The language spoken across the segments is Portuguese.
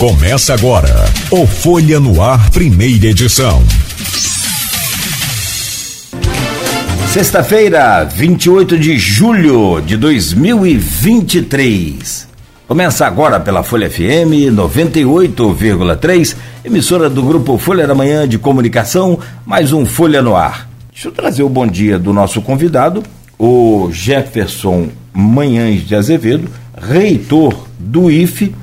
Começa agora o Folha no Ar, primeira edição. Sexta-feira, 28 de julho de 2023. Começa agora pela Folha FM 98,3, emissora do grupo Folha da Manhã de Comunicação, mais um Folha no Ar. Deixa eu trazer o bom dia do nosso convidado, o Jefferson Manhães de Azevedo, reitor do IFE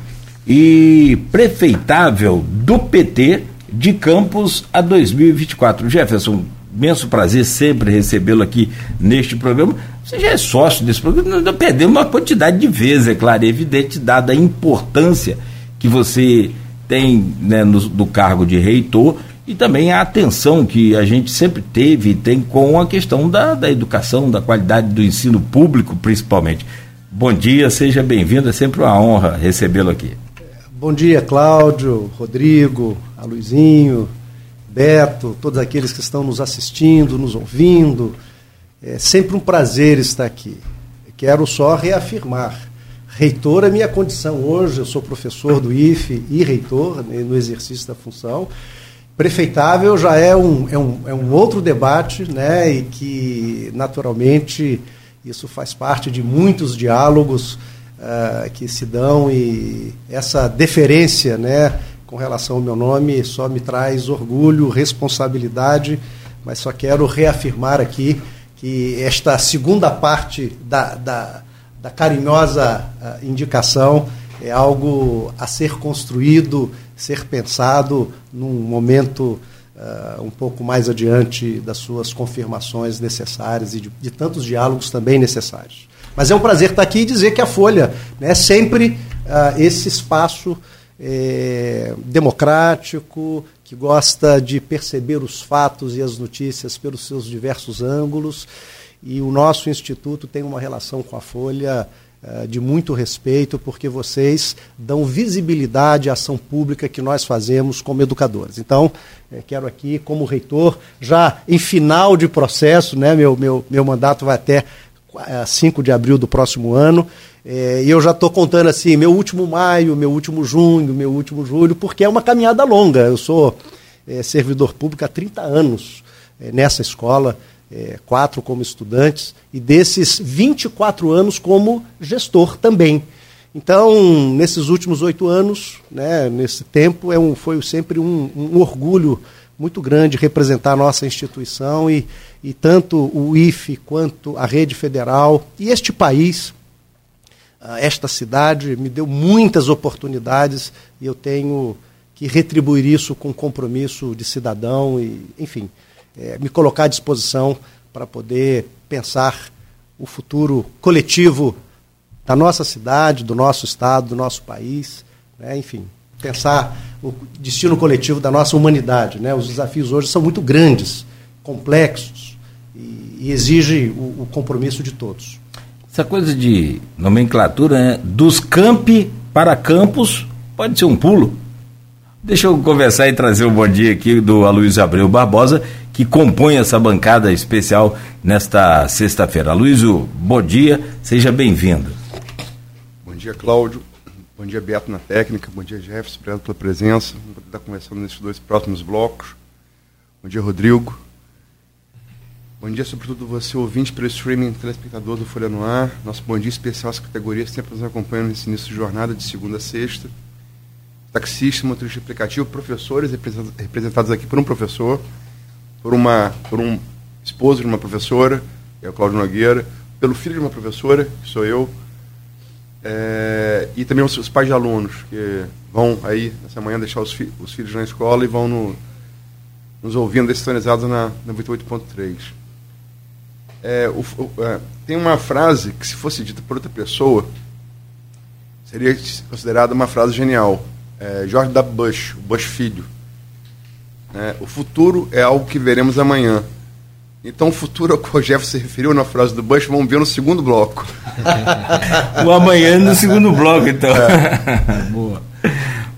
e prefeitável do PT de Campos a 2024. Jefferson, imenso prazer sempre recebê-lo aqui neste programa. Você já é sócio desse programa, nós perdemos uma quantidade de vezes, é claro, é evidente, dada a importância que você tem né, no, do cargo de reitor e também a atenção que a gente sempre teve e tem com a questão da, da educação, da qualidade do ensino público, principalmente. Bom dia, seja bem-vindo, é sempre uma honra recebê-lo aqui. Bom dia, Cláudio, Rodrigo, Aluizinho, Beto, todos aqueles que estão nos assistindo, nos ouvindo. É sempre um prazer estar aqui. Quero só reafirmar. Reitor é minha condição hoje, eu sou professor do IFE e reitor né, no exercício da função. Prefeitável já é um, é um, é um outro debate, né, e que naturalmente isso faz parte de muitos diálogos uh, que se dão e essa deferência né, com relação ao meu nome só me traz orgulho, responsabilidade, mas só quero reafirmar aqui que esta segunda parte da, da, da carinhosa uh, indicação é algo a ser construído, ser pensado num momento uh, um pouco mais adiante das suas confirmações necessárias e de, de tantos diálogos também necessários. Mas é um prazer estar aqui e dizer que a Folha é né, sempre uh, esse espaço é, democrático, que gosta de perceber os fatos e as notícias pelos seus diversos ângulos. E o nosso instituto tem uma relação com a Folha uh, de muito respeito, porque vocês dão visibilidade à ação pública que nós fazemos como educadores. Então, eh, quero aqui, como reitor, já em final de processo, né, meu, meu, meu mandato vai até 5 de abril do próximo ano. É, e eu já estou contando assim, meu último maio, meu último junho, meu último julho, porque é uma caminhada longa. Eu sou é, servidor público há 30 anos é, nessa escola, é, quatro como estudantes, e desses 24 anos como gestor também. Então, nesses últimos oito anos, né, nesse tempo, é um, foi sempre um, um orgulho muito grande representar a nossa instituição e, e tanto o IFE quanto a rede federal e este país, ah, esta cidade, me deu muitas oportunidades e eu tenho que retribuir isso com compromisso de cidadão e, enfim, é, me colocar à disposição para poder pensar o futuro coletivo da nossa cidade, do nosso estado, do nosso país, né? enfim, pensar o destino coletivo da nossa humanidade. Né? Os desafios hoje são muito grandes, complexos e, e exigem o, o, compromisso de todos. Essa coisa de nomenclatura, né? dos campi para campos, pode ser um pulo. Deixa eu conversar e trazer o um bom dia aqui do Aloysio Abreu Barbosa, que compõe essa bancada especial nesta sexta-feira. Aloysio, bom dia, seja bem-vindo. Bom dia, Cláudio. Bom dia, Beto, na técnica. Bom dia, Jefferson. Obrigado pela presença. Vamos estar conversando nesses dois próximos blocos. Bom dia, Rodrigo. Bom dia, sobretudo, você, ouvinte pelo streaming, telespectador do Folha no Ar. Nosso bom dia especial às categorias que sempre nos acompanham nesse início de jornada, de segunda a sexta. Taxista, motorista aplicativo, professores representados aqui por um professor, por, uma, por um esposo de uma professora, que é o Cláudio Nogueira, pelo filho de uma professora, que sou eu, é, e também os, os, pais de alunos que vão aí nessa manhã deixar os, fi, os filhos na escola e vão no, nos ouvindo sintonizados na, na 28.3. É, é, tem uma frase que, se fosse dita por outra pessoa, seria considerada uma frase genial. É, George W. Bush, o Bush filho. É, o futuro é algo que veremos amanhã. Então, o futuro ao qual o Jeff se referiu na frase do Bush, vamos ver no segundo bloco. o amanhã no segundo bloco, então. É. Boa.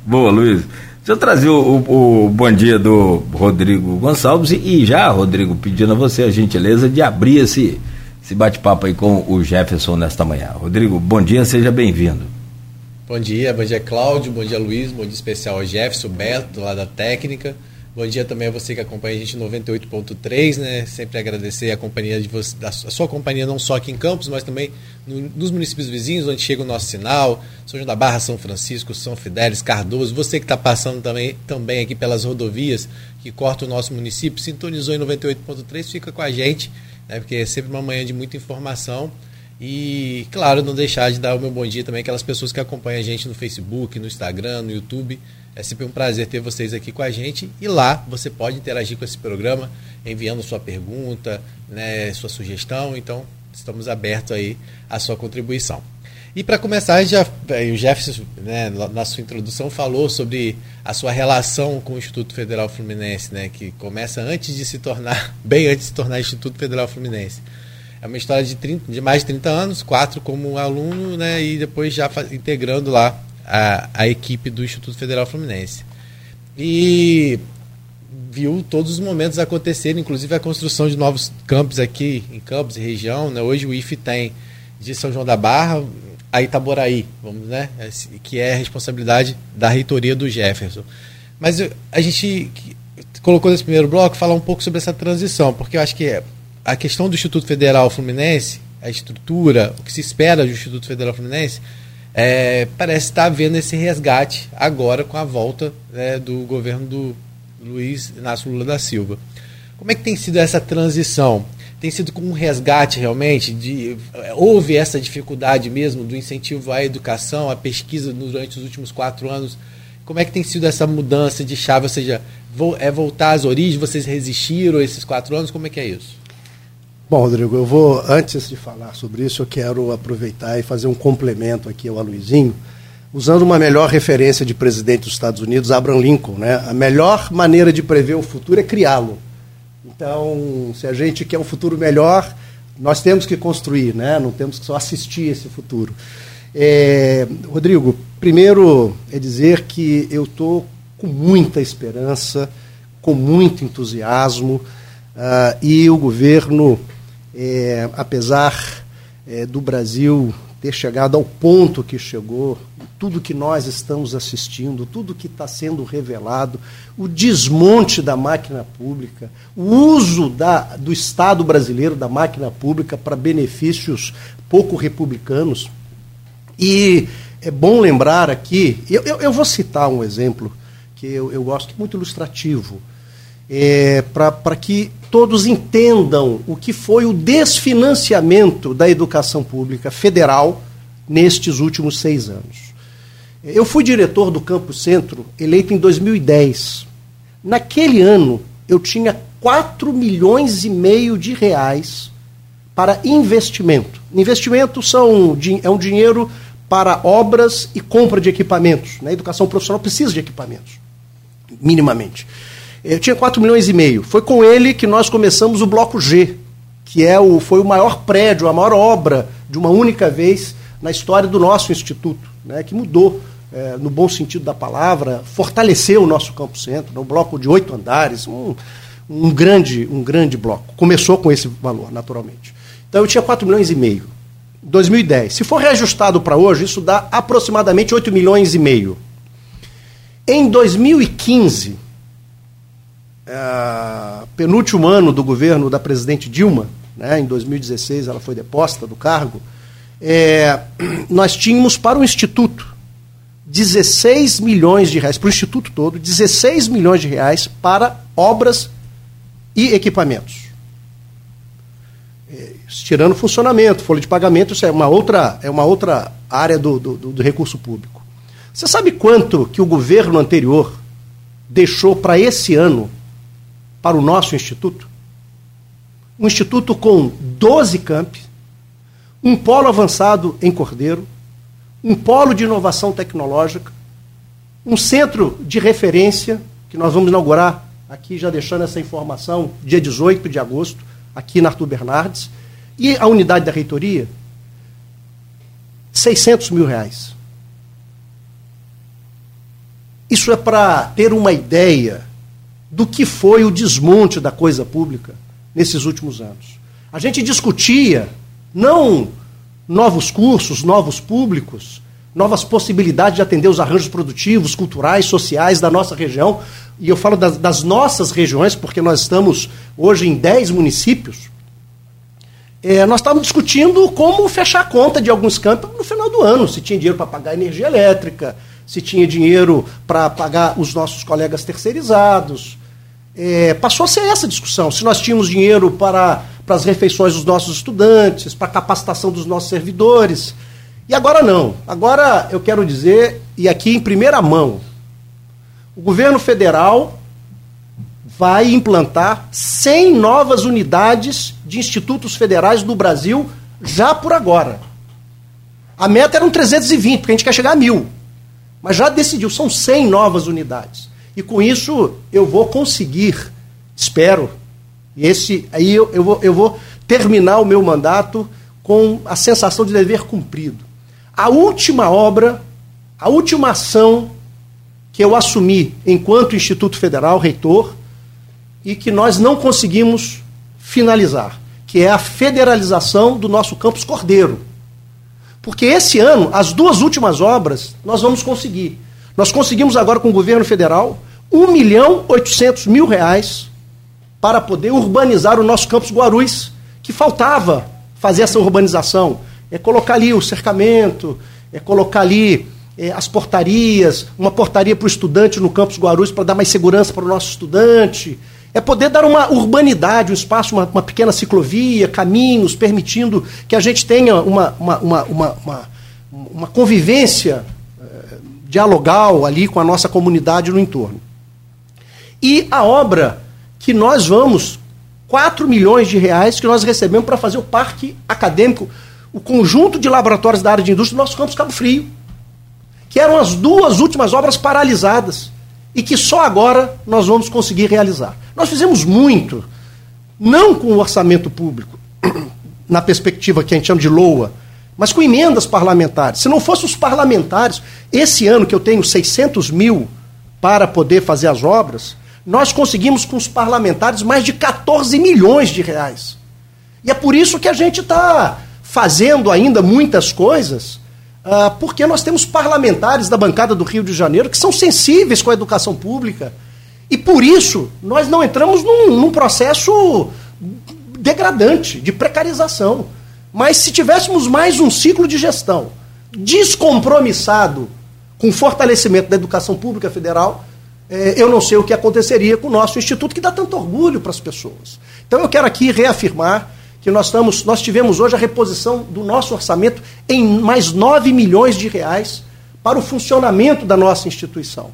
Boa, Luiz. Deixa eu trazer o, o, o, bom dia do Rodrigo Gonçalves e, e, já, Rodrigo, pedindo a você a gentileza de abrir esse, esse bate-papo aí com o Jefferson nesta manhã. Rodrigo, bom dia, seja bem-vindo. Bom dia, bom dia Cláudio, bom dia Luiz, bom dia especial ao Jefferson, Beto, do lado da técnica. Bom dia também a você que acompanha a gente no 98.3, né? Sempre agradecer a companhia de você, sua companhia não só aqui em Campos, mas também no, nos municípios vizinhos, onde chega o nosso sinal, São João da Barra, São Francisco, São Fidélis, Cardoso, você que está passando também, também aqui pelas rodovias que cortam o nosso município, sintonizou em 98.3, fica com a gente, né? Porque é sempre uma manhã de muita informação. E, claro, não deixar de dar o meu bom dia também aquelas pessoas que acompanham a gente no Facebook, no Instagram, no YouTube. É sempre um prazer ter vocês aqui com a gente. E lá você pode interagir com esse programa, enviando sua pergunta, né, sua sugestão. Então, estamos abertos aí à sua contribuição. E para começar, já, o Jefferson, né, na sua introdução, falou sobre a sua relação com o Instituto Federal Fluminense, né, que começa antes de se tornar, bem antes de se tornar Instituto Federal Fluminense. É uma história de, 30, de mais de 30 anos, quatro como aluno, né, e depois já integrando lá a, a equipe do Instituto Federal Fluminense. E viu todos os momentos acontecerem, inclusive a construção de novos campos aqui em Campos e região. Né? Hoje o IF tem de São João da Barra a Itaboraí, vamos, né? que é a responsabilidade da reitoria do Jefferson. Mas a gente colocou nesse primeiro bloco falar um pouco sobre essa transição, porque eu acho que a questão do Instituto Federal Fluminense, a estrutura, o que se espera do Instituto Federal Fluminense, é, parece estar havendo esse resgate agora com a volta né, do governo do Luiz Inácio Lula da Silva. Como é que tem sido essa transição? Tem sido com um resgate realmente? De, houve essa dificuldade mesmo do incentivo à educação, à pesquisa durante os últimos quatro anos? Como é que tem sido essa mudança de chave? Ou seja, é voltar às origens? Vocês resistiram esses quatro anos? Como é que é isso? Bom, Rodrigo, eu vou, antes de falar sobre isso, eu quero aproveitar e fazer um complemento aqui ao Aloizinho, usando uma melhor referência de presidente dos Estados Unidos, Abraham Lincoln. Né? A melhor maneira de prever o futuro é criá-lo. Então, se a gente quer um futuro melhor, nós temos que construir, né? não temos que só assistir esse futuro. É, Rodrigo, primeiro é dizer que eu estou com muita esperança, com muito entusiasmo, uh, e o governo é, apesar é, do Brasil ter chegado ao ponto que chegou, tudo que nós estamos assistindo, tudo que está sendo revelado, o desmonte da máquina pública, o uso da, do Estado brasileiro da máquina pública para benefícios pouco republicanos. E é bom lembrar aqui, eu, eu, eu vou citar um exemplo que eu, eu gosto muito ilustrativo é, para que todos entendam o que foi o desfinanciamento da educação pública federal nestes últimos seis anos. Eu fui diretor do Campo Centro, eleito em 2010. Naquele ano, eu tinha 4 milhões e meio de reais para investimento. Investimento são, é um dinheiro para obras e compra de equipamentos. Na né? educação profissional precisa de equipamentos, minimamente. Eu tinha 4 milhões e meio. Foi com ele que nós começamos o Bloco G, que é o, foi o maior prédio, a maior obra de uma única vez na história do nosso instituto, né, que mudou, é, no bom sentido da palavra, fortaleceu o nosso campo centro, né, um bloco de oito andares, um, um, grande, um grande bloco. Começou com esse valor, naturalmente. Então eu tinha 4 milhões e meio. 2010. Se for reajustado para hoje, isso dá aproximadamente 8 milhões e meio. Em 2015, é, penúltimo ano do governo da presidente Dilma, né, em 2016 ela foi deposta do cargo, é, nós tínhamos para o Instituto 16 milhões de reais, para o Instituto todo, 16 milhões de reais para obras e equipamentos. É, tirando funcionamento, folha de pagamento, isso é uma outra, é uma outra área do, do, do recurso público. Você sabe quanto que o governo anterior deixou para esse ano para o nosso instituto. Um instituto com 12 campi, um polo avançado em Cordeiro, um polo de inovação tecnológica, um centro de referência, que nós vamos inaugurar aqui, já deixando essa informação, dia 18 de agosto, aqui na Arthur Bernardes, e a unidade da reitoria, 600 mil reais. Isso é para ter uma ideia do que foi o desmonte da coisa pública nesses últimos anos. A gente discutia não novos cursos, novos públicos, novas possibilidades de atender os arranjos produtivos, culturais, sociais da nossa região. E eu falo das, das nossas regiões, porque nós estamos hoje em 10 municípios. É, nós estávamos discutindo como fechar a conta de alguns campos no final do ano, se tinha dinheiro para pagar energia elétrica, se tinha dinheiro para pagar os nossos colegas terceirizados. É, passou a ser essa discussão, se nós tínhamos dinheiro para, para as refeições dos nossos estudantes, para a capacitação dos nossos servidores. E agora não. Agora eu quero dizer, e aqui em primeira mão, o governo federal vai implantar 100 novas unidades de institutos federais no Brasil já por agora. A meta eram 320, porque a gente quer chegar a mil. Mas já decidiu, são 100 novas unidades. E com isso eu vou conseguir, espero, e esse aí eu, eu, vou, eu vou terminar o meu mandato com a sensação de dever cumprido. A última obra, a última ação que eu assumi enquanto Instituto Federal, reitor, e que nós não conseguimos finalizar, que é a federalização do nosso campus Cordeiro. Porque esse ano, as duas últimas obras, nós vamos conseguir. Nós conseguimos agora com o governo federal 1 milhão 800 mil reais para poder urbanizar o nosso campus Guarulhos, que faltava fazer essa urbanização. É colocar ali o cercamento, é colocar ali é, as portarias, uma portaria para o estudante no campus Guarulhos para dar mais segurança para o nosso estudante, é poder dar uma urbanidade, um espaço, uma, uma pequena ciclovia, caminhos, permitindo que a gente tenha uma, uma, uma, uma, uma convivência eh, dialogal ali com a nossa comunidade no entorno. E a obra que nós vamos, 4 milhões de reais que nós recebemos para fazer o parque acadêmico, o conjunto de laboratórios da área de indústria do nosso campus Cabo Frio, que eram as duas últimas obras paralisadas e que só agora nós vamos conseguir realizar. Nós fizemos muito, não com o orçamento público, na perspectiva que a gente chama de LOA, mas com emendas parlamentares. Se não fossem os parlamentares, esse ano que eu tenho 600 mil para poder fazer as obras, nós conseguimos com os parlamentares mais de 14 milhões de reais. E é por isso que a gente está fazendo ainda muitas coisas ah, porque nós temos parlamentares da bancada do Rio de Janeiro que são sensíveis com a educação pública. E por isso nós não entramos num, num processo degradante, de precarização. Mas se tivéssemos mais um ciclo de gestão descompromissado com o fortalecimento da educação pública federal, eh, eu não sei o que aconteceria com o nosso instituto, que dá tanto orgulho para as pessoas. Então eu quero aqui reafirmar que nós, estamos, nós tivemos hoje a reposição do nosso orçamento em mais 9 milhões de reais para o funcionamento da nossa instituição.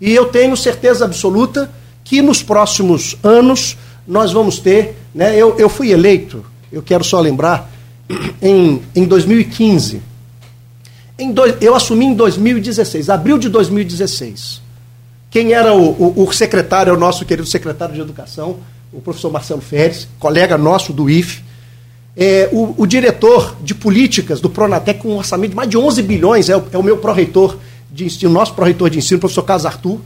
E eu tenho certeza absoluta que nos próximos anos nós vamos ter. Né, eu, eu fui eleito, eu quero só lembrar, em, em 2015. Em dois, eu assumi em 2016, abril de 2016. Quem era o, o, o secretário, o nosso querido secretário de Educação, o professor Marcelo Férez, colega nosso do IFE, é, o, o, diretor de políticas do Pronatec, com um orçamento de mais de 11 bilhões, é o, é o meu pró-reitor de ensino, nosso pró-reitor de ensino, o professor Carlos Arthur.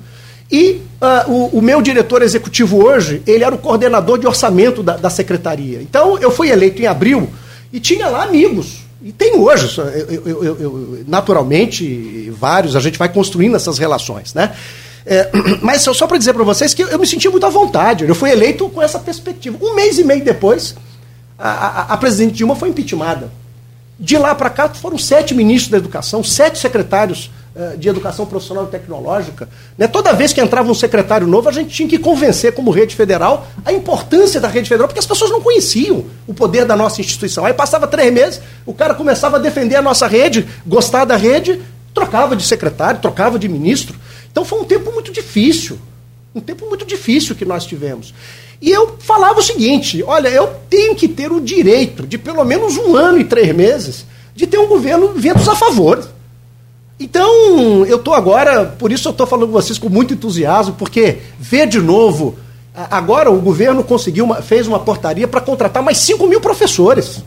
E uh, o, o, meu diretor executivo hoje, ele era o coordenador de orçamento da, da, secretaria. Então, eu fui eleito em abril e tinha lá amigos. E tem hoje, eu, eu, eu, naturalmente, vários, a gente vai construindo essas relações, né? É, mas só para dizer para vocês que eu me senti muito à vontade. Eu fui eleito com essa perspectiva. Um mês e meio depois, a, a, a presidente Dilma foi impeachmentada. De lá para cá, foram sete ministros da educação, sete secretários de educação profissional e tecnológica. Né? Toda vez que entrava um secretário novo, a gente tinha que convencer, como rede federal, a importância da rede federal, porque as pessoas não conheciam o poder da nossa instituição. Aí passava três meses, o cara começava a defender a nossa rede, gostar da rede, trocava de secretário, trocava de ministro. Então foi um tempo muito difícil. Um tempo muito difícil que nós tivemos. E eu falava o seguinte: olha, eu tenho que ter o direito de pelo menos um ano e três meses de ter um governo ventos a favor. Então, eu estou agora, por isso eu estou falando com vocês com muito entusiasmo, porque ver de novo. Agora o governo conseguiu uma, fez uma portaria para contratar mais 5 mil professores.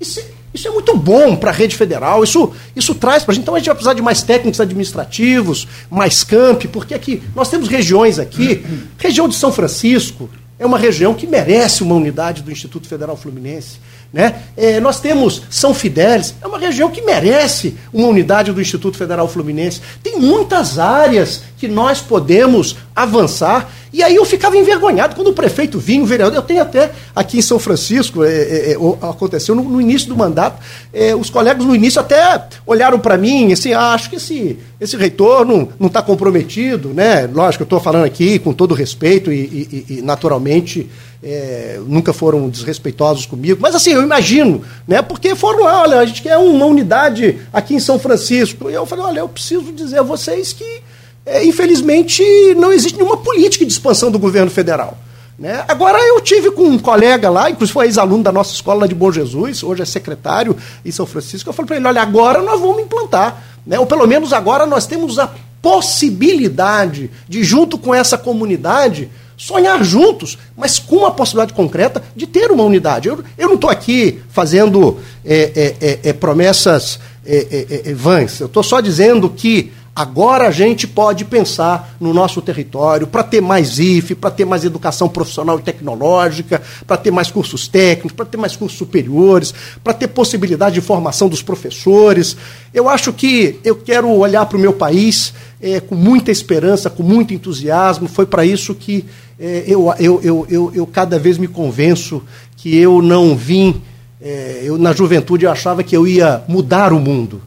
Isso, isso é muito bom para a rede federal, isso, isso traz para a gente. Então a gente vai precisar de mais técnicos administrativos, mais camp, porque aqui nós temos regiões aqui, região de São Francisco, é uma região que merece uma unidade do Instituto Federal Fluminense. Né? É, nós temos São Fidélis, é uma região que merece uma unidade do Instituto Federal Fluminense. Tem muitas áreas que nós podemos avançar. E aí eu ficava envergonhado quando o prefeito vinha, o vereador. Eu tenho até aqui em São Francisco, é, é, é aconteceu no, no, início do mandato, é, os colegas no início até olharam para mim assim: ah, acho que esse, esse reitor não está comprometido, né? Lógico, eu estou falando aqui com todo respeito e, e, e naturalmente é, nunca foram desrespeitosos comigo, mas assim, eu imagino, né? Porque foram lá, olha, a gente quer uma unidade aqui em São Francisco. E eu falei, olha, eu preciso dizer a vocês que, é, infelizmente, não existe nenhuma política de expansão do governo federal. Né? Agora, eu tive com um colega lá, inclusive foi ex-aluno da nossa escola de Bom Jesus, hoje é secretário em São Francisco. Eu falei para ele: olha, agora nós vamos implantar. Né? Ou pelo menos agora nós temos a possibilidade de, junto com essa comunidade, sonhar juntos, mas com a possibilidade concreta de ter uma unidade. Eu, eu não estou aqui fazendo é, é, é, é promessas é, é, vãs, eu estou só dizendo que agora a gente pode pensar no nosso território para ter mais IFE, para ter mais educação profissional e tecnológica, para ter mais cursos técnicos, para ter mais cursos superiores, para ter possibilidade de formação dos professores. Eu acho que eu quero olhar para o meu país com muita esperança, com muito entusiasmo. Foi para isso que é, eu, eu, eu, eu, eu cada vez me convenço que eu não vim. É, eu, na juventude eu achava que eu ia mudar o mundo.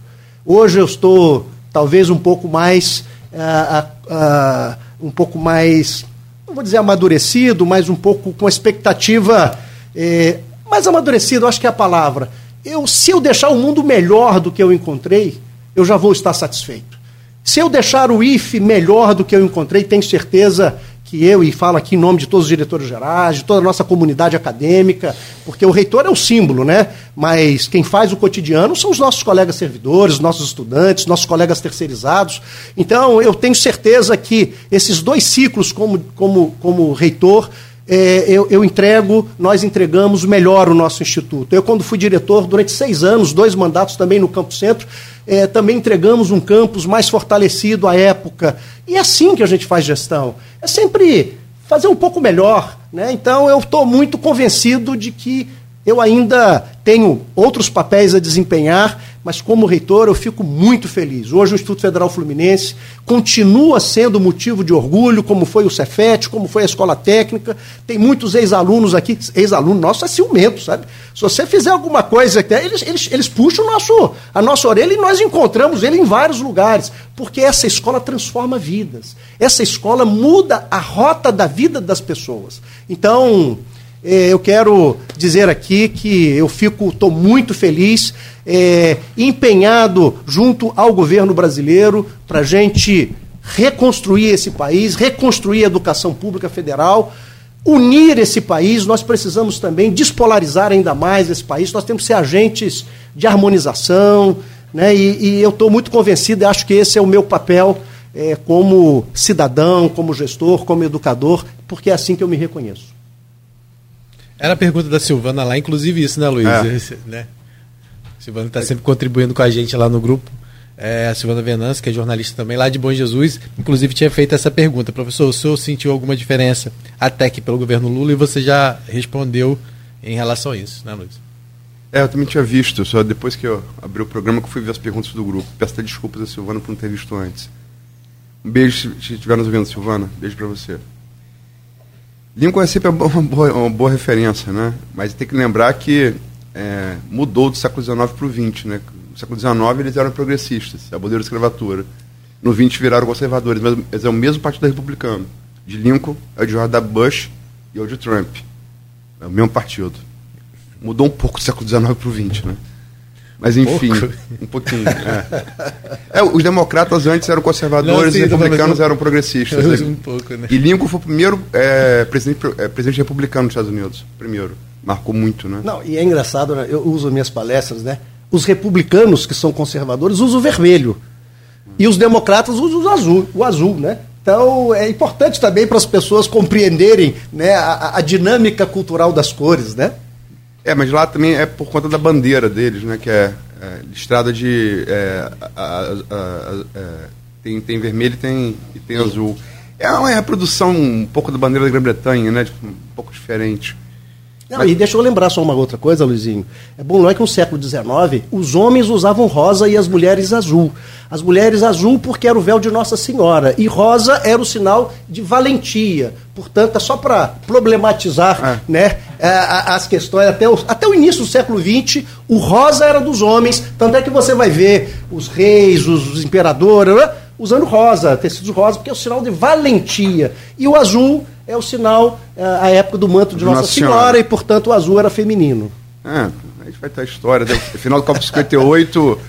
Hoje eu estou talvez um pouco mais. Ah, ah, um pouco mais. Não vou dizer amadurecido, mas um pouco com expectativa. É, mais amadurecido, acho que é a palavra. Eu, se eu deixar o mundo melhor do que eu encontrei, eu já vou estar satisfeito. Se eu deixar o IFE melhor do que eu encontrei, tenho certeza que eu, e falo aqui em nome de todos os diretores gerais, de toda a nossa comunidade acadêmica, porque o reitor é o símbolo, né? Mas quem faz o cotidiano são os nossos colegas servidores, os nossos estudantes, nossos colegas terceirizados. Então, eu tenho certeza que esses dois ciclos como, como, como reitor é, eu, eu, entrego, nós entregamos melhor o nosso instituto. Eu, quando fui diretor, durante seis anos, dois mandatos também no Campo Centro, é, também entregamos um campus mais fortalecido à época. E é assim que a gente faz gestão. É sempre fazer um pouco melhor. Né? Então, eu estou muito convencido de que eu ainda tenho outros papéis a desempenhar, mas como reitor eu fico muito feliz. Hoje o Instituto Federal Fluminense continua sendo motivo de orgulho, como foi o Cefet, como foi a Escola Técnica. Tem muitos ex-alunos aqui, ex-aluno nosso é ciumento, sabe? Se você fizer alguma coisa, eles, eles, eles puxam nosso, a nossa orelha e nós encontramos ele em vários lugares, porque essa escola transforma vidas. Essa escola muda a rota da vida das pessoas. Então, eu quero dizer aqui que eu fico, estou muito feliz, é, empenhado junto ao governo brasileiro para a gente reconstruir esse país, reconstruir a educação pública federal, unir esse país. Nós precisamos também despolarizar ainda mais esse país. Nós temos que ser agentes de harmonização, né? E, e eu estou muito convencido. Acho que esse é o meu papel é, como cidadão, como gestor, como educador, porque é assim que eu me reconheço. Era a pergunta da Silvana lá, inclusive isso, né, Luiz? É. Né? A Silvana está sempre contribuindo com a gente lá no grupo. É, a Silvana Venâncio, que é jornalista também lá de Bom Jesus, inclusive tinha feito essa pergunta. Professor, o senhor sentiu alguma diferença até que pelo governo Lula e você já respondeu em relação a isso, né, Luiz? É, eu também tinha visto, só depois que eu abri o programa que eu fui ver as perguntas do grupo. Peço até desculpas a Silvana por não ter visto antes. Um beijo se estiver nos ouvindo, Silvana. Beijo para você. Lincoln é sempre uma boa, uma boa referência, né? Mas tem que lembrar que é, mudou do século XIX para o XX, né? No século XIX eles eram progressistas, aboliram a escravatura. No XX viraram conservadores, mas eles é o mesmo partido republicano. De Lincoln, é o de George W. Bush e é o de Trump. É o mesmo partido. Mudou um pouco do século XIX para o XX, né? Mas enfim, Pouco. um pouquinho. É. É, os democratas antes eram conservadores e republicanos eram progressistas. Né? Um pouco, né? E Lincoln foi o primeiro é, presidente, é, presidente republicano dos Estados Unidos. Primeiro. Marcou muito, né? Não, e é engraçado, né? eu uso minhas palestras, né? Os republicanos, que são conservadores, usam o vermelho. E os democratas usam o azul, o azul, né? Então é importante também para as pessoas compreenderem né, a, a dinâmica cultural das cores, né? É, mas lá também é por conta da bandeira deles, né? Que é, é listrada de. É, a, a, a, é, tem, tem vermelho e tem, e tem azul. É uma reprodução um pouco da bandeira da Grã-Bretanha, né? Tipo, um pouco diferente. Não, e deixa eu lembrar só uma outra coisa, Luizinho. É bom, não é que no século XIX os homens usavam rosa e as mulheres azul. As mulheres azul porque era o véu de Nossa Senhora. E rosa era o sinal de valentia. Portanto, é só para problematizar É. né, as questões. Até o, até o início do século XX, o rosa era dos homens. Tanto é que você vai ver os reis, os, imperadores, né, usando rosa, tecidos rosa, porque é o sinal de valentia. E o azul é o sinal, é, a época do manto de Nossa, Nossa Senhora, Senhora. e, portanto, o azul era feminino. É, a gente vai ter a história. né? Final do Copa 58,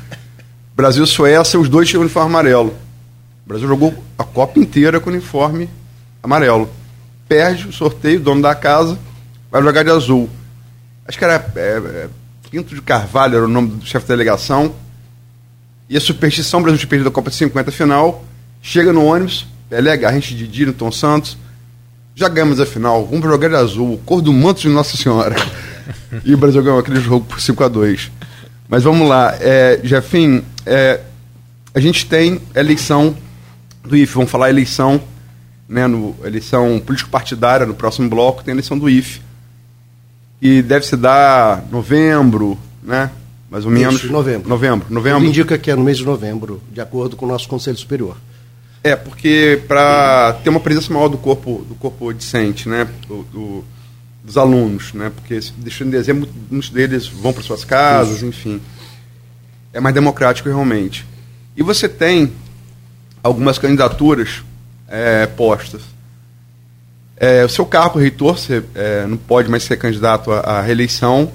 Brasil e Suécia, os dois tinham uniforme amarelo. O Brasil jogou a Copa inteira com uniforme amarelo. Perde o sorteio, o dono da casa vai jogar de azul. Acho que era é, é, Pinto de Carvalho, era o nome do chefe da delegação. E a superstição, Brasil tinha perdido a Copa de 50 final. Chega no ônibus, Pelé, Garrincha, Didi, Newton Santos. Já ganhamos a final, vamos jogar de azul, cor do manto de Nossa Senhora. e o Brasil ganhou aquele jogo por 5 a 2 Mas vamos lá, é, Jefim, é, a gente tem eleição do IFE, vamos falar eleição, né, no, eleição político-partidária no próximo bloco, tem eleição do IFE. E deve se dar novembro, né? Mais ou menos. Isso, novembro. Novembro. Novembro. indica que é no mês de novembro, de acordo com o nosso Conselho Superior. É, porque para ter uma presença maior do corpo, do corpo discente, né, do, do- dos alunos, né, porque deixando em dezembro, muitos deles vão para suas casas, enfim. É mais democrático realmente. E você tem algumas candidaturas é, postas. É, o seu cargo, reitor, você é, não pode mais ser candidato à, à reeleição.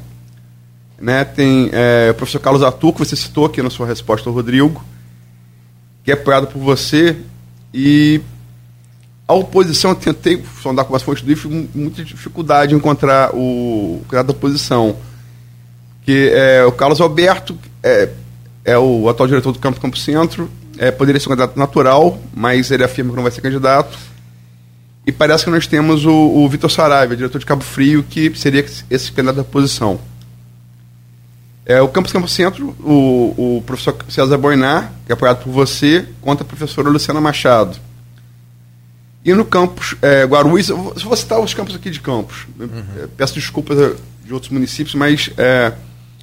Né? Tem é, o professor Carlos Artur, que você citou aqui na sua resposta ao Rodrigo, que é apoiado por você. E a oposição, eu tentei sondar com as fontes do IFE, mu- muita dificuldade em encontrar o candidato da oposição. Que é o Carlos Alberto, é, é o atual diretor do Campo Campo Centro, é, poderia ser um candidato natural, mas ele afirma que não vai ser candidato. E parece que nós temos o, o Vitor Saraiva, diretor de Cabo Frio, que seria esse candidato da oposição. É, o Campus Campo Centro, o, o professor César Boinar, que é apoiado por você, contra a professora Luciana Machado. E no campus é, Guarulhos, eu vou, citar os campos aqui de campos. Eu, é, Peço desculpas eh, de outros municípios, mas é,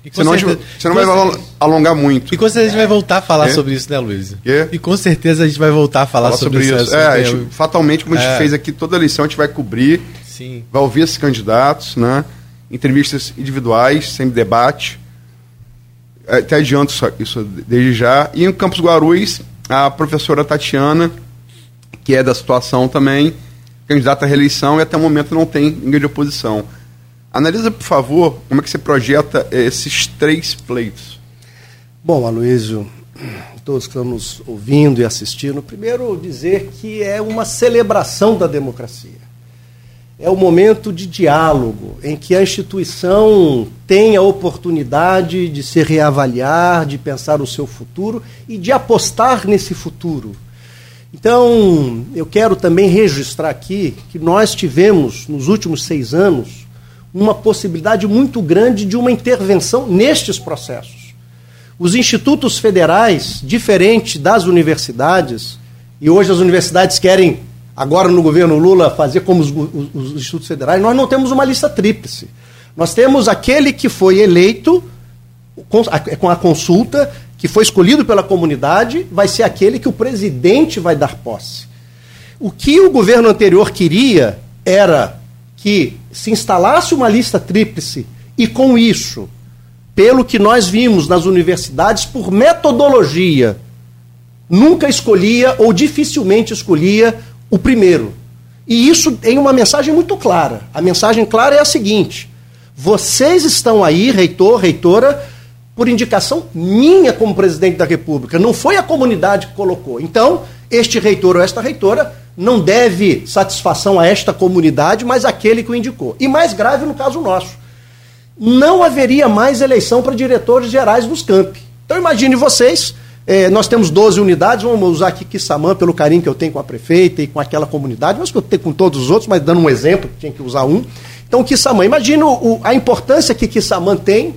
E a gente- certeza- senão vai certeza- alongar muito. E com certeza a gente vai voltar a falar É? sobre isso, né, Luiz? Quê? E com certeza a gente vai voltar a falar, Falar sobre, isso. isso. É, a gente, fatalmente, como a gente É. fez aqui, toda eleição a gente vai cobrir, Sim. vai ouvir esses candidatos, né? Entrevistas individuais, sem debate. É, Até adianto isso, isso desde já. E em Campos Guarulhos, a professora Tatiana, que é da situação também, candidata à reeleição e até o momento não tem ninguém de oposição. Analisa, por favor, como é que você projeta esses três pleitos. Bom, Aloysio, todos que estão nos ouvindo e assistindo, primeiro dizer que é uma celebração da democracia. É o momento de diálogo em que a instituição tem a oportunidade de se reavaliar, de pensar o seu futuro e de apostar nesse futuro. Então, eu quero também registrar aqui que nós tivemos, nos últimos seis anos, uma possibilidade muito grande de uma intervenção nestes processos. Os institutos federais, diferente das universidades, e hoje as universidades querem, agora no governo Lula, fazer como os, os- os institutos federais, nós não temos uma lista tríplice. Nós temos aquele que foi eleito com a, com a consulta, que foi escolhido pela comunidade, vai ser aquele que o presidente vai dar posse. O que o governo anterior queria era que se instalasse uma lista tríplice e, com isso, pelo que nós vimos nas universidades, por metodologia, nunca escolhia ou dificilmente escolhia o primeiro. E isso tem uma mensagem muito clara. A mensagem clara é a seguinte: vocês estão aí, reitor, reitora, por indicação minha como presidente da República. Não foi a comunidade que colocou. Então, este reitor ou esta reitora não deve satisfação a esta comunidade, mas aquele que o indicou. E mais grave no caso nosso não haveria mais eleição para diretores gerais dos campi. Então imagine vocês, eh, nós temos 12 unidades, vamos usar aqui Quissamã pelo carinho que eu tenho com a prefeita e com aquela comunidade, mas que eu tenho com todos os outros, mas dando um exemplo, tinha que usar um. Então o- o- a importância que Quissamã tem,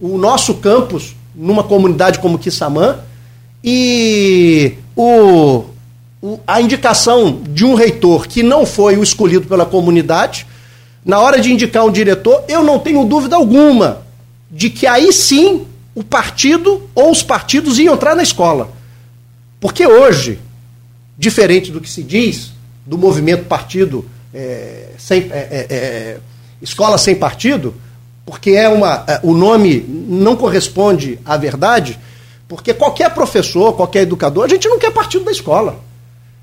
o nosso campus numa comunidade como Quissamã, e o- a indicação de um reitor que não foi o escolhido pela comunidade, na hora de indicar um diretor, eu não tenho dúvida alguma de que aí sim o partido ou os partidos iam entrar na escola. Porque hoje, diferente do que se diz do movimento partido é, sem, é, é, é escola sem partido, porque é uma, é, o nome não corresponde à verdade, porque qualquer professor, qualquer educador, a gente não quer partido da escola.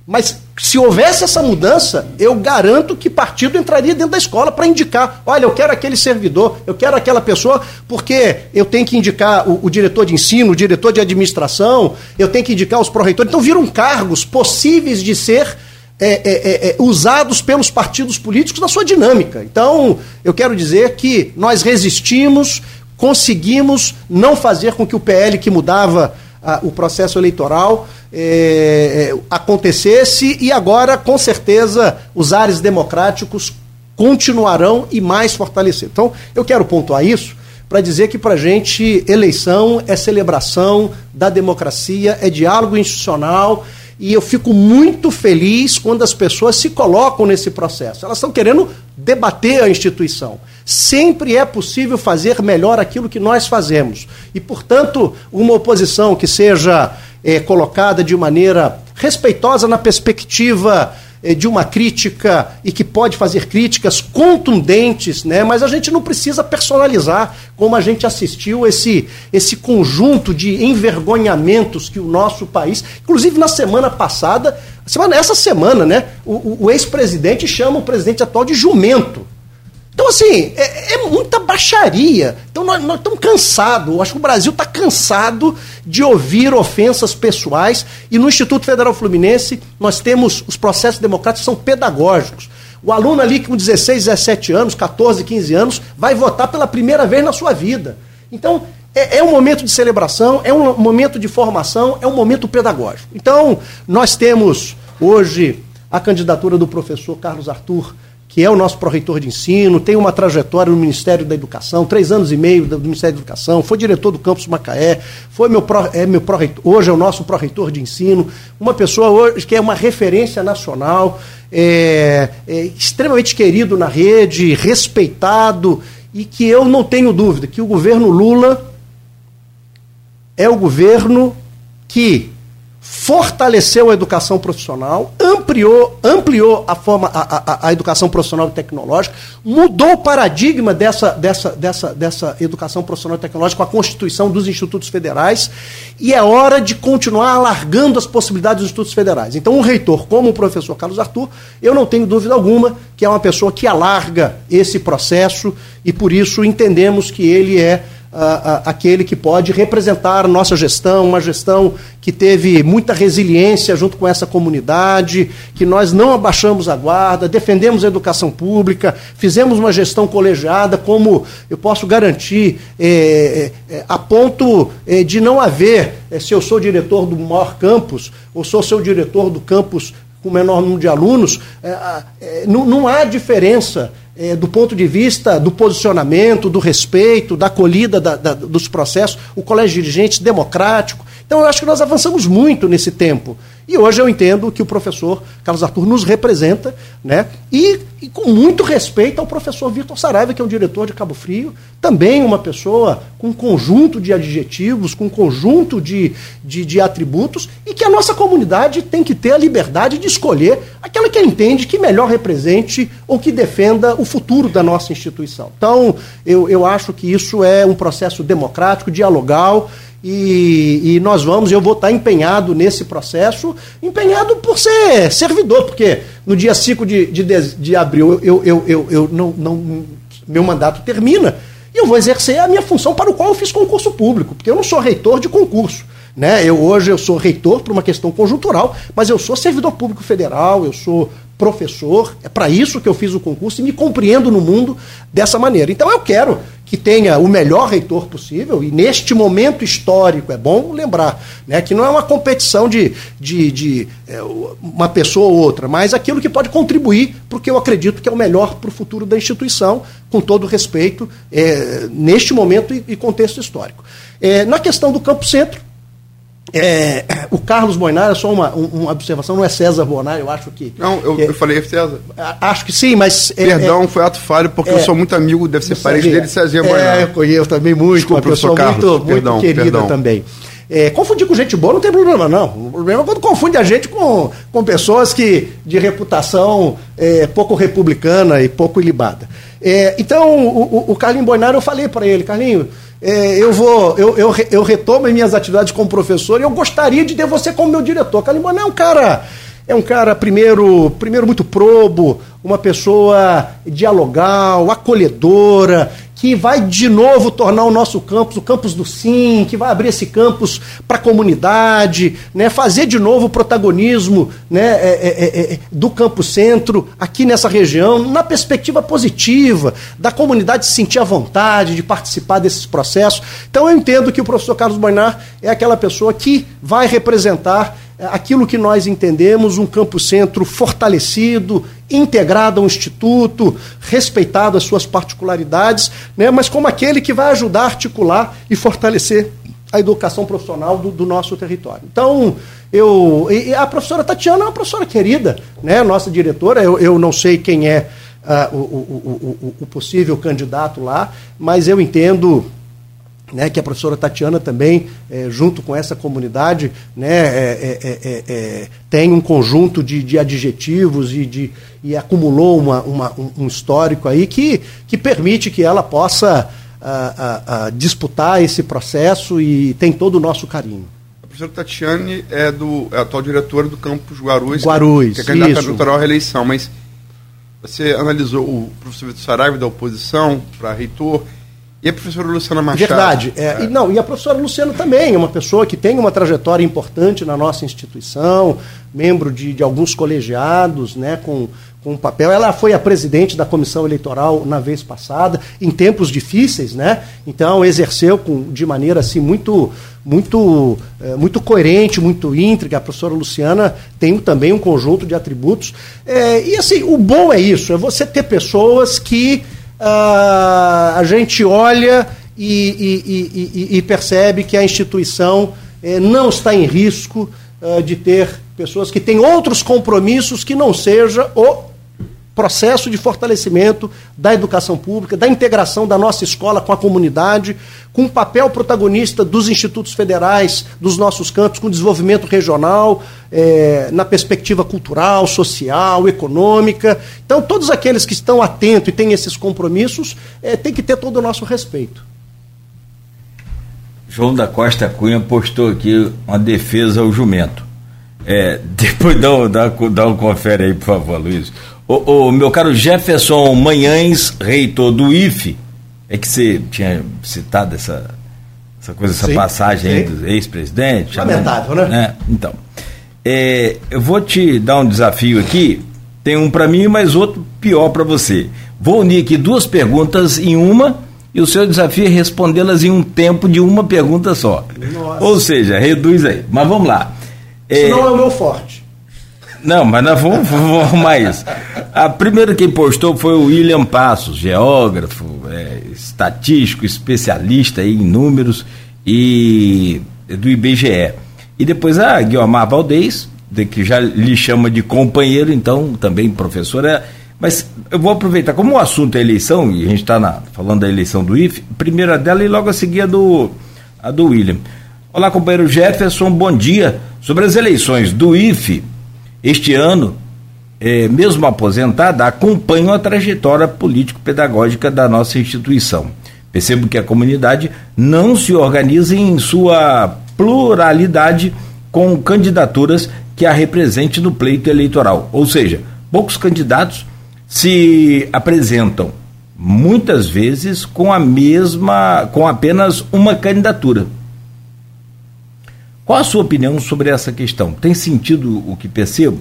Mas se houvesse essa mudança, eu garanto que partido entraria dentro da escola para indicar: olha, eu quero aquele servidor, eu quero aquela pessoa, porque eu tenho que indicar o, o diretor de ensino, o diretor de administração, eu tenho que indicar os pró-reitores. Então viram cargos possíveis de ser é, é, é, é, usados pelos partidos políticos na sua dinâmica. Então, eu quero dizer que nós resistimos, conseguimos não fazer com que o PL que mudava a, o processo eleitoral é, é, acontecesse e agora, com certeza, os ares democráticos continuarão e mais fortalecidos. Então, eu quero pontuar isso para dizer que, para a gente, eleição é celebração da democracia, é diálogo institucional e eu fico muito feliz quando as pessoas se colocam nesse processo. Elas estão querendo debater a instituição. Sempre é possível fazer melhor aquilo que nós fazemos. E, portanto, uma oposição que seja é, colocada de maneira respeitosa na perspectiva é, de uma crítica e que pode fazer críticas contundentes, né? mas a gente não precisa personalizar, como a gente assistiu esse, esse conjunto de envergonhamentos que o nosso país, inclusive na semana passada, semana, essa semana, né? o, o, ex-presidente chama o presidente atual de jumento. Então, assim, é, é muita baixaria. Então, nós, nós estamos cansados. Acho que o Brasil está cansado de ouvir ofensas pessoais. E no Instituto Federal Fluminense, nós temos os processos democráticos são pedagógicos. O aluno ali com 16, 17 anos, 14, 15 anos, vai votar pela primeira vez na sua vida. Então, é, é um momento de celebração, é um momento de formação, é um momento pedagógico. Então, nós temos hoje a candidatura do professor Carlos Arthur que é o nosso pró-reitor de ensino, tem uma trajetória no Ministério da Educação, três anos e meio do Ministério da Educação, foi diretor do campus Macaé, foi meu pró, é meu pró hoje é o nosso pró-reitor de ensino, uma pessoa hoje que é uma referência nacional, é, é extremamente querido na rede, respeitado, e que eu não tenho dúvida que o governo Lula é o governo que fortaleceu a educação profissional, ampliou, ampliou a, forma, a, a, a, educação profissional e tecnológica, mudou o paradigma dessa, dessa, dessa, dessa educação profissional e tecnológica com a constituição dos institutos federais, e é hora de continuar alargando as possibilidades dos institutos federais. Então, um reitor como o professor Carlos Arthur, eu não tenho dúvida alguma que é uma pessoa que alarga esse processo, e por isso entendemos que ele é aquele que pode representar nossa gestão, uma gestão que teve muita resiliência junto com essa comunidade, que nós não abaixamos a guarda, defendemos a educação pública, fizemos uma gestão colegiada, como eu posso garantir, é, é, é a ponto é, de não haver, é, se eu sou diretor do maior campus, ou sou seu diretor do campus com o menor número de alunos, é, não, não há diferença é, do ponto de vista do posicionamento, do respeito, da acolhida da, da, dos processos, o colégio de dirigentes democrático. Então eu acho que nós avançamos muito nesse tempo. E hoje eu entendo que o professor Carlos Arthur nos representa, né? E, e, com muito respeito ao professor Vitor Saraiva, que é o diretor de Cabo Frio, também uma pessoa com um conjunto de adjetivos, com um conjunto de, de, de atributos, e que a nossa comunidade tem que ter a liberdade de escolher aquela que entende que melhor represente ou que defenda o futuro da nossa instituição. Então, eu, eu acho que isso é um processo democrático, dialogal, e, e, nós vamos, eu vou estar empenhado nesse processo, empenhado por ser servidor, porque no dia 5 de, de, de abril eu, eu, eu, eu não, não, meu mandato termina e eu vou exercer a minha função para o qual eu fiz concurso público, porque eu não sou reitor de concurso. Né? Eu hoje eu sou reitor por uma questão conjuntural, mas eu sou servidor público federal, eu sou professor, é para isso que eu fiz o concurso e me compreendo no mundo dessa maneira. Então eu quero que tenha o melhor reitor possível, e neste momento histórico, é bom lembrar, né, que não é uma competição de, de, de é, uma pessoa ou outra, mas aquilo que pode contribuir para o que eu acredito que é o melhor para o futuro da instituição, com todo respeito, é, neste momento e, e contexto histórico. É, na questão do Campo Centro, é, é, o Carlos Boinar, é só uma, uma observação, não é César Boinar, eu acho que. Não, eu, que, eu falei César. Acho que sim, mas. Perdão, é, foi ato falho, porque eu sou muito amigo, deve ser parente dele, César Boinar. É, eu conheço também muito, Desculpa, uma pessoa Carlos, muito, perdão, muito querida perdão. também. É, confundir com gente boa não tem problema, não. O problema é quando confunde a gente com, com pessoas que de reputação é, pouco republicana e pouco ilibada. É, então, o, o Carlinho Boinaro, eu falei para ele, Carlinho, é, eu vou, eu, eu, eu retomo as minhas atividades como professor e eu gostaria de ter você como meu diretor. Boinaro é um cara é um cara, primeiro, primeiro muito probo, uma pessoa dialogal, acolhedora, que vai de novo tornar o nosso campus o campus do Sim, que vai abrir esse campus para a comunidade, né, fazer de novo o protagonismo né, é, é, é, é, do Campo Centro aqui nessa região, na perspectiva positiva, da comunidade se sentir à vontade de participar desses processos. Então eu entendo que o professor Carlos Boinar é aquela pessoa que vai representar é, aquilo que nós entendemos um campo centro fortalecido, integrado ao instituto, respeitado as suas particularidades, né, mas como aquele que vai ajudar a articular e fortalecer a educação profissional do, do nosso território. Então, eu, a professora Tatiana é uma professora querida, né, nossa diretora, eu, eu não sei quem é uh, o, o, o, o possível candidato lá, mas eu entendo né, que a professora Tatiana também, é, junto com essa comunidade, né, é, é, tem um conjunto de, de adjetivos e, de, e acumulou uma, uma, um histórico aí que, que permite que ela possa a, a, a disputar esse processo e tem todo o nosso carinho. A professora Tatiane é, do, é atual diretora do campus Guarulhos, Guarulhos que é candidata eleitoral à reeleição, mas você analisou o professor Vitor Saraiva da oposição para reitor, e a professora Luciana Machado? Verdade. É, é. E, não, e a professora Luciana também é uma pessoa que tem uma trajetória importante na nossa instituição, membro de, de alguns colegiados, né, com, com um papel. Ela foi a presidente da comissão eleitoral na vez passada, em tempos difíceis, né? Então exerceu com, de maneira assim muito muito é, muito coerente, muito íntegra. A professora Luciana tem também um conjunto de atributos. É, e assim, o bom é isso, é você ter pessoas que a gente olha e, e, e, e, percebe que a instituição eh, não está em risco uh, de ter pessoas que têm outros compromissos que não seja o processo de fortalecimento da educação pública, da integração da nossa escola com a comunidade, com o papel protagonista dos institutos federais, dos nossos campos, com desenvolvimento regional, é, na perspectiva cultural, social, econômica. Então, todos aqueles que estão atentos e têm esses compromissos é, têm que ter todo o nosso respeito. João da Costa Cunha postou aqui uma defesa ao jumento. É, depois dá, dá, dá um confere aí, por favor, Luiz. O, o, meu caro Jefferson Manhães, reitor do IFE, é que você tinha citado essa, essa coisa, essa sim, passagem sim. aí do ex-presidente. Lamentável, né? né? Então, é, eu vou te dar um desafio aqui. Tem um para mim, mas outro pior para você. Vou unir aqui duas perguntas em uma e o seu desafio é respondê-las em um tempo de uma pergunta só. Nossa. Ou seja, reduz aí. Mas vamos lá. Isso é, não é o meu forte. Não, mas nós vamos, vamos arrumar isso. A primeira que postou foi o William Passos, geógrafo, é, estatístico, especialista em números e do IBGE. E depois a Guiomar Valdez, de, que já lhe chama de companheiro, então também professora. Mas eu vou aproveitar, como o assunto é eleição, e a gente está falando da eleição do IFE, primeira dela e logo a seguir a do, a do William. Olá, companheiro Jefferson, bom dia. Sobre as eleições do IFE, este ano, é, mesmo aposentada, acompanho a trajetória político-pedagógica da nossa instituição. Percebo que a comunidade não se organiza em sua pluralidade com candidaturas que a represente no pleito eleitoral. Ou seja, poucos candidatos se apresentam muitas vezes com a mesma, com apenas uma candidatura. Qual a sua opinião sobre essa questão? Tem sentido o que percebo?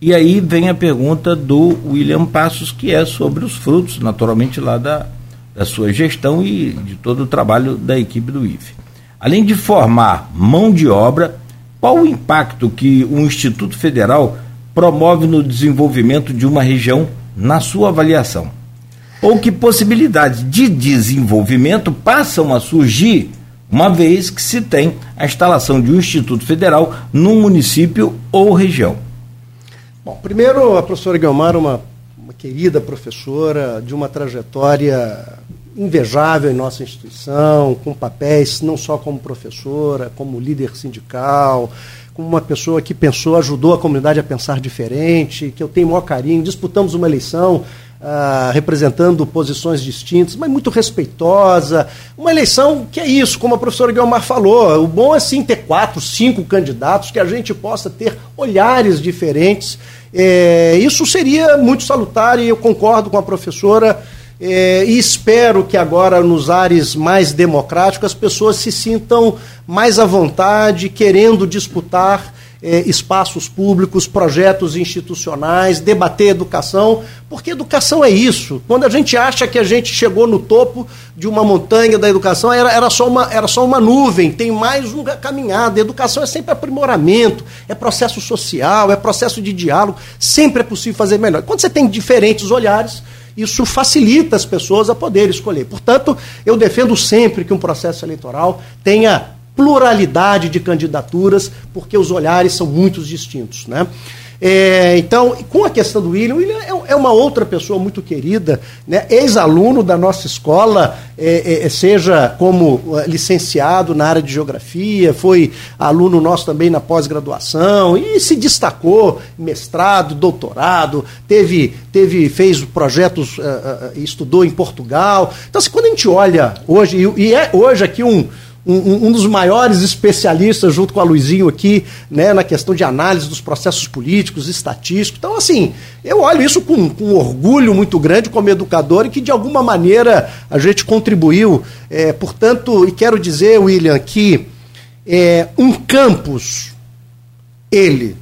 E aí vem a pergunta do William Passos, que é sobre os frutos, naturalmente, lá da, da sua gestão e de todo o trabalho da equipe do IFE. Além de formar mão de obra, qual o impacto que o Instituto Federal promove no desenvolvimento de uma região na sua avaliação? Ou que possibilidades de desenvolvimento passam a surgir uma vez que se tem a instalação de um Instituto Federal num município ou região. Bom, primeiro, a professora Guilmar, uma, uma querida professora de uma trajetória invejável em nossa instituição, com papéis não só como professora, como líder sindical, como uma pessoa que pensou, ajudou a comunidade a pensar diferente, que eu tenho o maior carinho. Disputamos uma eleição ah, representando posições distintas, mas muito respeitosa. Uma eleição que é isso, como a professora Guilmar falou, o bom é sim ter quatro, cinco candidatos, que a gente possa ter olhares diferentes. É, isso seria muito salutar e eu concordo com a professora. É, e espero que agora, nos ares mais democráticos, as pessoas se sintam mais à vontade, querendo disputar é, espaços públicos, projetos institucionais, debater educação, porque educação é isso. Quando a gente acha que a gente chegou no topo de uma montanha da educação, era, era, só, uma, era só uma nuvem, tem mais uma caminhada. educação é sempre aprimoramento, é processo social, é processo de diálogo, sempre é possível fazer melhor. Quando você tem diferentes olhares, isso facilita as pessoas a poder escolher. Portanto, eu defendo sempre que um processo eleitoral tenha pluralidade de candidaturas, porque os olhares são muito distintos. Né? É, então, com a questão do William, o William é, é uma outra pessoa muito querida, né? ex-aluno da nossa escola, é, é, é seja como uh, licenciado na área de geografia, foi aluno nosso também na pós-graduação e se destacou, mestrado, doutorado, teve, teve fez projetos, uh, uh, estudou em Portugal. Então, assim, quando a gente olha hoje, e, e é hoje aqui um um, um, dos maiores especialistas, junto com a Luizinho aqui, né, na questão de análise dos processos políticos, estatísticos. Então, assim, eu olho isso com, com orgulho muito grande como educador e que, de alguma maneira, a gente contribuiu. É, portanto, e quero dizer, William, que é, um campus, ele,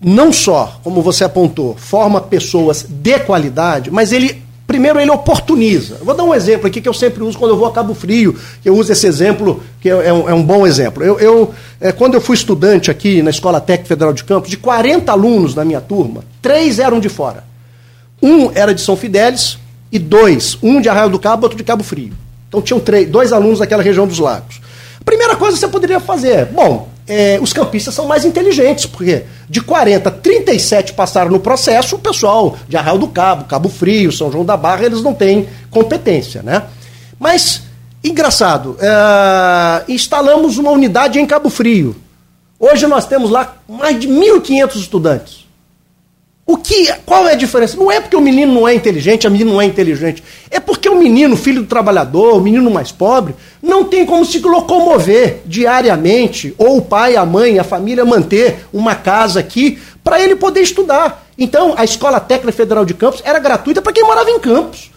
não só, como você apontou, forma pessoas de qualidade, mas ele Primeiro, ele oportuniza. vou dar um exemplo aqui que eu sempre uso quando eu vou a Cabo Frio, eu uso esse exemplo, que é, é um, é um bom exemplo. Eu, eu é, quando eu fui estudante aqui na Escola Técnica Federal de Campos, de 40 alunos na minha turma, três eram de fora. Um era de São Fidélis e dois, um de Arraio do Cabo, outro de Cabo Frio. Então tinham três, dois alunos daquela região dos lagos. A primeira coisa que você poderia fazer, bom, é, os campistas são mais inteligentes, porque de 40, 37 passaram no processo, o pessoal de Arraial do Cabo, Cabo Frio, São João da Barra, eles não têm competência, né? Mas, engraçado, é, instalamos uma unidade em Cabo Frio. Hoje nós temos lá mais de 1.500 estudantes. O que, qual é a diferença? Não é porque o menino não é inteligente, a menina não é inteligente. É porque o menino, filho do trabalhador, o menino mais pobre, não tem como se locomover diariamente, ou o pai, a mãe, a família manter uma casa aqui para ele poder estudar. Então, a Escola Técnica Federal de Campos era gratuita para quem morava em Campos.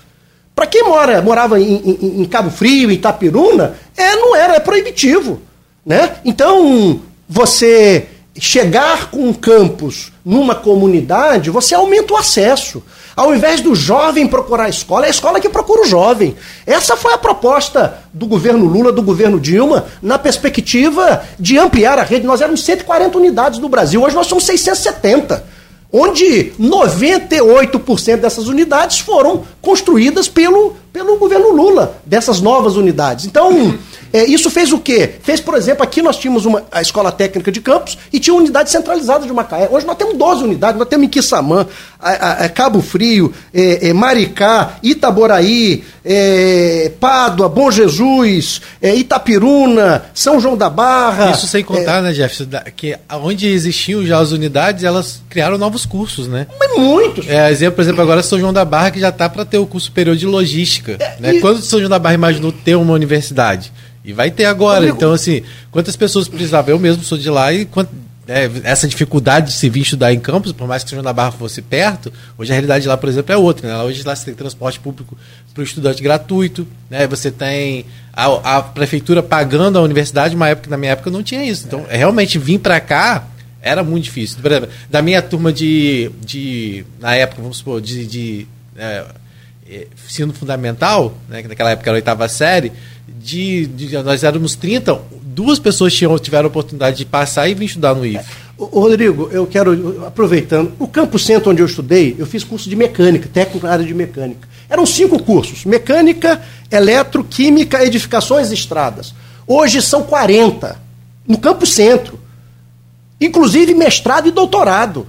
Para quem mora, morava em, em, em, Cabo Frio, em Itapiruna, é, não era, é proibitivo. Né? Então, você chegar com um campus numa comunidade, você aumenta o acesso. Ao invés do jovem procurar a escola, é a escola que procura o jovem. Essa foi a proposta do governo Lula, do governo Dilma, na perspectiva de ampliar a rede. Nós éramos 140 unidades no Brasil, hoje nós somos 670 onde 98% dessas unidades foram construídas pelo, pelo governo Lula, dessas novas unidades. Então, é, isso fez o quê? Fez, por exemplo, aqui nós tínhamos uma, a Escola Técnica de Campos e tinha uma unidade centralizada de Macaé. Hoje nós temos 12 unidades, nós temos em Quissamã, a, a, a Cabo Frio, é, é, Maricá, Itaboraí, é, Pádua, Bom Jesus, é, Itapiruna, São João da Barra. Isso sem contar, né, Jeff, que onde existiam já as unidades, elas criaram novos cursos, né? Mas muitos. É, exemplo, por exemplo, agora São João da Barra que já está para ter o curso superior de logística. né? E... Quando São João da Barra imaginou ter uma universidade? E vai ter agora. Então, assim, quantas pessoas precisavam? Eu mesmo sou de lá e quant, é, essa dificuldade de se vir estudar em campos, por mais que seja na Barra fosse perto, hoje a realidade lá, por exemplo, é outra. Né? Hoje lá você tem transporte público para o estudante gratuito, né? você tem a, a, prefeitura pagando a universidade, uma época na minha época não tinha isso. Então, é. realmente vir para cá era muito difícil. Por exemplo, da minha turma de, de na época, vamos supor, de, de é ensino fundamental, né? que naquela época era a oitava série, de, de, nós éramos 30, duas pessoas tinham, tiveram a oportunidade de passar e vir estudar no IF. Rodrigo, eu quero, aproveitando, o Campo Centro onde eu estudei, eu fiz curso de mecânica, técnico na área de mecânica. Eram cinco cursos: mecânica, eletro, química, edificações e estradas. Hoje são 40, no Campo Centro. Inclusive mestrado e doutorado.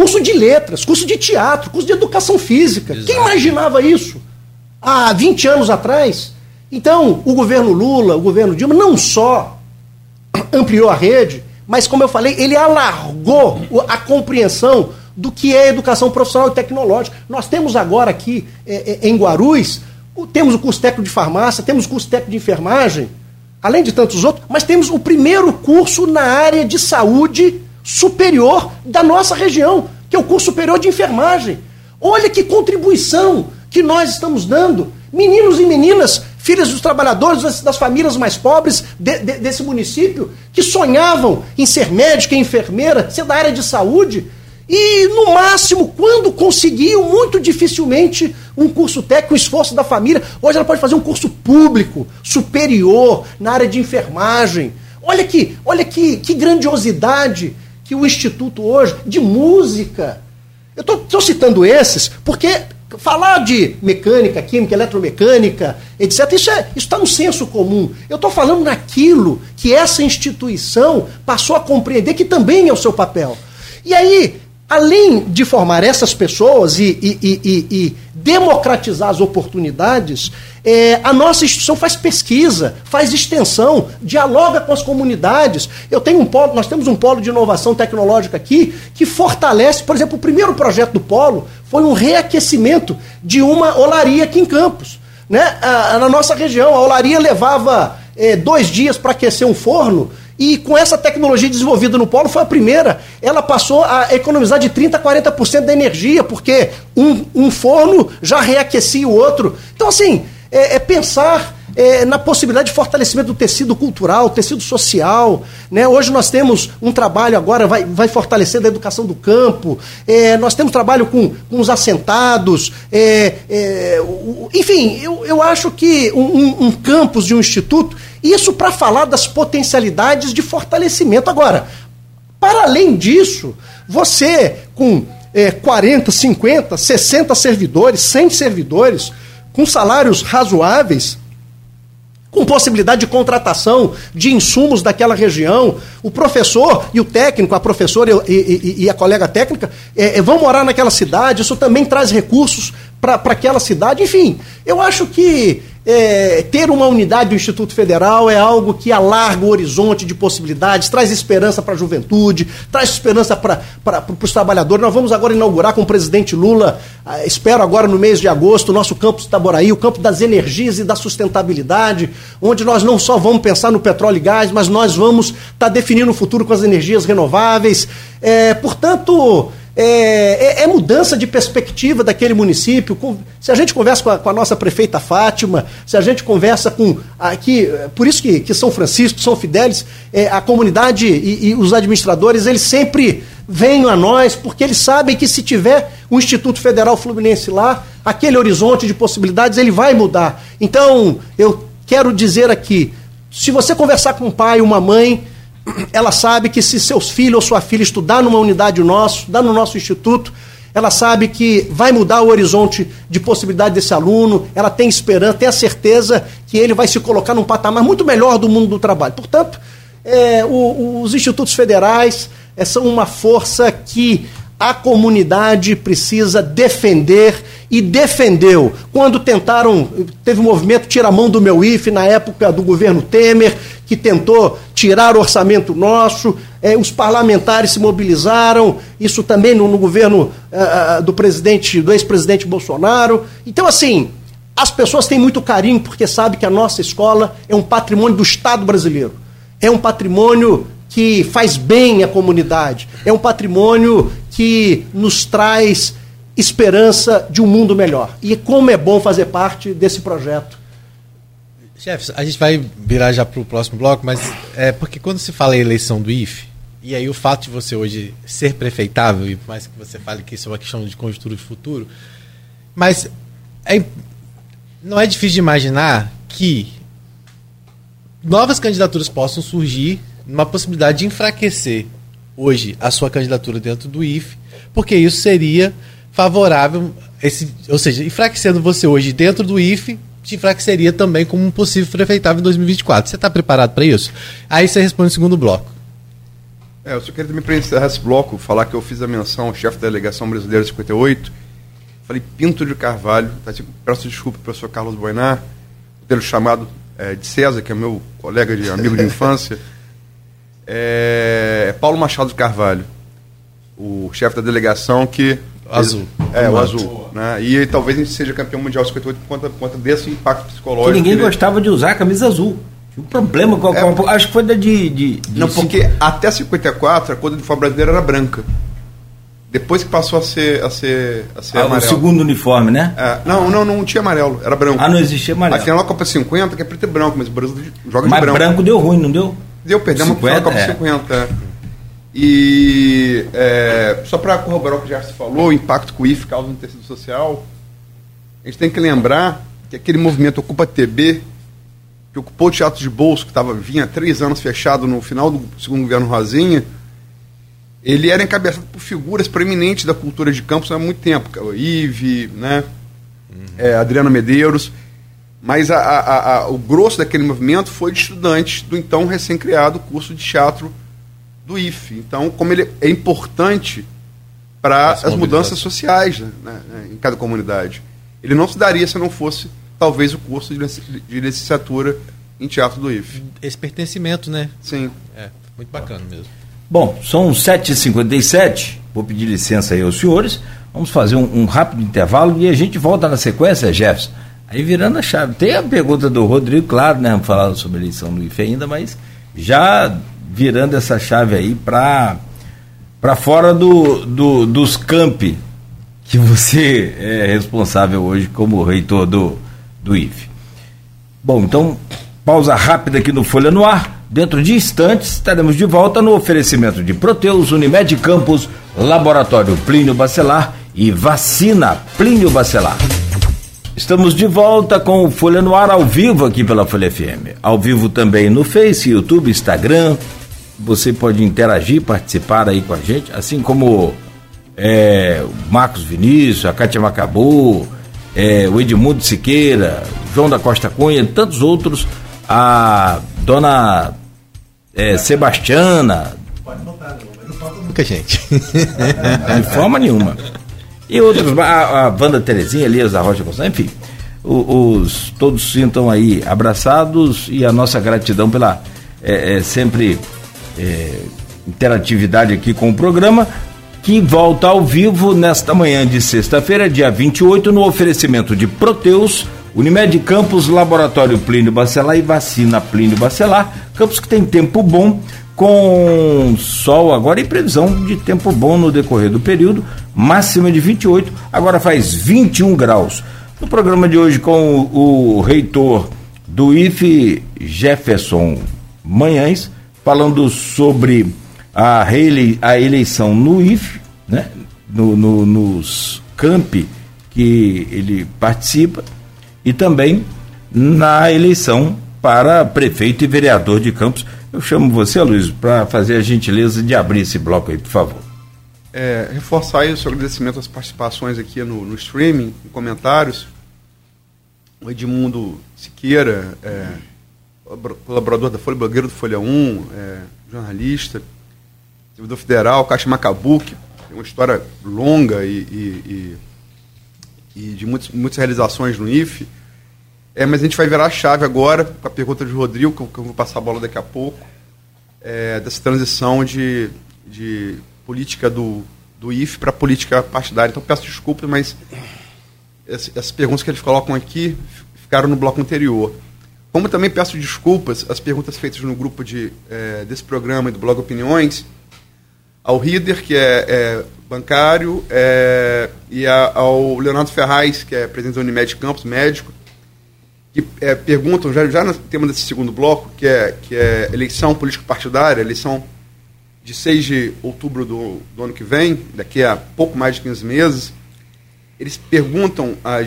Curso de letras, curso de teatro, curso de educação física. Exato. Quem imaginava isso há 20 anos atrás? Então, o governo Lula, o governo Dilma, não só ampliou a rede, mas, como eu falei, ele alargou a compreensão do que é educação profissional e tecnológica. Nós temos agora aqui é, é, em Guarulhos, temos o curso técnico de farmácia, temos o curso técnico de enfermagem, além de tantos outros, mas temos o primeiro curso na área de saúde superior da nossa região, que é o curso superior de enfermagem. Olha que contribuição que nós estamos dando. Meninos e meninas filhas dos trabalhadores, das, famílias mais pobres de, de, desse município, que sonhavam em ser médica, enfermeira, ser da área de saúde, e no máximo, quando conseguiam, muito dificilmente, um curso técnico, o esforço da família. Hoje ela pode fazer um curso público, superior, na área de enfermagem. Olha que, olha que, que grandiosidade que o Instituto hoje, de música. Eu estou citando esses porque Falar de mecânica, química, eletromecânica, etc., isso é, está no senso comum. Eu estou falando naquilo que essa instituição passou a compreender que também é o seu papel. E aí, além de formar essas pessoas e, e, e, e democratizar as oportunidades, é, a nossa instituição faz pesquisa, faz extensão, dialoga com as comunidades. Eu tenho um polo, nós temos um polo de inovação tecnológica aqui que fortalece, por exemplo, o primeiro projeto do polo foi um reaquecimento de uma olaria aqui em Campos. Né? na nossa região, a olaria levava é, dois dias para aquecer um forno e com essa tecnologia desenvolvida no polo, foi a primeira. Ela passou a economizar de 30% a 40% da energia, porque um, um forno já reaquecia o outro. Então, assim, é, é pensar é, na possibilidade de fortalecimento do tecido cultural, tecido social. Né? Hoje nós temos um trabalho agora, vai, vai fortalecer da educação do campo, é, nós temos trabalho com, com os assentados. É, é enfim, eu, eu acho que um, um campus de um instituto isso para falar das potencialidades de fortalecimento. Agora, para além disso, você com é, 40, 50, 60 servidores, 100 servidores, com salários razoáveis, com possibilidade de contratação de insumos daquela região. O professor e o técnico, a professora e, e, e a colega técnica, é, vão morar naquela cidade. Isso também traz recursos para aquela cidade. Enfim, eu acho que é, ter uma unidade do Instituto Federal é algo que alarga o horizonte de possibilidades, traz esperança para a juventude, traz esperança para os trabalhadores. Nós vamos agora inaugurar com o presidente Lula, ah, espero agora no mês de agosto, o nosso campus Itaboraí, o campo das energias e da sustentabilidade, onde nós não só vamos pensar no petróleo e gás, mas nós vamos estar tá definindo o futuro com as energias renováveis. É, portanto, é, é, é, mudança de perspectiva daquele município. Se a gente conversa com a, com a, nossa prefeita Fátima, se a gente conversa com aqui, por isso que, que São Francisco, São Fidélis, é, a comunidade e, e, os administradores, eles sempre vêm a nós, porque eles sabem que se tiver o Instituto Federal Fluminense lá, aquele horizonte de possibilidades, ele vai mudar. Então, eu quero dizer aqui, se você conversar com um pai, uma mãe, ela sabe que se seus filhos ou sua filha estudar numa unidade nossa, estudar no nosso instituto, ela sabe que vai mudar o horizonte de possibilidade desse aluno, ela tem esperança, tem a certeza que ele vai se colocar num patamar muito melhor do mundo do trabalho. Portanto, é, o, os institutos federais é, são uma força que a comunidade precisa defender e defendeu. Quando tentaram, teve um movimento Tira a Mão do Meu IFE na época do governo Temer, que tentou tirar o orçamento nosso, eh, os parlamentares se mobilizaram, isso também no, no governo eh, do presidente, do ex-presidente Bolsonaro. Então, assim, as pessoas têm muito carinho porque sabem que a nossa escola é um patrimônio do Estado brasileiro. É um patrimônio que faz bem à comunidade. É um patrimônio que nos traz esperança de um mundo melhor. E como é bom fazer parte desse projeto. Chefe, a gente vai virar já para o próximo bloco, mas é porque quando se fala em eleição do IFE, e aí o fato de você hoje ser prefeitável, e por mais que você fale que isso é uma questão de conjuntura de futuro, mas é, não é difícil de imaginar que novas candidaturas possam surgir numa possibilidade de enfraquecer hoje a sua candidatura dentro do IFE, porque isso seria favorável esse, ou seja, enfraquecendo você hoje dentro do IFE, te enfraqueceria também como um possível prefeitável em 2024. Você está preparado para isso? Aí você responde no segundo bloco. É, eu só queria também para encerrar esse bloco, falar que eu fiz a menção ao chefe da delegação brasileira 58, falei Pinto de Carvalho, tá, assim, peço desculpa para o professor Carlos Boinar, pelo chamado é, de César, que é meu colega de amigo de infância, é, é Paulo Machado de Carvalho, o chefe da delegação que Azul. É, o azul. Né? E talvez a gente seja campeão mundial 58 por conta, por conta desse impacto psicológico. Que ninguém que gostava de usar a camisa azul. Tinha um problema com a, é, com a, Acho que foi da de, de, de. Não, porque até 54 a cor do uniforme brasileiro era branca. Depois que passou a ser, a ser, a ser ah, amarelo. O segundo uniforme, né? É, não, não, não tinha amarelo, era branco. Ah, não existia amarelo. Aí final da Copa 50, que é preto e branco, mas o Brasil joga mas de branco. Mas branco deu ruim, não deu? Deu, perdemos 50, a Copa é. 50. É. E é, só para corroborar o que já se falou, o impacto que o IF causa no tecido social, a gente tem que lembrar que aquele movimento Ocupa TB, que ocupou o Teatro de Bolso, que tava, vinha três anos fechado no final do segundo governo Rosinha, ele era encabeçado por figuras proeminentes da cultura de campos há muito tempo, o Ive, né? Uhum. É, Adriana Medeiros, mas a, a, a, o grosso daquele movimento foi de estudantes do então recém-criado curso de teatro do IFE. Então, como ele é importante para as mudanças sociais né, né, em cada comunidade. Ele não se daria se não fosse, talvez, o curso de licenciatura em teatro do IFE. Esse pertencimento, né? Sim. É, muito bacana mesmo. Bom, são 7h57, vou pedir licença aí aos senhores, vamos fazer um, um rápido intervalo e a gente volta na sequência, Jefferson. Aí virando a chave. Tem a pergunta do Rodrigo, claro, né? Vamos falar sobre a eleição do IFE ainda, mas já virando essa chave aí para para fora do, do, dos campi que você é responsável hoje como reitor do, do IFE. Bom, então, pausa rápida aqui no Folha no Ar. Dentro de instantes, estaremos de volta no oferecimento de Proteus, Unimed Campos, Laboratório Plínio Bacelar e Vacina Plínio Bacelar. Estamos de volta com o Folha no Ar ao vivo aqui pela Folha FM. Ao vivo também no Face, YouTube, Instagram, você pode interagir, participar aí com a gente, assim como é, o Marcos Vinícius, a Cátia Macabu, é, o Edmundo Siqueira, João da Costa Cunha, tantos outros, a dona é, Sebastiana. Pode botar, não falta nunca, gente. De forma nenhuma. E outros, a, a Wanda Terezinha, Elias da Rocha Gonçalves, enfim, os, os, todos sintam aí abraçados e a nossa gratidão pela é, é, sempre é, interatividade aqui com o programa, que volta ao vivo nesta manhã de sexta-feira, dia 28, no oferecimento de Proteus, Unimed Campos, Laboratório Plínio Bacelar e Vacina Plínio Bacelar. Campos que tem tempo bom, com sol agora e previsão de tempo bom no decorrer do período, máxima de 28, agora faz 21 graus. No programa de hoje com o, o reitor do IFE, Jefferson Manhães, falando sobre a, reele, a eleição no IFE, né? no, no, nos campi que ele participa, e também na eleição para prefeito e vereador de Campos. Eu chamo você, Luiz, para fazer a gentileza de abrir esse bloco aí, por favor. É, reforçar aí o seu agradecimento às participações aqui no, no streaming, em comentários. O Edmundo Siqueira, é, colaborador da Folha, blogueiro do Folha 1, é, jornalista, servidor federal, Caixa Macabuque, tem uma história longa e, e, e, e de muitos, muitas realizações no IFE. É, mas a gente vai virar a chave agora com a pergunta de Rodrigo, que eu, vou passar a bola daqui a pouco, é, dessa transição de, de política do, do IFE para política partidária. Então peço desculpas, mas essas perguntas que eles colocam aqui ficaram no bloco anterior. Como também peço desculpas às perguntas feitas no grupo de, é, desse programa e do blog Opiniões, ao Rider, que é, é bancário, é, e a, ao Leonardo Ferraz, que é presidente da Unimed Campos, médico, que é, perguntam, já, já no tema desse segundo bloco, que é, que é eleição político-partidária, eleição de 6 de outubro do, do, ano que vem, daqui a pouco mais de 15 meses, eles perguntam a,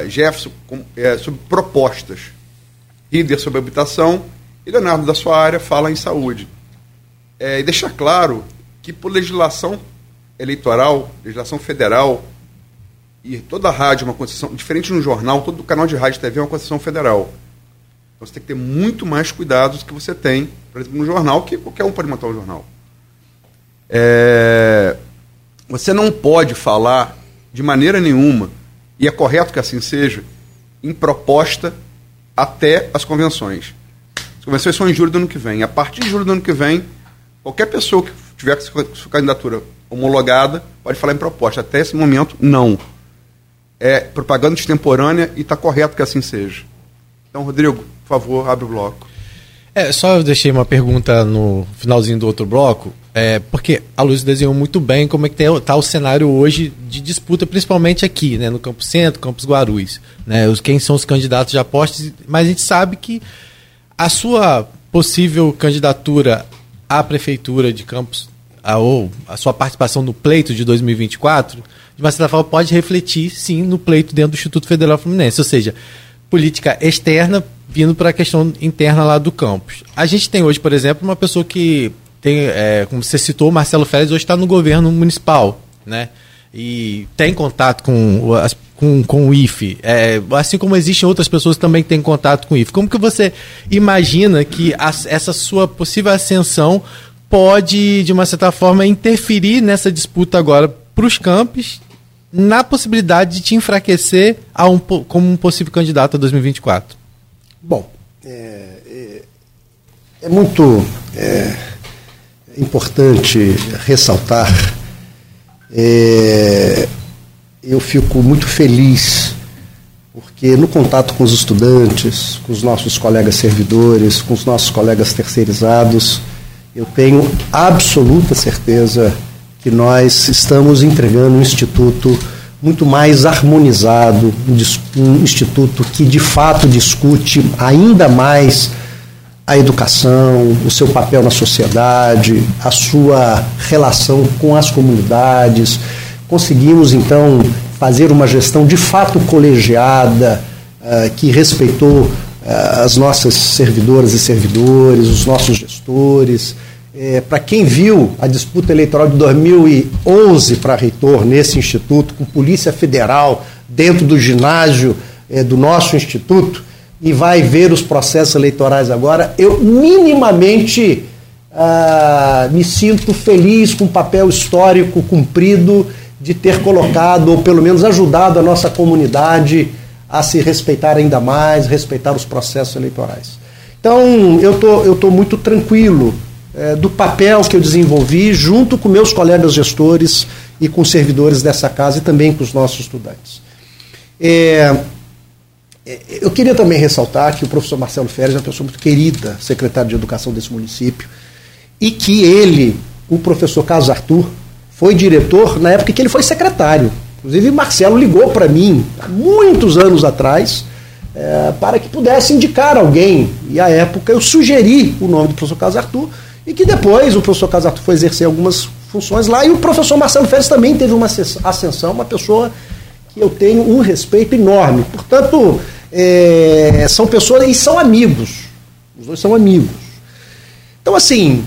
a Jefferson com, é, sobre propostas. Rider sobre habitação e Leonardo da sua área fala em saúde. É, e deixar claro que por legislação eleitoral, legislação federal, e toda rádio é uma concessão, diferente de um jornal, todo canal de rádio e TV é uma concessão federal. Então você tem que ter muito mais cuidados do que você tem, por exemplo, no jornal, que qualquer um pode montar um jornal. É, você não pode falar de maneira nenhuma, e é correto que assim seja, em proposta até as convenções. As convenções são em julho do ano que vem. A partir de julho do ano que vem, qualquer pessoa que tiver sua candidatura homologada pode falar em proposta. Até esse momento, não. É propaganda extemporânea e está correto que assim seja. Então, Rodrigo, por favor, abre o bloco. É, só eu deixei uma pergunta no finalzinho do outro bloco, é, porque a Luz desenhou muito bem como é que está o cenário hoje de disputa, principalmente aqui, né, no Campo Centro, Campos Guarulhos. Né, os, quem são os candidatos de apostas, mas a gente sabe que a sua possível candidatura à prefeitura de Campos, a, ou a sua participação no pleito de 2024, de uma certa forma pode refletir, sim, no pleito dentro do Instituto Federal Fluminense. Ou seja, política externa vindo para a questão interna lá do campus. A gente tem hoje, por exemplo, uma pessoa que tem, é, como você citou, Marcelo Félix hoje está no governo municipal, né? E tem contato com, com, com o IFE, é, assim como existem outras pessoas que também têm contato com o IFE. Como que você imagina que a, essa sua possível ascensão pode, de uma certa forma, interferir nessa disputa agora para os campos na possibilidade de te enfraquecer um, como um possível candidato a 2024? Bom, é, é, é muito é, importante ressaltar. É, eu fico muito feliz porque no contato com os estudantes, com os nossos colegas servidores, com os nossos colegas terceirizados, eu tenho absoluta certeza que nós estamos entregando um instituto muito mais harmonizado, um instituto que de fato discute ainda mais a educação, o seu papel na sociedade, a sua relação com as comunidades. Conseguimos então fazer uma gestão de fato colegiada, uh, que respeitou as nossas servidoras e servidores, os nossos gestores, é, para quem viu a disputa eleitoral de 2011 para reitor nesse instituto, com Polícia Federal dentro do ginásio é, do nosso instituto, e vai ver os processos eleitorais agora, eu minimamente ah, me sinto feliz com o papel histórico cumprido de ter colocado, ou pelo menos ajudado a nossa comunidade a se respeitar ainda mais, respeitar os processos eleitorais. Então, eu tô, estou tô muito tranquilo é, do papel que eu desenvolvi junto com meus colegas gestores e com servidores dessa casa e também com os nossos estudantes. É, é, eu queria também ressaltar que o professor Marcelo Férez é uma pessoa muito querida, secretário de Educação desse município, e que ele, o professor Carlos Arthur, foi diretor na época que ele foi secretário. Inclusive, Marcelo ligou para mim, há muitos anos atrás, é, para que pudesse indicar alguém. E à época eu sugeri o nome do professor Carlos Arthur, e que depois o professor Casato foi exercer algumas funções lá, e o professor Marcelo Félix também teve uma ascensão, uma pessoa que eu tenho um respeito enorme. Portanto, é, são pessoas e são amigos. Os dois são amigos. Então, assim,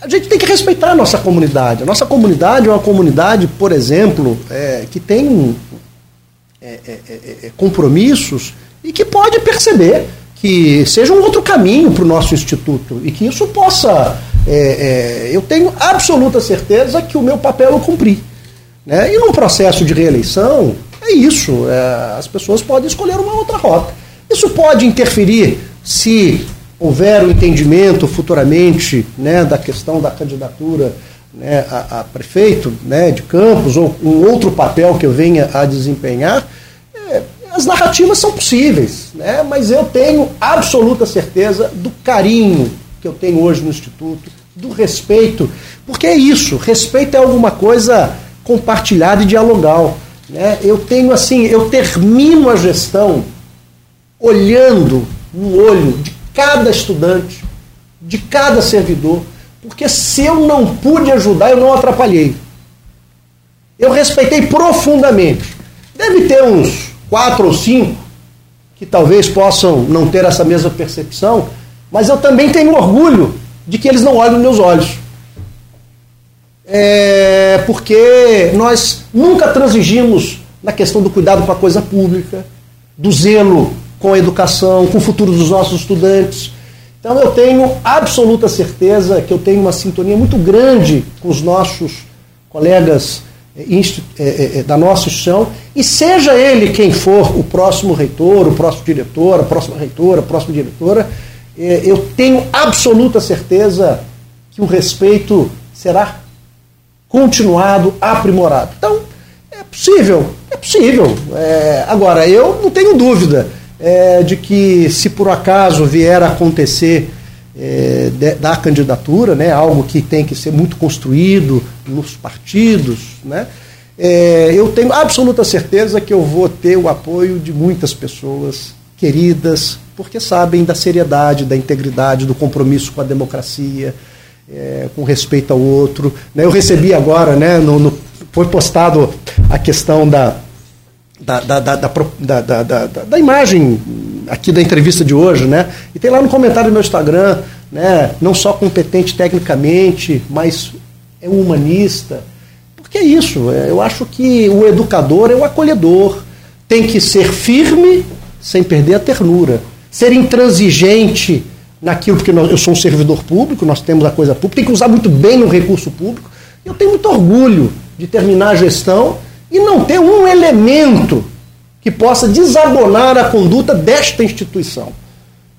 a gente tem que respeitar a nossa comunidade. A nossa comunidade é uma comunidade, por exemplo, é, que tem é, é, é, é compromissos e que pode perceber que seja um outro caminho para o nosso instituto e que isso possa. É, eu tenho absoluta certeza que o meu papel eu cumpri. Né? E num processo de reeleição, é isso. As pessoas podem escolher uma outra rota. Isso pode interferir se houver o entendimento futuramente né, da questão da candidatura né, a, a, prefeito né, de Campos ou um outro papel que eu venha a desempenhar as narrativas são possíveis, né? mas eu tenho absoluta certeza do carinho que eu tenho hoje no Instituto, do respeito, porque é isso, respeito é alguma coisa compartilhada e dialogal. Né? Eu tenho assim, eu termino a gestão olhando no olho de cada estudante, de cada servidor, porque se eu não pude ajudar, eu não atrapalhei. Eu respeitei profundamente. Deve ter uns quatro ou cinco que talvez possam não ter essa mesma percepção, mas eu também tenho orgulho de que eles não olham nos meus olhos. É porque nós nunca transigimos na questão do cuidado com a coisa pública, do zelo com a educação, com o futuro dos nossos estudantes. Então eu tenho absoluta certeza que eu tenho uma sintonia muito grande com os nossos colegas eh, eh, eh, da nossa instituição, e seja ele quem for o próximo reitor, o próximo diretor, a próxima reitora, a próxima diretora, eu tenho absoluta certeza que o respeito será continuado, aprimorado. Então, é possível, é possível. É, agora, eu não tenho dúvida é, de que, se por acaso vier a acontecer é, de, da candidatura, né, algo que tem que ser muito construído nos partidos, né, é, eu tenho absoluta certeza que eu vou ter o apoio de muitas pessoas queridas, porque sabem da seriedade, da integridade, do compromisso com a democracia, é, com respeito ao outro. Né, eu recebi agora, né, no, no, foi postado a questão da, da, da, da, da, imagem aqui da entrevista de hoje, né? E tem lá no comentário do meu Instagram, né? Não só competente tecnicamente, mas é um humanista. Porque é isso, é, eu acho que o educador é o acolhedor. Tem que ser firme sem perder a ternura. Ser intransigente naquilo, porque eu sou um servidor público, nós temos a coisa pública, tem que usar muito bem o recurso público. Eu tenho muito orgulho de terminar a gestão e não ter um elemento que possa desabonar a conduta desta instituição.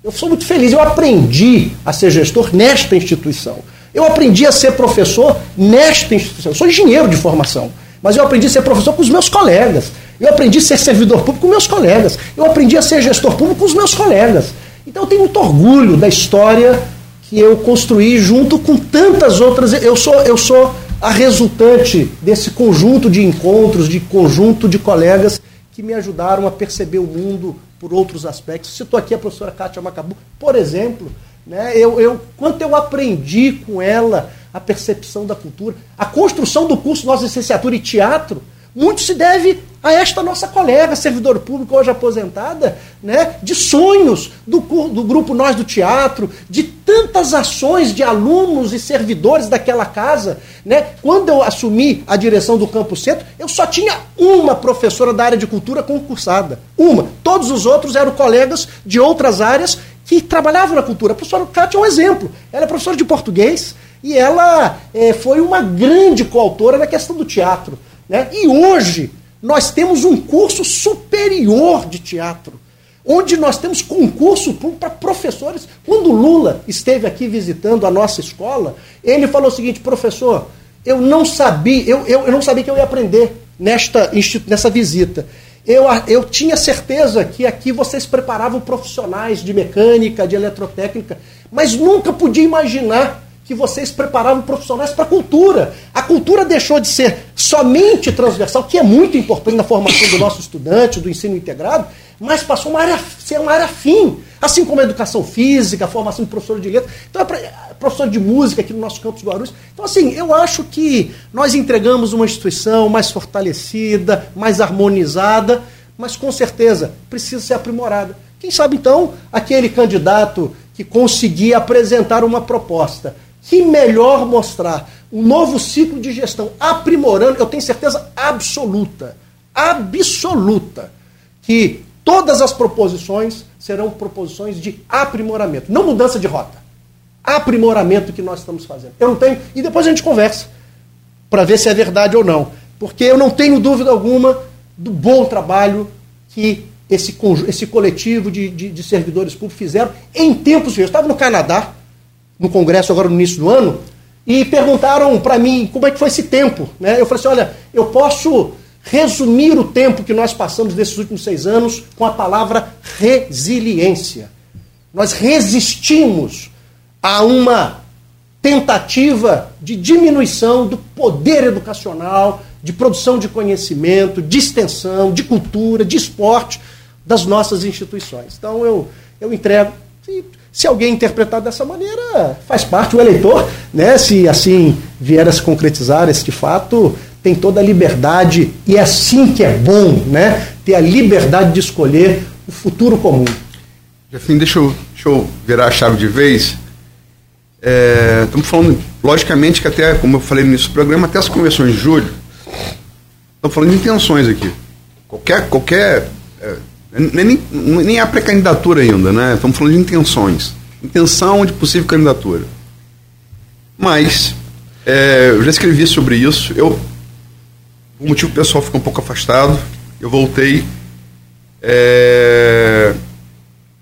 Eu sou muito feliz, eu aprendi a ser gestor nesta instituição. Eu aprendi a ser professor nesta instituição. Eu sou engenheiro de formação, mas eu aprendi a ser professor com os meus colegas. Eu aprendi a ser servidor público com meus colegas. Eu aprendi a ser gestor público com os meus colegas. Então eu tenho muito orgulho da história que eu construí junto com tantas outras. Eu sou, eu sou a resultante desse conjunto de encontros, de conjunto de colegas que me ajudaram a perceber o mundo por outros aspectos. Citou aqui a professora Kátia Macabu, por exemplo, né, eu, eu, quanto eu aprendi com ela a percepção da cultura, a construção do curso Nossa Licenciatura em Teatro, muito se deve a esta nossa colega, servidor público hoje aposentada, né, de sonhos do, do grupo Nós do Teatro, de tantas ações de alunos e servidores daquela casa. Né? Quando eu assumi a direção do Campo Centro, eu só tinha uma professora da área de cultura concursada. Uma. Todos os outros eram colegas de outras áreas que trabalhavam na cultura. A professora Cátia é um exemplo. Ela é professora de português e ela é, foi uma grande coautora na questão do teatro. Né? E hoje, nós temos um curso superior de teatro, onde nós temos concurso para professores. Quando Lula esteve aqui visitando a nossa escola, ele falou o seguinte, professor, eu não sabia, eu, eu, eu não sabia que eu ia aprender nesta, nessa visita. Eu, eu tinha certeza que aqui vocês preparavam profissionais de mecânica, de eletrotécnica, mas nunca podia imaginar que vocês preparavam profissionais para a cultura. A cultura deixou de ser somente transversal, que é muito importante na formação do nosso estudante, do ensino integrado, mas passou a ser uma área fim, assim como a educação física, a formação de professor de letras, então é professor de música aqui no nosso campus Guarulhos. Então, assim, eu acho que nós entregamos uma instituição mais fortalecida, mais harmonizada, mas com certeza precisa ser aprimorada. Quem sabe, então, aquele candidato que conseguir apresentar uma proposta que melhor mostrar um novo ciclo de gestão, aprimorando, eu tenho certeza absoluta, absoluta, que todas as proposições serão proposições de aprimoramento, não mudança de rota. Aprimoramento que nós estamos fazendo. Eu não tenho. E depois a gente conversa para ver se é verdade ou não. Porque eu não tenho dúvida alguma do bom trabalho que esse, esse coletivo de, de, de servidores públicos fizeram em tempos. Eu estava no Canadá, no Congresso agora no início do ano, e perguntaram para mim como é que foi esse tempo. Né? Eu falei assim, olha, eu posso resumir o tempo que nós passamos nesses últimos seis anos com a palavra resiliência. Nós resistimos a uma tentativa de diminuição do poder educacional, de produção de conhecimento, de extensão, de cultura, de esporte das nossas instituições. Então eu, eu entrego. Se alguém interpretar dessa maneira, faz parte o eleitor, né? Se assim vier a se concretizar este fato, tem toda a liberdade e é assim que é bom, né? Ter a liberdade de escolher o futuro comum. Jefim, deixa eu, deixa eu virar a chave de vez. É, estamos falando, logicamente, que até, como eu falei no início do programa, até as convenções de julho, estamos falando de intenções aqui. qualquer. qualquer é, nem, nem há pré-candidatura ainda, né? Estamos falando de intenções. Intenção de possível candidatura. Mas, é, eu já escrevi sobre isso. Eu, o motivo pessoal ficou um pouco afastado. Eu voltei. É,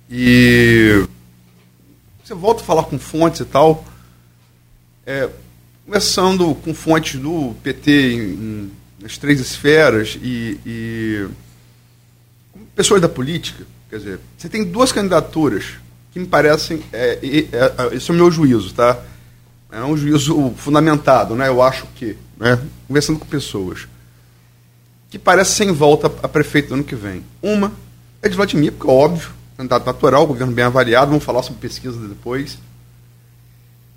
e você volta a falar com fontes e tal. É, conversando com fontes do PT em, em, nas três esferas e, e pessoas da política, quer dizer, você tem duas candidaturas que me parecem, é, é, é, esse é o meu juízo, tá? É um juízo fundamentado, né? Eu acho que, né? Conversando com pessoas, que parece sem volta a prefeito do ano que vem. Uma é de Vladimir, porque é óbvio, candidato natural, governo bem avaliado, vamos falar sobre pesquisa depois.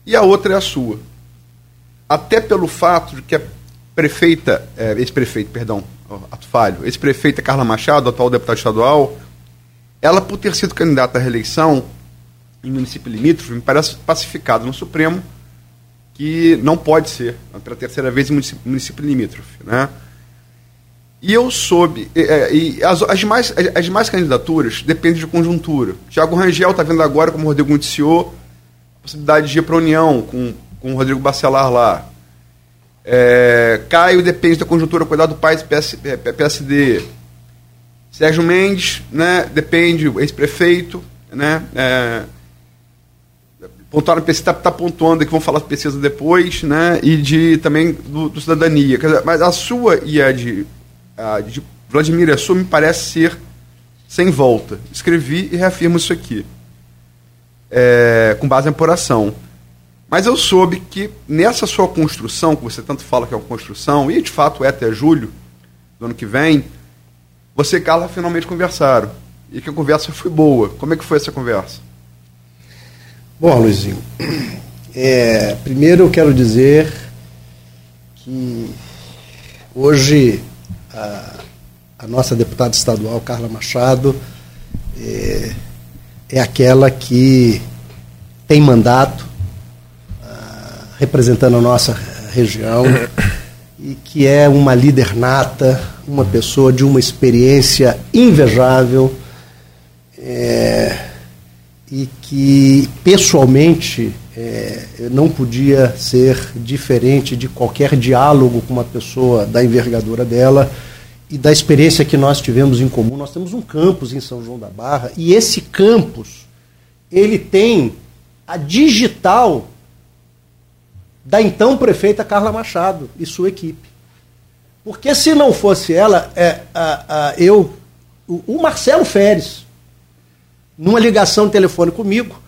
E a outra é a sua até pelo fato de que a prefeita, é, ex-prefeito, perdão, ato falho, ex-prefeita Carla Machado, atual deputada estadual, ela, por ter sido candidata à reeleição em município limítrofe, me parece pacificado no Supremo que não pode ser, pela terceira vez, em município, município limítrofe. Né? E eu soube, e, e as, as, demais, as, as demais candidaturas dependem de conjuntura. Tiago Rangel está vendo agora, como o Rodrigo noticiou, a possibilidade de ir para a União com com o Rodrigo Bacelar lá. É, Caio depende da conjuntura, cuidado do pai PS, PSD. Sérgio Mendes, né, depende, ex-prefeito, né, é, pontuaram, está tá pontuando que vão falar pesquisa depois, né, e de também do, do cidadania. Dizer, mas a sua e a de, a de Vladimir a sua me parece ser sem volta. Escrevi e reafirmo isso aqui, é, com base em apuração. Mas eu soube que nessa sua construção, que você tanto fala que é uma construção, e de fato é até julho do ano que vem, você e Carla finalmente conversaram. E que a conversa foi boa. Como é que foi essa conversa? Bom, Luizinho, é, primeiro eu quero dizer que hoje a, a nossa deputada estadual, Carla Machado, é, é aquela que tem mandato, representando a nossa região e que é uma líder nata, uma pessoa de uma experiência invejável é, e que pessoalmente é, não podia ser diferente de qualquer diálogo com uma pessoa da envergadura dela e da experiência que nós tivemos em comum. Nós temos um campus em São João da Barra e esse campus ele tem a digital da então prefeita Carla Machado e sua equipe. Porque se não fosse ela, é, a, a, eu, o, o Marcelo Feres, numa ligação de telefone comigo,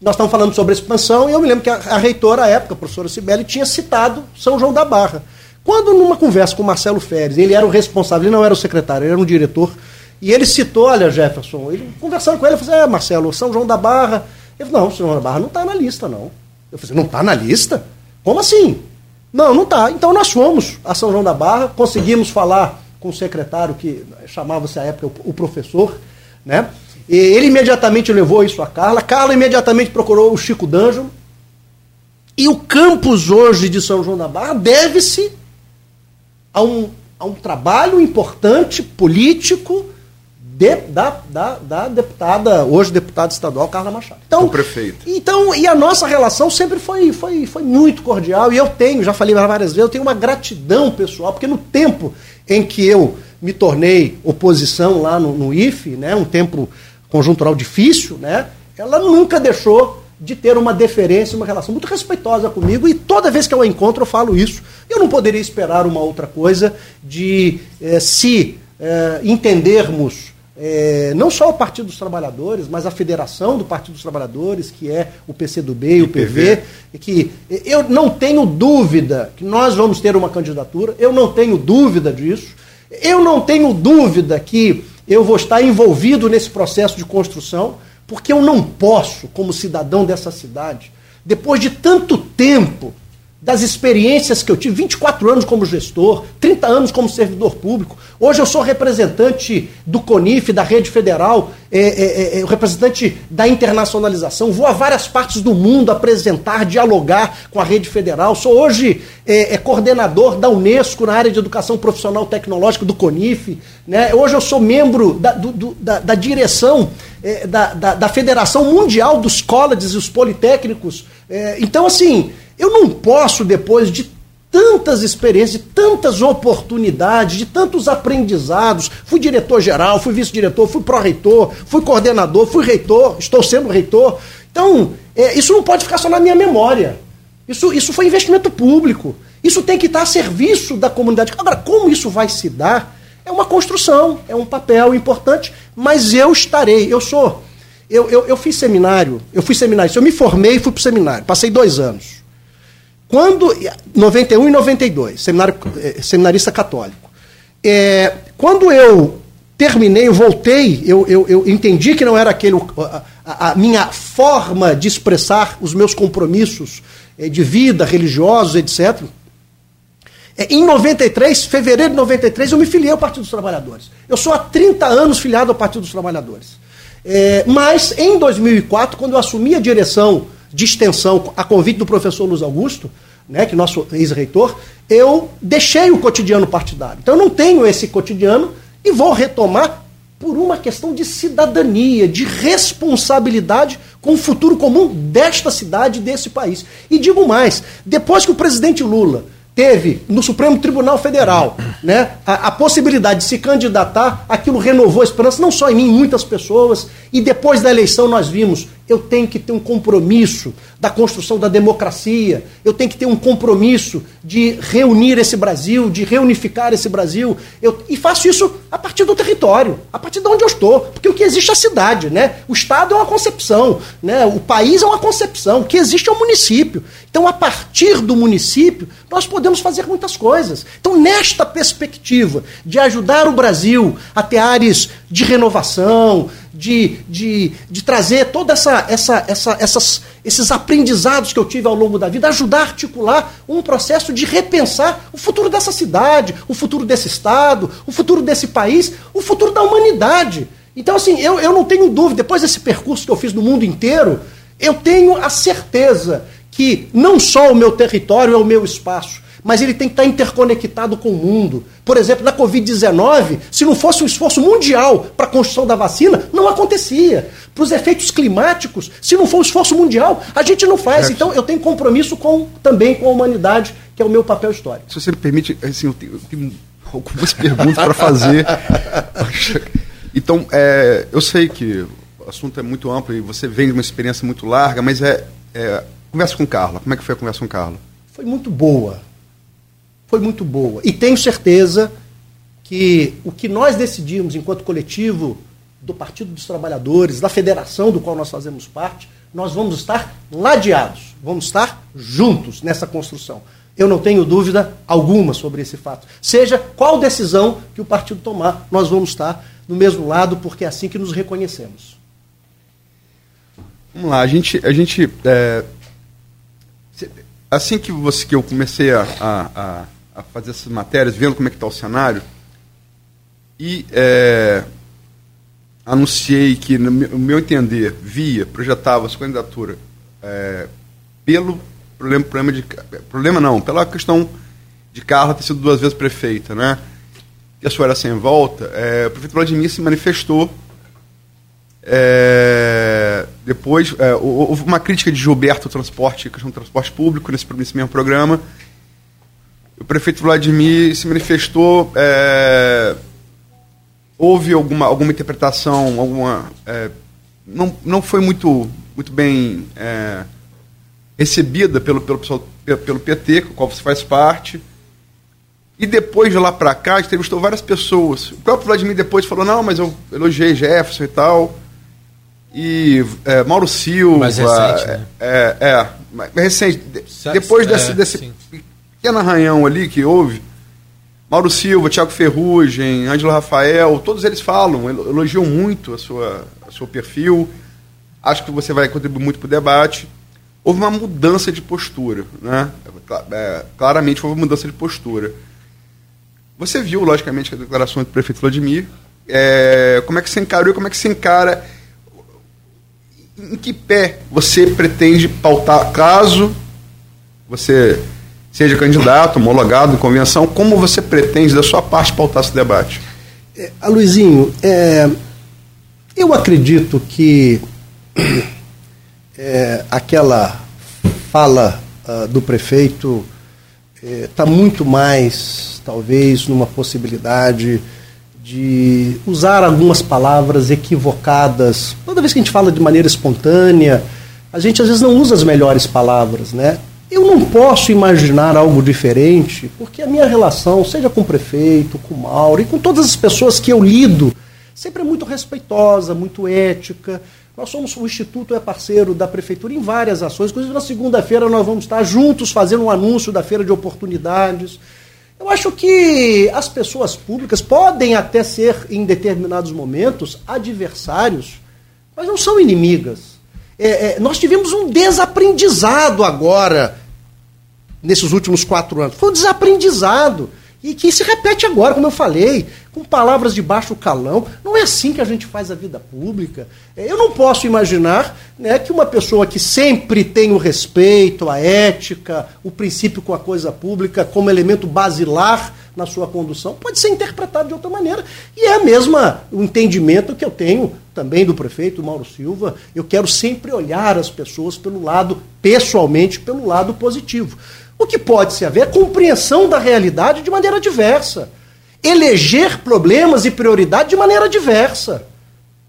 nós estamos falando sobre expansão e eu me lembro que a, a reitora à época, a professora Sibeli, tinha citado São João da Barra. Quando numa conversa com o Marcelo Feres, ele era o responsável, ele não era o secretário, ele era um diretor, e ele citou, olha, Jefferson, ele, conversando com ele, ele falou assim, é, Marcelo, São João da Barra. Ele falou, não, São João da Barra não está na lista, não. Eu falei, não está na lista? Como assim? Não, não está. Então nós fomos a São João da Barra, conseguimos falar com o secretário, que chamava-se à época o professor, né? E ele imediatamente levou isso a Carla. Carla imediatamente procurou o Chico D'Angelo. E o campus hoje de São João da Barra deve-se a um, a um trabalho importante político de, da, da, da, deputada, hoje deputada estadual, Carla Machado. Então, o prefeito. Então, e a nossa relação sempre foi, foi, foi muito cordial, e eu tenho, já falei várias vezes, eu tenho uma gratidão pessoal, porque no tempo em que eu me tornei oposição lá no, no IFE, né, um tempo conjuntural difícil, né, ela nunca deixou de ter uma deferência, uma relação muito respeitosa comigo, e toda vez que eu a encontro eu falo isso. Eu não poderia esperar uma outra coisa de eh, se eh, entendermos é, não só o Partido dos Trabalhadores, mas a Federação do Partido dos Trabalhadores, que é o PCdoB e o PV, e que eu não tenho dúvida que nós vamos ter uma candidatura, eu não tenho dúvida disso, eu não tenho dúvida que eu vou estar envolvido nesse processo de construção, porque eu não posso, como cidadão dessa cidade, depois de tanto tempo das experiências que eu tive, 24 anos como gestor, 30 anos como servidor público. Hoje eu sou representante do CONIF, da rede federal, é, é, é, representante da internacionalização. Vou a várias partes do mundo apresentar, dialogar com a rede federal. Sou hoje é, é coordenador da Unesco na área de educação profissional tecnológica do CONIF. Né? Hoje eu sou membro da, do, do, da, da direção é, da, da, da, Federação Mundial dos Colleges e os Politécnicos. É, então, assim, eu não posso, depois de tantas experiências, de tantas oportunidades, de tantos aprendizados. Fui diretor-geral, fui vice-diretor, fui pró-reitor, fui coordenador, fui reitor, estou sendo reitor. Então, é, isso não pode ficar só na minha memória. Isso, isso foi investimento público. Isso tem que estar a serviço da comunidade. Agora, como isso vai se dar? É uma construção, é um papel importante, mas eu estarei. Eu sou. Eu, eu, eu fiz seminário, eu fui seminário, eu me formei e fui para o seminário, passei dois anos. Quando, 91 e 92, seminário, eh, seminarista católico. É, quando eu terminei, eu voltei, eu, eu, eu, entendi que não era aquele a, a, minha forma de expressar os meus compromissos é, de vida, religiosos, etc. É, em 93, fevereiro de 93, eu me filiei ao Partido dos Trabalhadores. Eu sou há 30 anos filiado ao Partido dos Trabalhadores. É, mas em 2004, quando eu assumi a direção de extensão, a convite do professor Luiz Augusto, né, que é nosso ex-reitor, eu deixei o cotidiano partidário. Então eu não tenho esse cotidiano e vou retomar por uma questão de cidadania, de responsabilidade com o futuro comum desta cidade, desse país. E digo mais, depois que o presidente Lula teve no Supremo Tribunal Federal né, a, a, possibilidade de se candidatar, aquilo renovou a esperança, não só em mim, em muitas pessoas. E depois da eleição nós vimos eu tenho que ter um compromisso da construção da democracia, eu tenho que ter um compromisso de reunir esse Brasil, de reunificar esse Brasil. Eu, e faço isso a partir do território, a partir de onde eu estou. Porque o que existe é a cidade, né? O Estado é uma concepção, né? o país é uma concepção, o que existe é o município. Então, a partir do município, nós podemos fazer muitas coisas. Então, nesta perspectiva de ajudar o Brasil a ter áreas de renovação, de, de, de trazer toda essa, essa, essa, essas, esses aprendizados que eu tive ao longo da vida, ajudar a articular um processo de repensar o futuro dessa cidade, o futuro desse estado, o futuro desse país, o futuro da humanidade. Então, assim, eu, eu não tenho dúvida, depois desse percurso que eu fiz no mundo inteiro, eu tenho a certeza que não só o meu território é o meu espaço, mas ele tem que estar interconectado com o mundo. Por exemplo, na Covid-19, se não fosse um esforço mundial para a construção da vacina, não acontecia. Para os efeitos climáticos, se não for um esforço mundial, a gente não faz. Então, eu tenho compromisso com, também com a humanidade, que é o meu papel histórico. Se você me permite, assim, eu tenho, eu tenho algumas perguntas para fazer. Então, é, eu sei que o assunto é muito amplo e você vem de uma experiência muito larga, mas é, é conversa com Carla. Como é que foi a conversa com Carla? Foi muito boa foi muito boa. E tenho certeza que o que nós decidimos enquanto coletivo do Partido dos Trabalhadores, da federação do qual nós fazemos parte, nós vamos estar ladeados, vamos estar juntos nessa construção. Eu não tenho dúvida alguma sobre esse fato. Seja qual decisão que o partido tomar, nós vamos estar no mesmo lado, porque é assim que nos reconhecemos. Vamos lá, a gente, a gente é, assim que você que eu comecei a, a, a fazer essas matérias, vendo como é que está o cenário, e é, anunciei que, no meu entender, via, projetava sua candidatura é, pelo problema, problema de. Problema não, pela questão de Carla ter sido duas vezes prefeita, né? E a sua era sem volta, é, o prefeito Vladimir se manifestou. É, depois, é, houve uma crítica de Gilberto ao transporte, questão do transporte público nesse, nesse mesmo programa o prefeito Vladimir se manifestou. É, houve alguma, alguma interpretação, alguma. É, não, não foi muito, muito bem é, recebida pelo, pelo, pelo PT, com o qual você faz parte. E depois de lá para cá, entrevistou várias pessoas. O próprio Vladimir depois falou: não, mas eu elogiei Jefferson e tal. E é, Mauro Silva. Mais recente, né? É, é, mais recente. Depois desse, é, desse pequeno arranhão ali que houve, Mauro Silva, Tiago Ferrugem, Ângelo Rafael, todos eles falam, elogiam muito a sua, a seu perfil. Acho que você vai contribuir muito para o debate. houve uma mudança de postura. Né? É, claramente houve uma mudança de postura. Você viu, logicamente, a declaração do prefeito Vladimir. É, como é que você encarou e como é que você encara em que pé você pretende pautar, caso você seja candidato, homologado em convenção, como você pretende, da sua parte, pautar esse debate? É, Luizinho, é, eu acredito que é, aquela fala uh, do prefeito está é, muito mais, talvez, numa possibilidade de usar algumas palavras equivocadas. Toda vez que a gente fala de maneira espontânea, a gente às vezes não usa as melhores palavras, né? Eu não posso imaginar algo diferente, porque a minha relação, seja com o prefeito, com o Mauro e com todas as pessoas que eu lido, sempre é muito respeitosa, muito ética. Nós somos, o Instituto é parceiro da Prefeitura em várias ações, inclusive na segunda-feira nós vamos estar juntos fazendo um anúncio da Feira de Oportunidades. Eu acho que as pessoas públicas podem até ser, em determinados momentos, adversários, mas não são inimigas. É, é, nós tivemos um desaprendizado agora, nesses últimos quatro anos. Foi um desaprendizado. E que se repete agora, como eu falei, com palavras de baixo calão. Não é assim que a gente faz a vida pública. É, eu não posso imaginar né, que uma pessoa que sempre tem o respeito, a ética, o princípio com a coisa pública como elemento basilar na sua condução, pode ser interpretado de outra maneira. E é a mesma o entendimento que eu tenho também do prefeito Mauro Silva. Eu quero sempre olhar as pessoas pelo lado, pessoalmente, pelo lado positivo. O que pode se haver é compreensão da realidade de maneira diversa. Eleger problemas e prioridade de maneira diversa.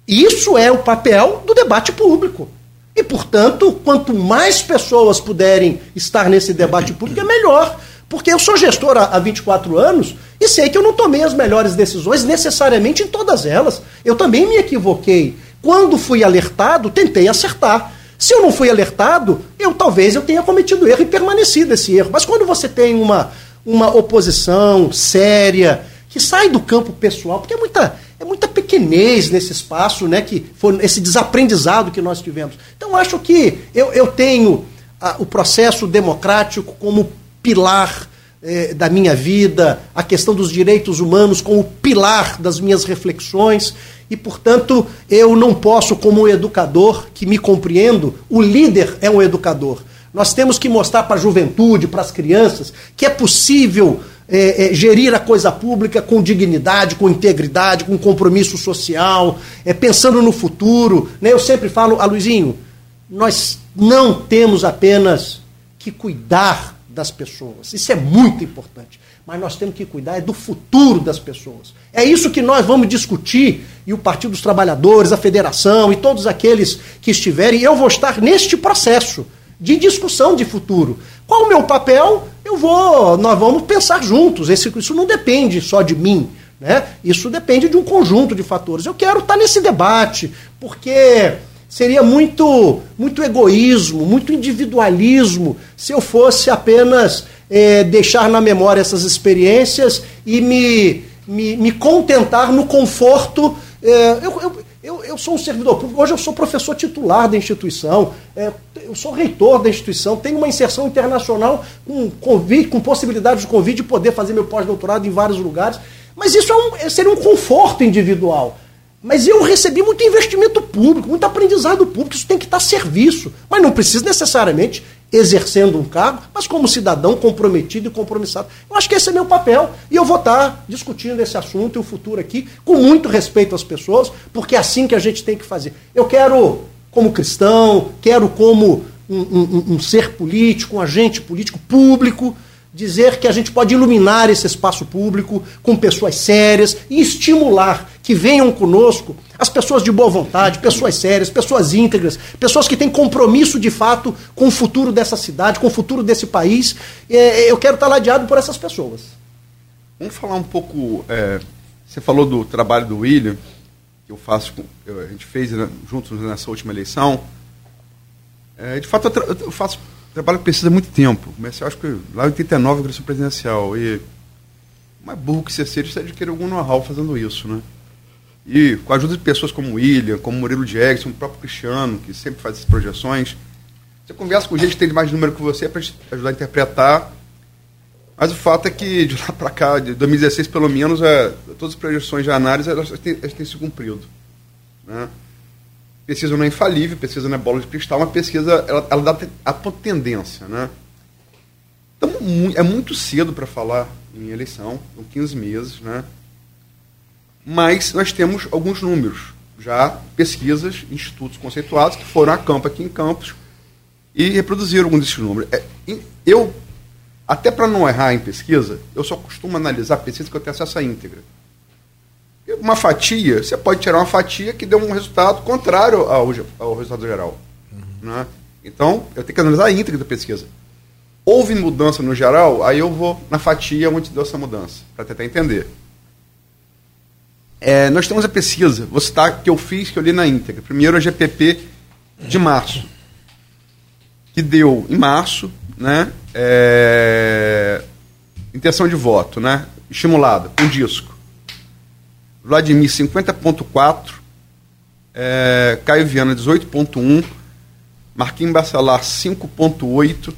Isso é o papel do debate público. E, portanto, quanto mais pessoas puderem estar nesse debate público, é melhor. Porque eu sou gestor há 24 anos e sei que eu não tomei as melhores decisões necessariamente em todas elas. Eu também me equivoquei. Quando fui alertado, tentei acertar. Se eu não fui alertado, eu talvez eu tenha cometido erro e permanecido esse erro. Mas quando você tem uma, uma oposição séria, que sai do campo pessoal, porque é muita, é muita pequenez nesse espaço, né, que foi esse desaprendizado que nós tivemos. Então acho que eu, eu tenho a, o processo democrático como pilar eh, da minha vida, a questão dos direitos humanos como pilar das minhas reflexões e, portanto, eu não posso, como educador que me compreendo, o líder é um educador. Nós temos que mostrar para a juventude, para as crianças, que é possível é, é, gerir a coisa pública com dignidade, com integridade, com compromisso social, é, pensando no futuro. Né? Eu sempre falo, a Luizinho, nós não temos apenas que cuidar das pessoas. Isso é muito importante mas nós temos que cuidar é do futuro das pessoas. É isso que nós vamos discutir, e o Partido dos Trabalhadores, a Federação e todos aqueles que estiverem, eu vou estar neste processo de discussão de futuro. Qual o meu papel? Eu vou, nós vamos pensar juntos. Esse, isso não depende só de mim. Né? Isso depende de um conjunto de fatores. Eu quero estar nesse debate, porque seria muito, muito egoísmo, muito individualismo se eu fosse apenas é, deixar na memória essas experiências e me, me, me contentar no conforto. É, eu, eu, eu, eu, sou um servidor público, hoje eu sou professor titular da instituição, é, eu sou reitor da instituição, tenho uma inserção internacional com convite, com possibilidade de convite de poder fazer meu pós-doutorado em vários lugares. Mas isso é um, seria um conforto individual. Mas eu recebi muito investimento público, muito aprendizado público, isso tem que estar a serviço. Mas não precisa necessariamente exercendo um cargo, mas como cidadão comprometido e compromissado. Eu acho que esse é meu papel e eu vou estar discutindo esse assunto e o futuro aqui com muito respeito às pessoas, porque é assim que a gente tem que fazer. Eu quero, como cristão, quero como um, um, um ser político, um agente político público, dizer que a gente pode iluminar esse espaço público com pessoas sérias e estimular que venham conosco as pessoas de boa vontade, pessoas sérias, pessoas íntegras, pessoas que têm compromisso de fato com o futuro dessa cidade, com o futuro desse país. Eu quero estar ladeado por essas pessoas. Vamos falar um pouco. É, você falou do trabalho do William, que eu faço, a gente fez né, juntos nessa última eleição. É, de fato, eu, eu faço trabalho que precisa muito tempo. Comecei, acho que lá em 89 eu cresci presidencial. E mais burro que você seja, você adquire algum know-how fazendo isso, né? E com a ajuda de pessoas como William, como Murilo Jackson, o próprio Cristiano, que sempre faz essas projeções, Você conversa com gente que tem mais número que você para ajudar a interpretar. Mas o fato é que de lá para cá, de 2016 pelo menos, é, todas as projeções de análise elas têm, elas têm se cumprido. Né? Pesquisa não é infalível, pesquisa não é bola de cristal, mas pesquisa ela, ela dá a tendência. Né? Então, é muito cedo para falar em eleição, são 15 meses, né? mas nós temos alguns números, já pesquisas, institutos conceituados que foram a campo aqui em Campos e reproduziram alguns desses números. É, eu, até para não errar em pesquisa, eu só costumo analisar pesquisa que eu tenho acesso à íntegra. Uma fatia, você pode tirar uma fatia que deu um resultado contrário ao, ao resultado geral. Uhum. Né? Então, eu tenho que analisar a íntegra da pesquisa. Houve mudança no geral, aí eu vou na fatia onde deu essa mudança, para tentar entender. É, nós temos a pesquisa, vou citar que eu fiz, que eu li na íntegra. Primeiro a GPP de março, que deu em março, né, é, intenção de voto, né, estimulada, um disco. Vladimir 50.4, é, Caio Viana 18.1, Marquinhos Bacelar 5.8,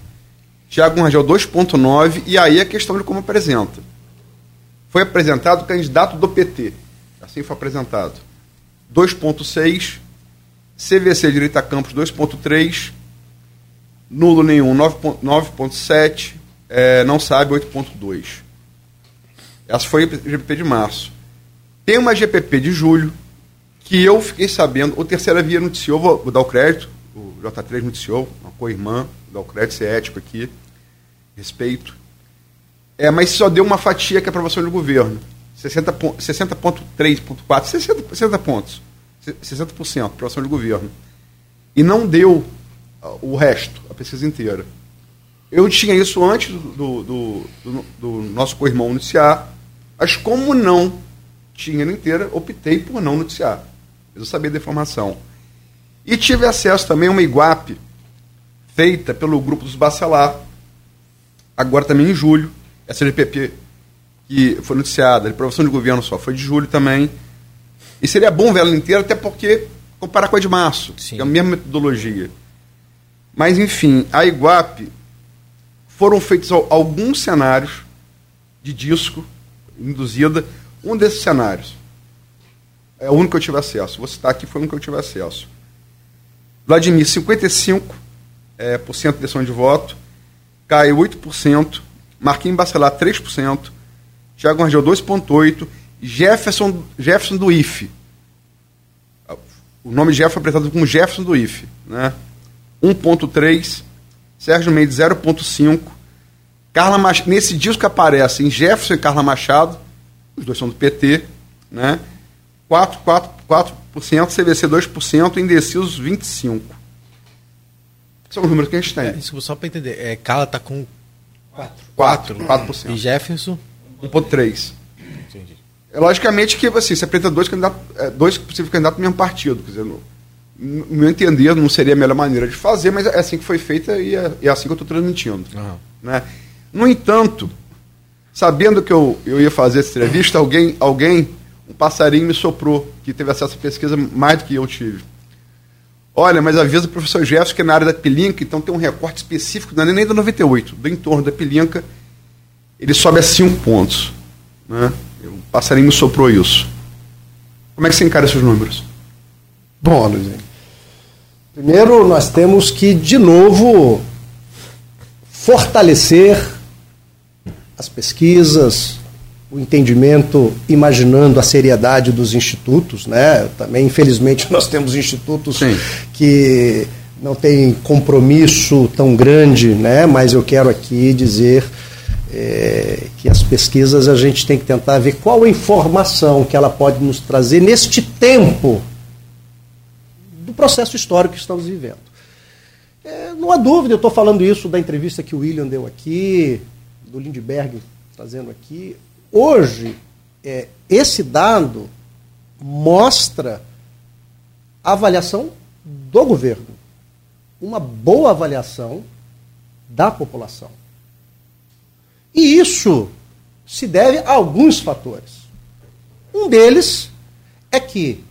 Tiago Rangel 2.9, e aí a questão de como apresenta. Foi apresentado o candidato do PT, assim foi apresentado. 2.6, CVC Direita Campos 2.3, nulo nenhum 9.7, é, não sabe 8.2. Essa foi a GPP de março. Tem uma GPP de julho, que eu fiquei sabendo, o Terceira Via noticiou, vou, vou dar o crédito, o J3 noticiou, uma co-irmã, vou dar o crédito, ser ético aqui, respeito. É, mas só deu uma fatia que é aprovação do governo. 60,3,4, 60, 60, 60 pontos. 60% aprovação de governo. E não deu uh, o resto, a pesquisa inteira. Eu tinha isso antes do, do, do, do nosso co-irmão noticiar, mas como não tinha inteira, optei por não noticiar. Eu sabia da informação. E tive acesso também a uma Iguape feita pelo grupo dos Bacelar, agora também em julho, essa GPP que foi noticiada, a aprovação de governo só foi de julho também. E seria bom ver ela inteira, até porque comparar com a de março, Sim. que é a mesma metodologia. Mas, enfim, a Iguape foram feitos alguns cenários de disco induzida. Um desses cenários é o único que eu tive acesso. Vou citar aqui, foi o único que eu tive acesso. Vladimir, 55% é, por cento de decisão de voto. Caio, 8%. Marquinhos Bacelar, 3%. Thiago Rangel 2.8, Jefferson, Jefferson do IFE. O nome Jefferson foi apresentado como Jefferson do IFE, né? 1.3, Sérgio Mendes 0.5, Carla Machado, nesse disco aparecem Jefferson e Carla Machado, os dois são do PT, né? 4, 4, 4%, CVC 2%, indecisos 25%. São os números que a gente tem. É, isso só para entender. É, Carla está com 4. 4, 4%. E Jefferson? 1.3. Entendi. É logicamente que assim, você apresenta dois candidatos, é, dois possíveis candidatos do mesmo partido. Quer dizer, no, no meu entender, não seria a melhor maneira de fazer, mas é assim que foi feita e é, é assim que eu estou transmitindo. Uhum. Né? No entanto, sabendo que eu, eu ia fazer essa entrevista, alguém, alguém, um passarinho me soprou, que teve acesso à pesquisa mais do que eu tive. Olha, mas avisa o professor Jefferson que é na área da Pilinca, então tem um recorte específico, não é nem da 98, do entorno da Pilinca, ele sobe a 5 pontos. Né? O passarinho me soprou isso. Como é que você encara esses números? Bom, Luizinho. Primeiro, nós temos que, de novo, fortalecer as pesquisas, o entendimento, imaginando a seriedade dos institutos. Né? Também, infelizmente, nós temos institutos Sim. que não têm compromisso tão grande, né? mas eu quero aqui dizer é, que as pesquisas a gente tem que tentar ver qual a informação que ela pode nos trazer neste tempo do processo histórico que estamos vivendo. É, não há dúvida, eu estou falando isso da entrevista que o William deu aqui, do Lindbergh trazendo aqui. Hoje, é, esse dado mostra a avaliação do governo, uma boa avaliação da população. E isso se deve a alguns fatores. Um deles é que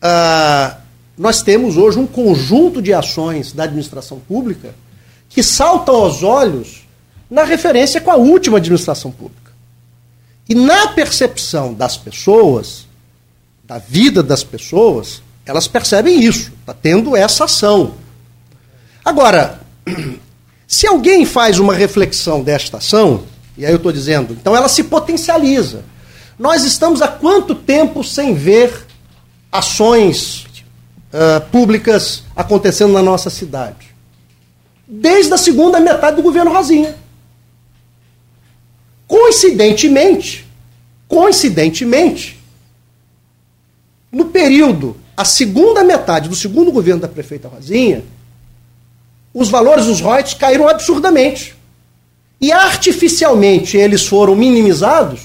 ah, nós temos hoje um conjunto de ações da administração pública que saltam aos olhos na referência com a última administração pública. E na percepção das pessoas, da vida das pessoas, elas percebem isso, está tendo essa ação. Agora, se alguém faz uma reflexão desta ação, e aí eu estou dizendo, então ela se potencializa. Nós estamos há quanto tempo sem ver ações uh, públicas acontecendo na nossa cidade? Desde a segunda metade do governo Rosinha. Coincidentemente, coincidentemente, no período, a segunda metade do segundo governo da prefeita Rosinha, os valores dos royalties caíram absurdamente. E artificialmente eles foram minimizados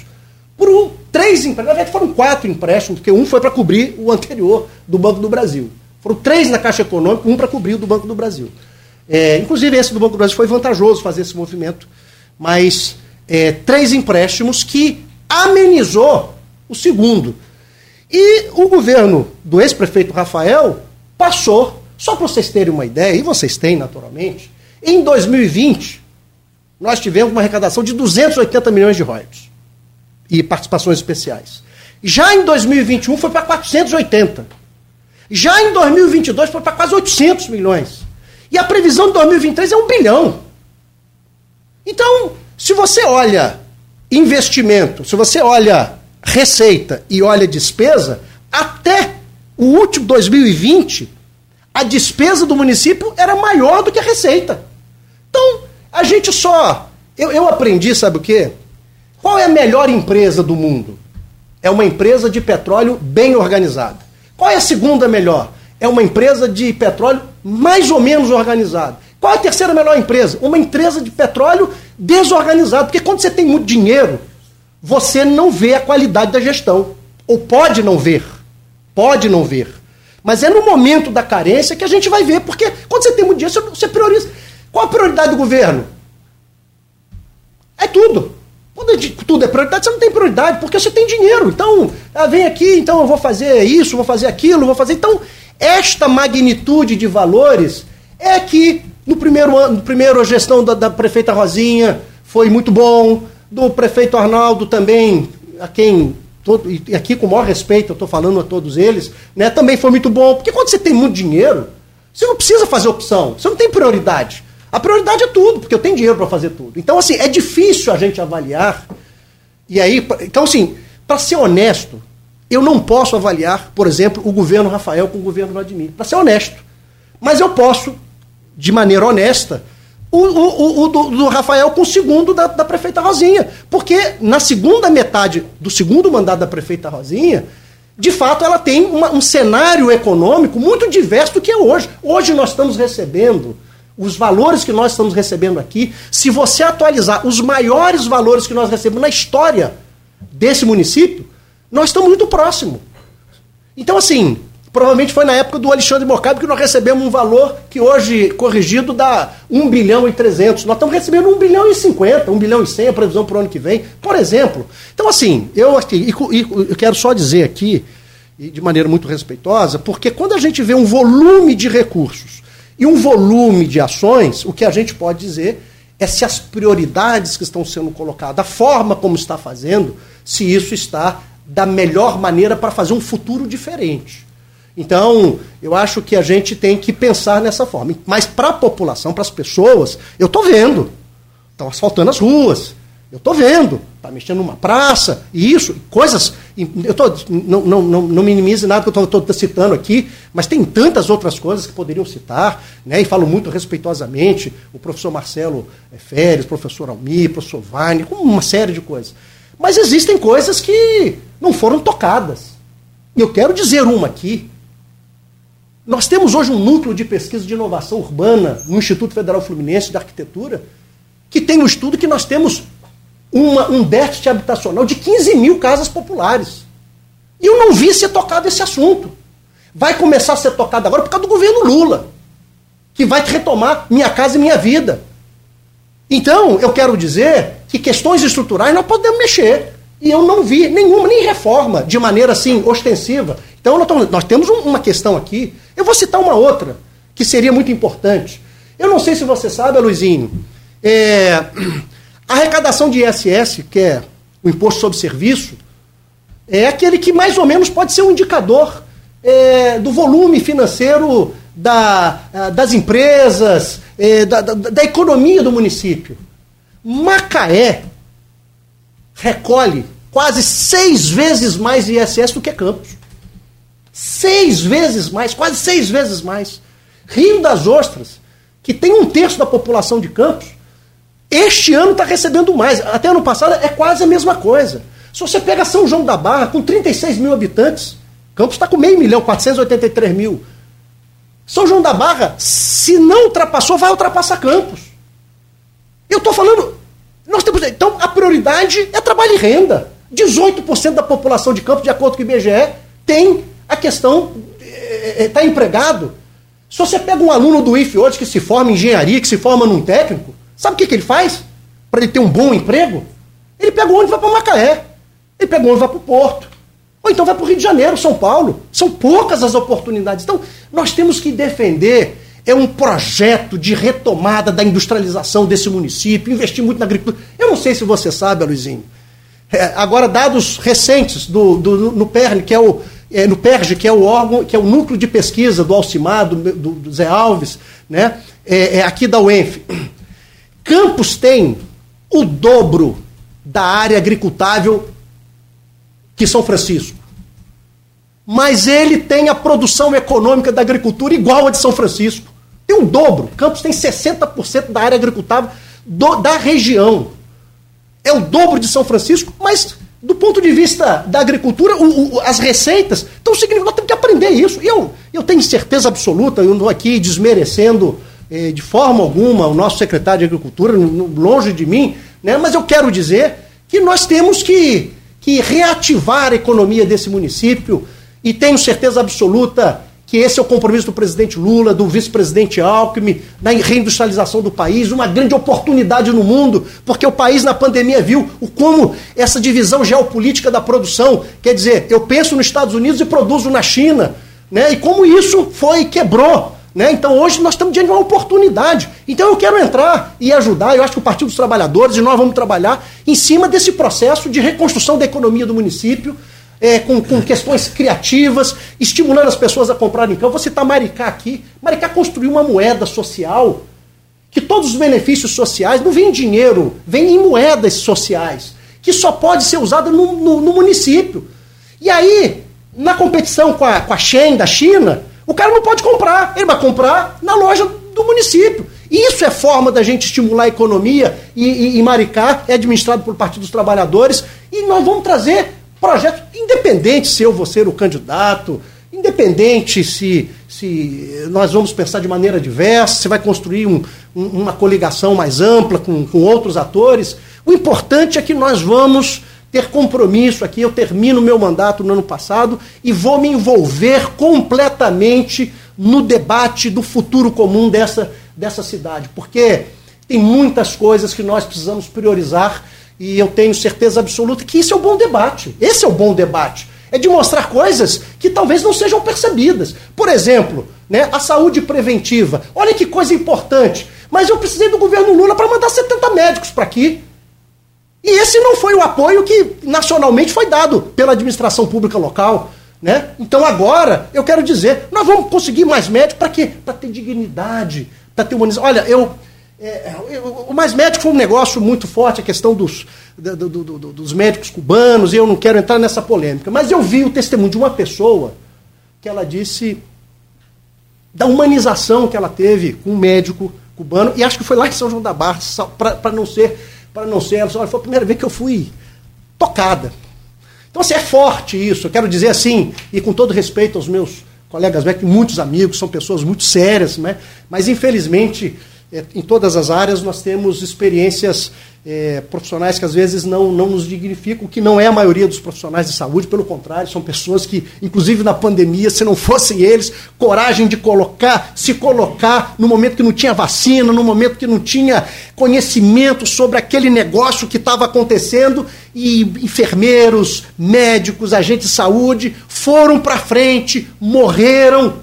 por três empréstimos. Na verdade, foram quatro empréstimos, porque um foi para cobrir o anterior do Banco do Brasil. Foram três na Caixa Econômica, um para cobrir o do Banco do Brasil. É, inclusive, esse do Banco do Brasil foi vantajoso fazer esse movimento, mas é, três empréstimos que amenizou o segundo. E o governo do ex-prefeito Rafael passou, só para vocês terem uma ideia, e vocês têm naturalmente, em 2020, nós tivemos uma arrecadação de 280 milhões de royalties e participações especiais. Já em 2021 foi para 480. Já em 2022 foi para quase 800 milhões. E a previsão de 2023 é um bilhão. Então, se você olha investimento, se você olha receita e olha despesa, até o último 2020, a despesa do município era maior do que a receita. Então, a gente só. Eu, eu aprendi, sabe o quê? Qual é a melhor empresa do mundo? É uma empresa de petróleo bem organizada. Qual é a segunda melhor? É uma empresa de petróleo mais ou menos organizada. Qual é a terceira melhor empresa? Uma empresa de petróleo desorganizada. Porque quando você tem muito dinheiro, você não vê a qualidade da gestão. Ou pode não ver. Pode não ver. Mas é no momento da carência que a gente vai ver. Porque quando você tem muito dinheiro, você prioriza. Qual a prioridade do governo? É tudo. Quando é tudo é prioridade, você não tem prioridade, porque você tem dinheiro. Então, ah, vem aqui, então eu vou fazer isso, vou fazer aquilo, vou fazer. Então, esta magnitude de valores é que no primeiro ano, no primeiro gestão da, da prefeita Rosinha foi muito bom, do prefeito Arnaldo também, a quem todo, e aqui com o maior respeito, eu estou falando a todos eles, né, também foi muito bom. Porque quando você tem muito dinheiro, você não precisa fazer opção, você não tem prioridade. A prioridade é tudo, porque eu tenho dinheiro para fazer tudo. Então, assim, é difícil a gente avaliar. E aí, então, assim, para ser honesto, eu não posso avaliar, por exemplo, o governo Rafael com o governo Vladimir. Para ser honesto. Mas eu posso, de maneira honesta, o, o, o do, do, Rafael com o segundo da, da prefeita Rosinha. Porque na segunda metade do segundo mandato da prefeita Rosinha, de fato, ela tem uma, um cenário econômico muito diverso do que é hoje. Hoje nós estamos recebendo os valores que nós estamos recebendo aqui, se você atualizar os maiores valores que nós recebemos na história desse município, nós estamos muito próximo. Então, assim, provavelmente foi na época do Alexandre Morcado que nós recebemos um valor que hoje, corrigido, dá 1 bilhão e 300. Nós estamos recebendo 1 bilhão e 50, 1 bilhão e 100 a previsão para o ano que vem, por exemplo. Então, assim, eu, eu quero só dizer aqui, de maneira muito respeitosa, porque quando a gente vê um volume de recursos e um volume de ações, o que a gente pode dizer é se as prioridades que estão sendo colocadas, a forma como está fazendo, se isso está da melhor maneira para fazer um futuro diferente. Então, eu acho que a gente tem que pensar nessa forma. Mas para a população, para as pessoas, eu estou vendo. Estão asfaltando as ruas, eu estou vendo, está mexendo numa praça, e isso, coisas. Eu tô, não, não, não, não minimize nada que eu estou citando aqui, mas tem tantas outras coisas que poderiam citar, né, e falo muito respeitosamente, o professor Marcelo eh, Férez, o professor Almir, professor Vane, uma série de coisas. Mas existem coisas que não foram tocadas. E eu quero dizer uma aqui. Nós temos hoje um núcleo de pesquisa de inovação urbana no Instituto Federal Fluminense de Arquitetura, que tem um estudo que nós temos uma, um déficit habitacional de 15 mil casas populares. E eu não vi ser tocado esse assunto. Vai começar a ser tocado agora por causa do governo Lula, que vai retomar Minha Casa e Minha Vida. Então, eu quero dizer que questões estruturais nós podemos mexer. E eu não vi nenhuma, nem reforma, de maneira assim, ostensiva. Então, nós, nós temos uma questão aqui Eu vou citar uma outra, que seria muito importante. Eu não sei se você sabe, Luizinho, é, a arrecadação de ISS, que é o Imposto sobre Serviço, é aquele que mais ou menos pode ser um indicador é, do volume financeiro da, das empresas, é, da, da, da economia do município. Macaé recolhe quase seis vezes mais ISS do que Campos. Seis vezes mais, quase seis vezes mais. Rio das Ostras, que tem um terço da população de Campos, este ano está recebendo mais. Até ano passado é quase a mesma coisa. Se você pega São João da Barra, com 36 mil habitantes, Campos está com meio milhão, 483 mil. São João da Barra, se não ultrapassou, vai ultrapassar Campos. Eu estou falando. Nós temos, então, a prioridade é trabalho e renda. 18% da população de Campos, de acordo com o IBGE, tem questão. está é, é, empregado. Se você pega um aluno do IF hoje que se forma em engenharia, que se forma num técnico, sabe o que, que ele faz? Para ele ter um bom emprego? Ele pega o ônibus e vai para Macaé. Ele pega o ônibus e vai para o Porto. Ou então vai para o Rio de Janeiro, São Paulo. São poucas as oportunidades. Então, nós temos que defender é um projeto de retomada da industrialização desse município, investir muito na agricultura. Eu não sei se você sabe, Luizinho. É, agora, dados recentes do, do, no PERN, que é o, é, no PERG, que é o órgão, que é o núcleo de pesquisa do Alcimar, do, do, do Zé Alves, né? É, é aqui da UENF. Campos tem o dobro da área agricultável que São Francisco. Mas ele tem a produção econômica da agricultura igual a de São Francisco. Tem um dobro. Campos tem 60% da área agricultável do, da região. É o dobro de São Francisco, mas do ponto de vista da agricultura, o, o, as receitas estão significando. Nós temos que aprender isso. Eu, eu tenho certeza absoluta, eu não estou aqui desmerecendo eh, de forma alguma o nosso secretário de Agricultura, longe de mim, né, mas eu quero dizer que nós temos que que reativar a economia desse município e tenho certeza absoluta que esse é o compromisso do presidente Lula, do vice-presidente Alckmin, na reindustrialização do país, uma grande oportunidade no mundo, porque o país na pandemia viu o como essa divisão geopolítica da produção, quer dizer, eu penso nos Estados Unidos e produzo na China, né? E como isso foi quebrou né? Então hoje nós estamos diante de uma oportunidade. Então eu quero entrar e ajudar. Eu acho que o Partido dos Trabalhadores e nós vamos trabalhar em cima desse processo de reconstrução da economia do município, é, com, com, questões criativas, estimulando as pessoas a comprarem campo. Vou citar Maricá aqui. Maricá construiu uma moeda social que todos os benefícios sociais não vêm em dinheiro, vêm em moedas sociais, que só pode ser usada no, no, no município. E aí, na competição com a, com a Shen da China, o cara não pode comprar, ele vai comprar na loja do município. Isso é forma da gente estimular a economia e, e, e Maricá é administrado por Partido dos Trabalhadores e nós vamos trazer projetos, independente se eu vou ser o candidato, independente se, se nós vamos pensar de maneira diversa, se vai construir um, um, uma coligação mais ampla com, com outros atores. O importante é que nós vamos ter compromisso aqui. Eu termino meu mandato no ano passado e vou me envolver completamente no debate do futuro comum dessa, dessa cidade, porque tem muitas coisas que nós precisamos priorizar e eu tenho certeza absoluta que isso é o um bom debate. Esse é o um bom debate. É de mostrar coisas que talvez não sejam percebidas. Por exemplo, né, a saúde preventiva. Olha que coisa importante. Mas eu precisei do governo Lula para mandar 70 médicos para aqui. E esse não foi o apoio que nacionalmente foi dado pela administração pública local. Né? Então agora, eu quero dizer, nós vamos conseguir mais médicos para quê? Para ter dignidade, para ter humanização. Olha, eu, é, eu, o Mais Médico foi um negócio muito forte, a questão dos, do, do, do, dos médicos cubanos, e eu não quero entrar nessa polêmica. Mas eu vi o testemunho de uma pessoa que ela disse da humanização que ela teve com um médico cubano, e acho que foi lá em São João da Barra, para não ser para não ser. Ela falou, foi a primeira vez que eu fui tocada. Então, assim, é forte isso. Eu quero dizer assim, e com todo respeito aos meus colegas médicos, muitos amigos, são pessoas muito sérias, né? mas infelizmente, é, em todas as áreas, nós temos experiências é, profissionais que às vezes não, não nos dignificam, que não é a maioria dos profissionais de saúde, pelo contrário, são pessoas que, inclusive na pandemia, se não fossem eles, coragem de colocar, se colocar no momento que não tinha vacina, no momento que não tinha conhecimento sobre aquele negócio que estava acontecendo, e enfermeiros, médicos, agentes de saúde foram para frente, morreram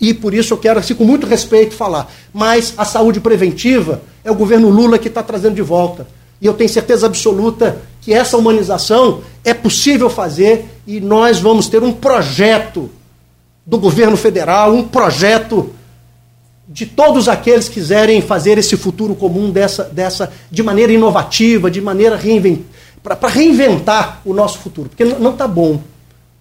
E por isso eu quero, assim, com muito respeito, falar. Mas a saúde preventiva é o governo Lula que está trazendo de volta. E eu tenho certeza absoluta que essa humanização é possível fazer e nós vamos ter um projeto do governo federal, um projeto de todos aqueles que quiserem fazer esse futuro comum dessa, dessa de maneira inovativa, de maneira para reinventar o nosso futuro, porque não está bom,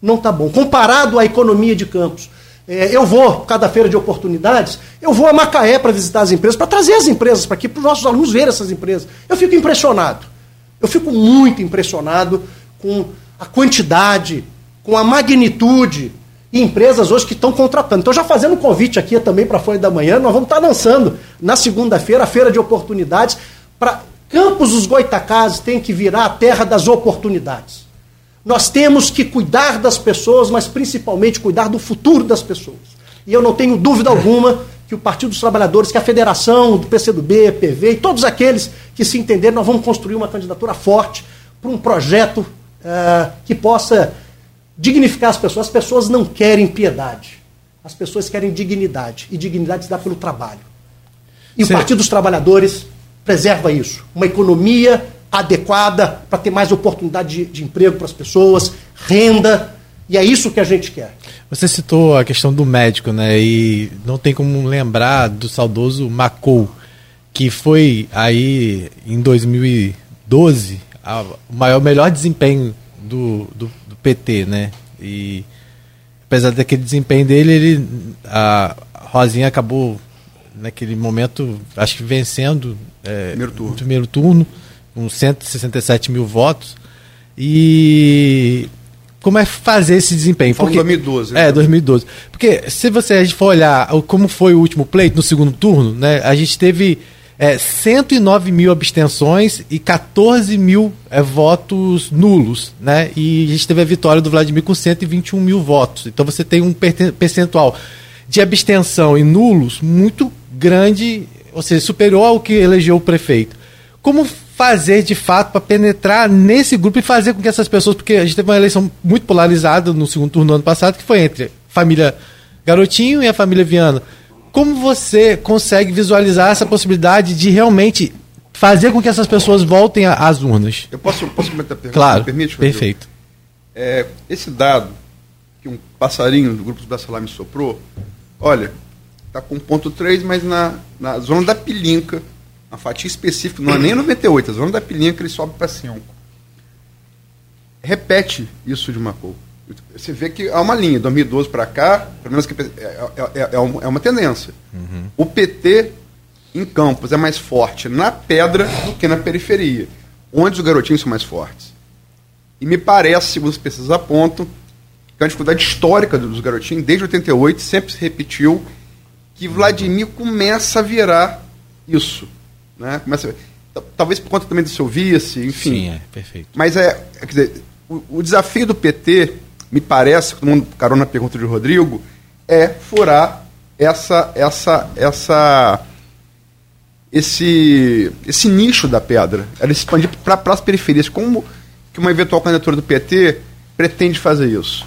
não está bom. Comparado à economia de campos, é, eu vou, cada feira de oportunidades, eu vou a Macaé para visitar as empresas, para trazer as empresas para aqui, para os nossos alunos verem essas empresas. Eu fico impressionado. Eu fico muito impressionado com a quantidade, com a magnitude e empresas hoje que estão contratando. Então, já fazendo um convite aqui também para a Folha da Manhã, nós vamos estar lançando na segunda-feira a Feira de Oportunidades para Campos dos Goitacazes tem que virar a terra das oportunidades. Nós temos que cuidar das pessoas, mas principalmente cuidar do futuro das pessoas. E eu não tenho dúvida alguma que o Partido dos Trabalhadores, que a Federação, do PCdoB, PV e todos aqueles que se entenderem, nós vamos construir uma candidatura forte para um projeto uh, que possa dignificar as pessoas. As pessoas não querem piedade. As pessoas querem dignidade. E dignidade se dá pelo trabalho. E Sim. o Partido dos Trabalhadores preserva isso. Uma economia adequada para ter mais oportunidade de, de emprego para as pessoas, renda, e é isso que a gente quer. Você citou a questão do médico, né? E não tem como lembrar do saudoso Macou, que foi aí em 2012 a, o maior, melhor desempenho do, do, do, PT, né? E apesar daquele desempenho dele, ele, a Rosinha acabou naquele momento, acho que vencendo é, primeiro turno. primeiro turno com 167 mil votos. E como é fazer esse desempenho? Porque, 2012. Né? É, 2012. Porque se você for olhar como foi o último pleito no segundo turno, né, a gente teve é, 109 mil abstenções e 14 mil é, votos nulos, né? E a gente teve a vitória do Vladimir com 121 mil votos. Então você tem um percentual de abstenção e nulos muito grande, ou seja, superior ao que elegeu o prefeito. Como fazer de fato para penetrar nesse grupo e fazer com que essas pessoas, porque a gente teve uma eleição muito polarizada no segundo turno do ano passado, que foi entre a família Garotinho e a família Viana. Como você consegue visualizar essa possibilidade de realmente fazer com que essas pessoas voltem às urnas? Eu posso, posso comentar a pergunta? Claro, permite, perfeito. É, esse dado que um passarinho do grupo da Salame soprou, olha, está com ponto 3, mas na, na zona da pilinca uma fatia específica, não é nem 98, a zona da pilinha que ele sobe para 5. Repete isso de Macau. Você vê que há uma linha, 2012 para cá, pelo menos que é, é, é, é uma tendência. Uhum. O PT em Campos é mais forte na pedra do que na periferia, onde os garotinhos são mais fortes. E me parece, segundo as pesquisas apontam, que a dificuldade histórica dos garotinhos, desde 88, sempre se repetiu, que Vladimir começa a virar isso. Né? Começa, talvez por conta também do seu vice, enfim. Sim, é, perfeito. Mas é, quer dizer, o, o desafio do PT, me parece, todo mundo carona na pergunta de Rodrigo, é furar essa, essa, essa, esse, esse nicho da pedra, ela expandir para as periferias. Como que uma eventual candidatura do PT pretende fazer isso?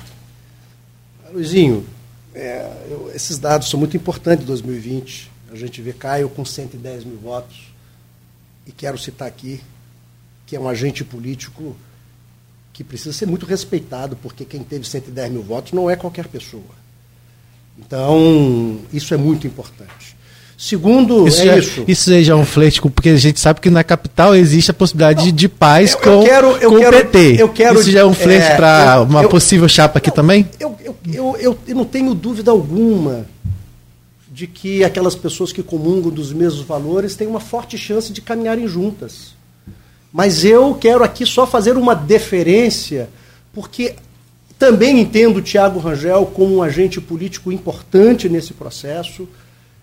Luizinho, é, eu, esses dados são muito importantes de 2020. A gente vê Caio com 110 mil votos, e quero citar aqui, que é um agente político que precisa ser muito respeitado, porque quem teve 110 mil votos não é qualquer pessoa. Então, isso é muito importante. Segundo, isso é já, isso. Isso já é um flerte, porque a gente sabe que na capital existe a possibilidade não, de paz eu, com, eu quero, eu com quero, o PT. Eu quero, isso já é um flerte é, para uma possível chapa aqui não, também? Eu, eu, eu, eu não tenho dúvida alguma de que aquelas pessoas que comungam dos mesmos valores têm uma forte chance de caminharem juntas. Mas eu quero aqui só fazer uma deferência, porque também entendo o Tiago Rangel como um agente político importante nesse processo.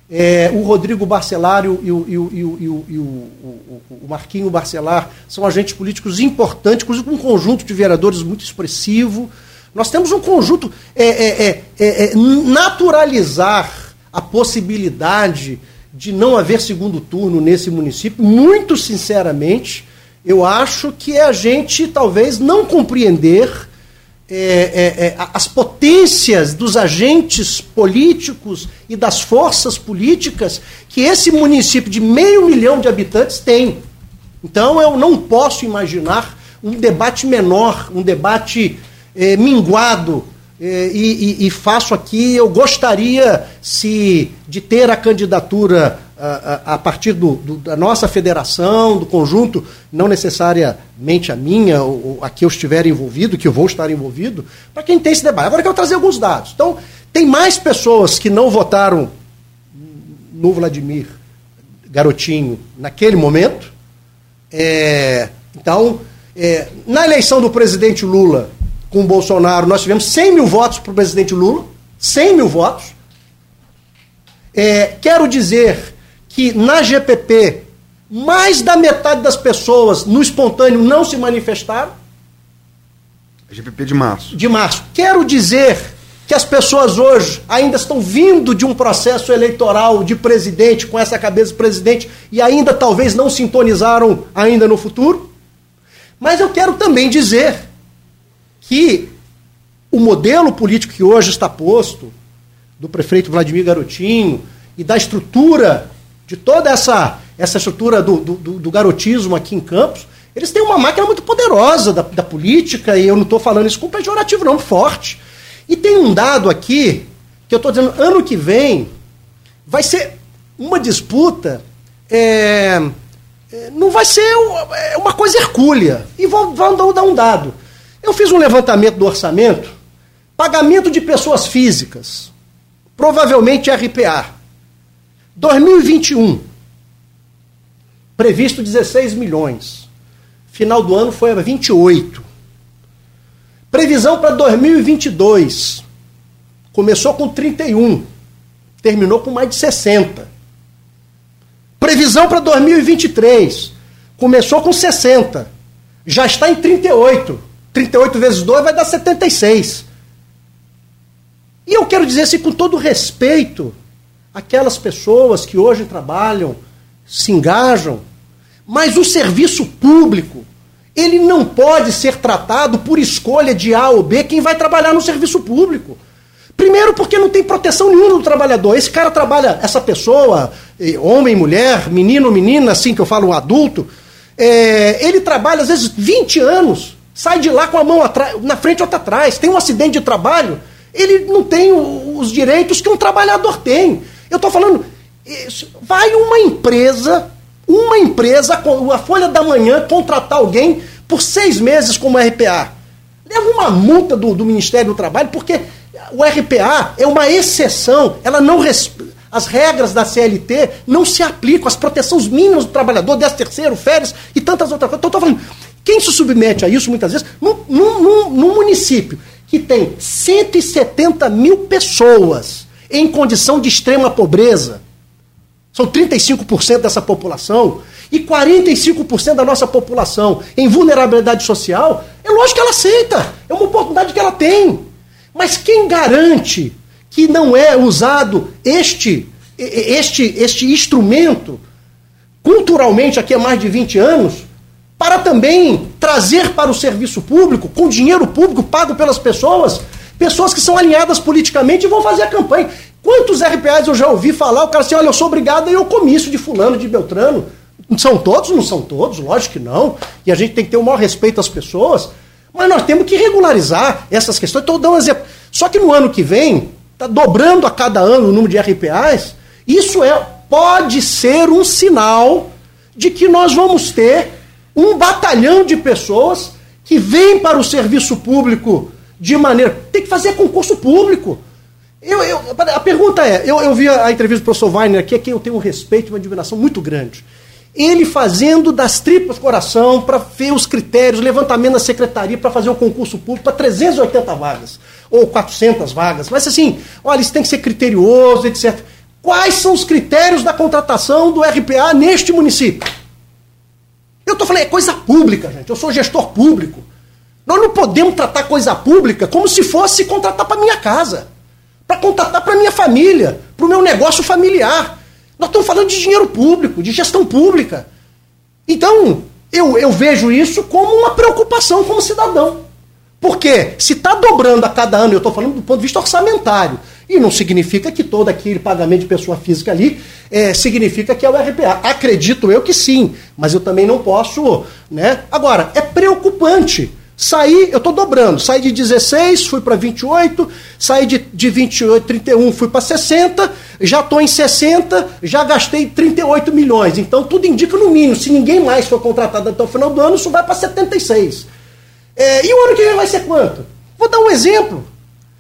É, o Rodrigo Barcelar e, o, e, o, e, o, e o, Marquinho Barcelar são agentes políticos importantes, inclusive com um conjunto de vereadores muito expressivo. Nós temos um conjunto. É, é, é, é naturalizar a possibilidade de não haver segundo turno nesse município, muito sinceramente, eu acho que é a gente talvez não compreender é, é, é, as potências dos agentes políticos e das forças políticas que esse município de meio milhão de habitantes tem. Então eu não posso imaginar um debate menor, um debate é, minguado. É, e, e, e, faço aqui, eu gostaria se de ter a candidatura a, a, partir do, do, da nossa federação, do conjunto, não necessariamente a minha, ou, ou a que eu estiver envolvido, que eu vou estar envolvido, para quem tem esse debate. Agora eu quero trazer alguns dados. Então, tem mais pessoas que não votaram no Vladimir Garotinho naquele momento. É, então, é, na eleição do presidente Lula com o Bolsonaro, nós tivemos 100 mil votos para o presidente Lula. 100 mil votos. É, quero dizer que na GPP mais da metade das pessoas no espontâneo não se manifestaram. GPP de março. De março. Quero dizer que as pessoas hoje ainda estão vindo de um processo eleitoral de presidente, com essa cabeça de presidente, e ainda talvez não sintonizaram ainda no futuro. Mas eu quero também dizer que o modelo político que hoje está posto, do prefeito Vladimir Garotinho, e da estrutura de toda essa, essa estrutura do, do, do garotismo aqui em Campos, eles têm uma máquina muito poderosa da, da política, e eu não estou falando isso com pejorativo, não, forte. E tem um dado aqui, que eu estou dizendo, ano que vem, vai ser uma disputa, é, é não vai ser é uma coisa hercúlea. E vou, dar um dado. Eu fiz um levantamento do orçamento, pagamento de pessoas físicas, provavelmente RPA. 2021, previsto 16 milhões. Final do ano foi a 28. Previsão para 2022. Começou com 31, terminou com mais de 60. Previsão para 2023. Começou com 60. Já está em 38. 38 vezes 2 vai dar 76. E eu quero dizer assim com todo respeito aquelas pessoas que hoje trabalham, se engajam, mas o serviço público, ele não pode ser tratado por escolha de A ou B quem vai trabalhar no serviço público. Primeiro, porque não tem proteção nenhuma do trabalhador. Esse cara trabalha, essa pessoa, homem, mulher, menino, menina, assim que eu falo, adulto, é, ele trabalha às vezes 20 anos, sai de lá com a mão na frente ou atrás, tem um acidente de trabalho, ele não tem os direitos que um trabalhador tem. Eu estou falando, vai uma empresa, uma empresa, a Folha da Manhã, contratar alguém por seis meses como RPA. Leva uma multa do, do Ministério do Trabalho, porque o RPA é uma exceção, ela não as regras da CLT não se aplicam, as proteções mínimas do trabalhador, 10 terceiro, férias e tantas outras coisas. Então, estou falando, quem se submete a isso muitas vezes, num, num, num município que tem 170 mil pessoas em condição de extrema pobreza. São 35% dessa população. E 45% da nossa população em vulnerabilidade social, é lógico que ela aceita. É uma oportunidade que ela tem. Mas quem garante que não é usado este, este, este instrumento, culturalmente aqui há mais de 20 anos, para também trazer para o serviço público, com dinheiro público pago pelas pessoas, pessoas que são alinhadas politicamente e vão fazer a campanha. Quantos RPAs eu já ouvi falar, o cara assim, olha, eu sou obrigado a ir ao comício de fulano, de Beltrano. São todos? Não são todos, lógico que não. E a gente tem que ter o maior respeito às pessoas. Mas nós temos que regularizar essas questões. Estou dando um exemplo. Só que no ano que vem, está dobrando a cada ano o número de RPAs. Isso é, pode ser um sinal de que nós vamos ter um batalhão de pessoas que vêm para o serviço público de maneira. Tem que fazer concurso público. Eu, eu, a pergunta é: eu, eu vi a entrevista do professor Weiner aqui, a quem eu tenho um respeito e uma admiração muito grande. Ele fazendo das tripas coração para ver os critérios, levantamento da secretaria para fazer o concurso público para 380 vagas, ou 400 vagas. Mas assim, olha, isso tem que ser criterioso, etc. Quais são os critérios da contratação do RPA neste município? Eu estou falando, é coisa pública, gente. Eu sou gestor público. Nós não podemos tratar coisa pública como se fosse contratar para minha casa, para contratar para minha família, para o meu negócio familiar. Nós estamos falando de dinheiro público, de gestão pública. Então, eu, eu vejo isso como uma preocupação como cidadão. Por quê? Se está dobrando a cada ano, eu estou falando do ponto de vista orçamentário, e não significa que todo aquele pagamento de pessoa física ali é, significa que é o RPA. Acredito eu que sim, mas eu também não posso. Né? Agora, é preocupante. Saí, eu estou dobrando, saí de 16, fui para 28, saí de, de 28, 31, fui para 60, já estou em 60, já gastei 38 milhões. Então tudo indica no mínimo, se ninguém mais for contratado até o final do ano, isso vai para 76. É, e o ano que vem vai ser quanto? Vou dar um exemplo.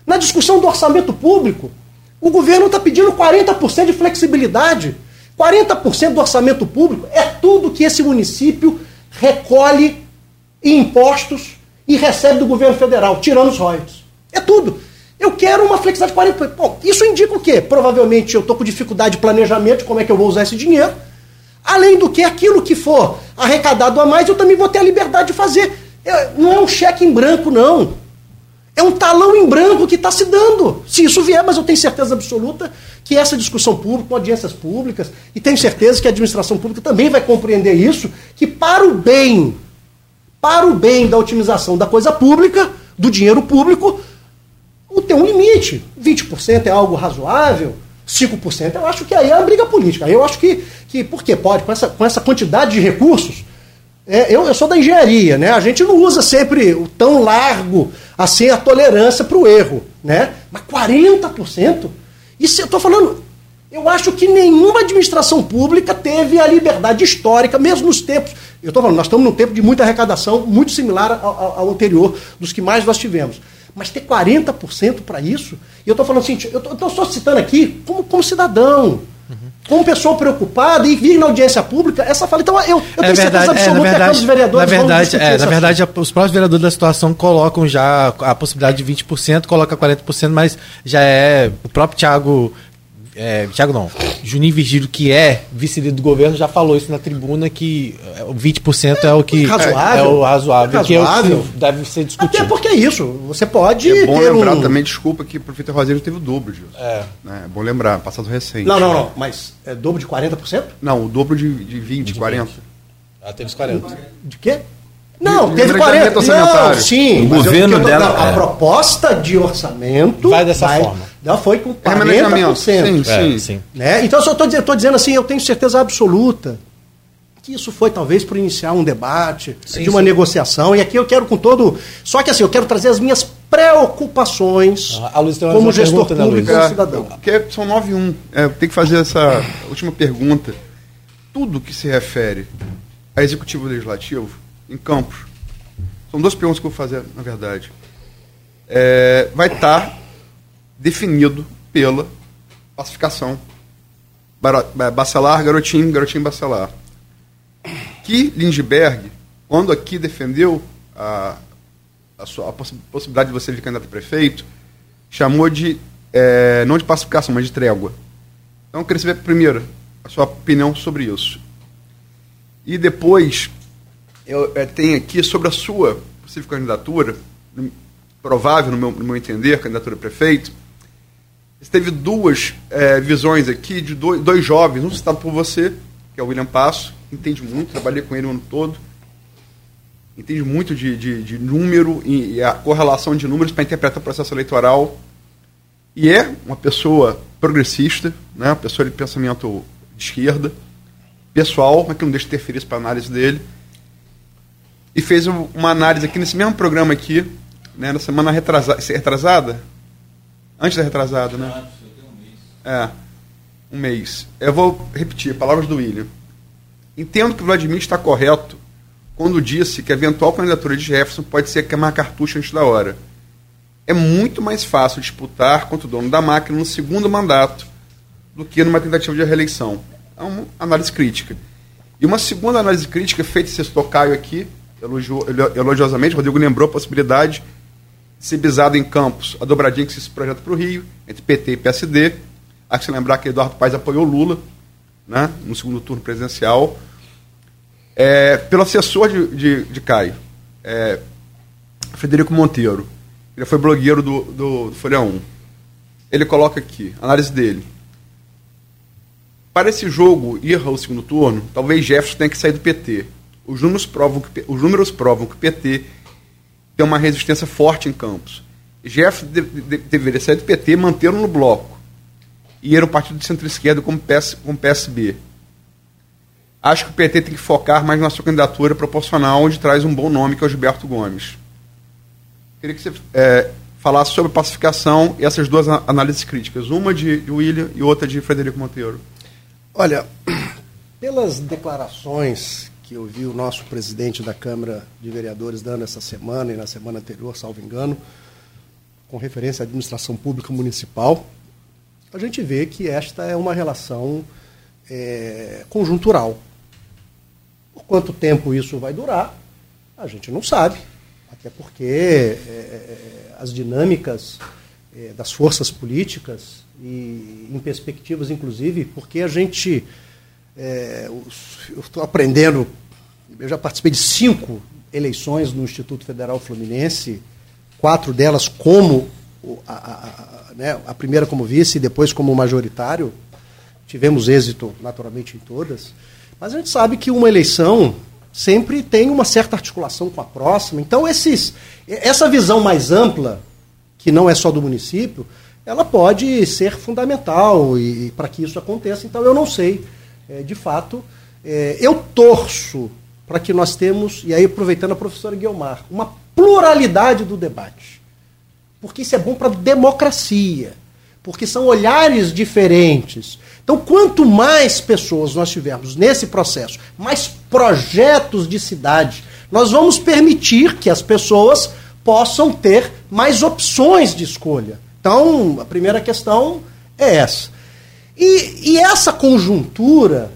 Na discussão do orçamento público, o governo está pedindo 40% de flexibilidade. 40% do orçamento público é tudo que esse município recolhe em impostos e recebe do governo federal, tirando os royalties. É tudo. Eu quero uma flexibilidade de 40%. Bom, isso indica o quê? Provavelmente eu estou com dificuldade de planejamento, como é que eu vou usar esse dinheiro. Além do que, aquilo que for arrecadado a mais, eu também vou ter a liberdade de fazer. não é um cheque em branco, não. É um talão em branco que está se dando. Se isso vier, mas eu tenho certeza absoluta que essa discussão pública, com audiências públicas, e tenho certeza que a administração pública também vai compreender isso, que para o bem, para o bem da otimização da coisa pública, do dinheiro público, tem um limite. 20% é algo razoável, 5% eu acho que aí é uma briga política. Eu acho que, que porque pode, com essa, com essa quantidade de recursos, é, eu, eu sou da engenharia, né? A gente não usa sempre o tão largo assim a tolerância para o erro, né? Mas 40%? Isso eu estou falando. Eu acho que nenhuma administração pública teve a liberdade histórica, mesmo nos tempos. Eu estou falando, nós estamos num tempo de muita arrecadação, muito similar ao, ao anterior, dos que mais nós tivemos. Mas ter 40% para isso, e eu estou falando assim, eu estou só citando aqui como, como cidadão como pessoa preocupada e vir na audiência pública, essa fala. Então, eu, eu é tenho verdade, certeza absoluta é, na verdade, que a Câmara dos Vereadores. Na verdade, é, na verdade os próprios vereadores da situação colocam já a possibilidade de 20%, coloca 40%, mas já é. O próprio Tiago é, Tiago não, Juninho Virgílio, que é vice-líder do governo, já falou isso na tribuna que 20% é, é o que razoável, é o razoável, é que, é o que deve ser discutido. Até porque é isso, você pode É bom lembrar um... também, desculpa, que o prefeito Rosério teve o dobro disso. É. Né? é bom lembrar, passado recente. Não, não, não, mas é dobro de 40%? Não, o dobro de, de 20, de 40. 20. Ah, teve os 40. De quê? Não, teve 40. Não, sim. O governo eu, dela. a é. proposta de orçamento vai dessa vai, forma. Ela foi com 40%. Sim, sim. É, sim. Né? Então, eu estou dizendo assim, eu tenho certeza absoluta que isso foi talvez para iniciar um debate, sim, de uma sim. negociação. E aqui eu quero com todo. Só que assim, eu quero trazer as minhas preocupações ah, Luiz, como gestor pergunta, né, público e cidadão. Porque são 9 e 1. É, tem que fazer essa última pergunta. Tudo que se refere a executivo legislativo em Campos. São duas perguntas que eu vou fazer, na verdade. É, vai estar definido pela classificação Bacelar, Garotinho, Garotinho, Bacelar. Que Lindbergh, quando aqui defendeu a, a, sua, a possibilidade de você vir candidato a prefeito, chamou de, é, não de pacificação, mas de trégua. Então, eu queria saber, primeiro, a sua opinião sobre isso. E depois, eu é, tenho aqui sobre a sua possível candidatura, provável, no meu, no meu entender, candidatura a prefeito. Você teve duas é, visões aqui de dois, dois jovens, um citado por você, que é o William Passo, entende muito, trabalhei com ele o ano todo, entende muito de, de, de número e, e, a correlação de números para interpretar o processo eleitoral. E é uma pessoa progressista, né, uma pessoa de pensamento de esquerda, pessoal, mas que não deixa de interferir para a análise dele. E fez uma análise aqui nesse mesmo programa aqui, né, na semana retrasada, retrasada antes da retrasada, né? É, um mês. Eu vou repetir, palavras do William. Entendo que o Vladimir está correto quando disse que a eventual candidatura de Jefferson pode ser queimar cartucho antes da hora. É muito mais fácil disputar contra o dono da máquina no segundo mandato do que numa tentativa de reeleição é uma análise crítica. E uma segunda análise crítica feita esse Caio aqui, elogiou, elogiosamente, Rodrigo lembrou a possibilidade de ser bisado em Campos a dobradinha que se projeta para o Rio, entre PT e PSD. Há que se lembrar que Eduardo Paes apoiou Lula né, no segundo turno presidencial. É, pelo assessor de, de, de Caio, é, Frederico Monteiro. Ele foi blogueiro do, do, do Folha 1. Ele coloca aqui, análise dele para esse jogo ir ao segundo turno, talvez Jefferson tenha que sair do PT. Os números provam que, os números provam que o PT tem uma resistência forte em Campos. Jeff de, de, deveria sair do PT, manter no bloco. E era um partido de centro-esquerda como, PS, PSB. Acho que o PT tem que focar mais na sua candidatura proporcional, onde traz um bom nome, que é o Gilberto Gomes. Queria que você é, falasse sobre pacificação e essas duas análises críticas, uma de, de William e outra de Frederico Monteiro. Olha, pelas declarações que eu vi o nosso presidente da Câmara de Vereadores dando essa semana e na semana anterior, salvo engano, com referência à administração pública municipal, a gente vê que esta é uma relação é, conjuntural. Por quanto tempo isso vai durar, a gente não sabe. Até porque é, é, as dinâmicas é, das forças políticas e em perspectivas, inclusive, porque a gente. É, eu estou aprendendo, eu já participei de cinco eleições no Instituto Federal Fluminense, quatro delas como a, a, a, né, a primeira como vice e depois como majoritário. Tivemos êxito, naturalmente, em todas. Mas a gente sabe que uma eleição sempre tem uma certa articulação com a próxima. Então, esses, essa visão mais ampla, que não é só do município, ela pode ser fundamental e, e para que isso aconteça. Então, eu não sei, é, de fato, é, eu torço para que nós temos, e aí aproveitando a professora Guilmar, uma pluralidade do debate. Porque isso é bom para a democracia, porque são olhares diferentes. Então, quanto mais pessoas nós tivermos nesse processo, mais projetos de cidade, nós vamos permitir que as pessoas possam ter mais opções de escolha. Então, a primeira questão é essa. E, e essa conjuntura,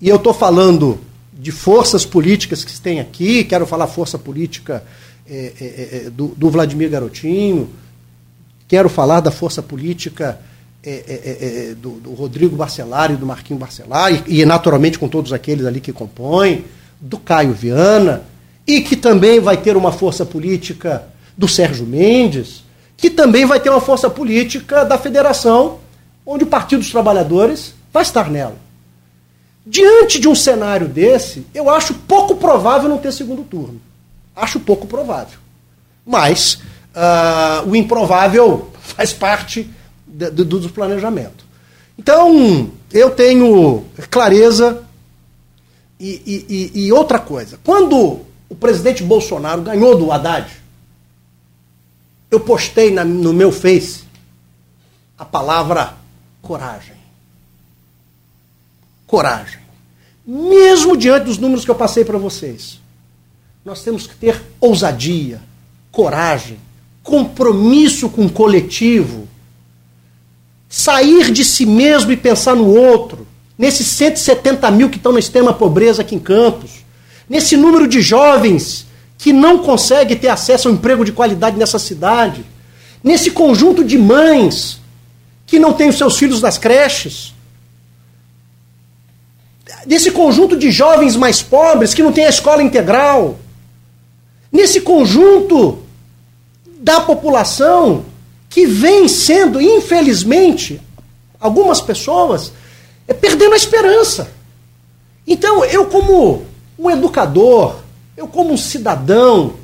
e eu estou falando de forças políticas que tem aqui, quero falar força política é, é, é, do, do, Vladimir Garotinho, quero falar da força política é, é, é, do, do, Rodrigo Barcelar e do Marquinho Barcelar, e, e naturalmente com todos aqueles ali que compõem, do Caio Viana, e que também vai ter uma força política do Sérgio Mendes, que também vai ter uma força política da federação, onde o Partido dos Trabalhadores vai estar nela. Diante de um cenário desse, eu acho pouco provável não ter segundo turno. Acho pouco provável. Mas uh, o improvável faz parte de, de, do planejamento. Então, eu tenho clareza. E, e, e outra coisa, quando o presidente Bolsonaro ganhou do Haddad, eu postei na, no meu Face a palavra coragem. Coragem. Mesmo diante dos números que eu passei para vocês, nós temos que ter ousadia, coragem, compromisso com o coletivo, sair de si mesmo e pensar no outro, nesses 170 mil que estão na extrema pobreza aqui em Campos, nesse número de jovens que não consegue ter acesso ao emprego de qualidade nessa cidade, nesse conjunto de mães que não têm os seus filhos nas creches, nesse conjunto de jovens mais pobres que não têm a escola integral, nesse conjunto da população que vem sendo, infelizmente, algumas pessoas é, perdendo a esperança. Então, eu, como um educador, eu, como um cidadão,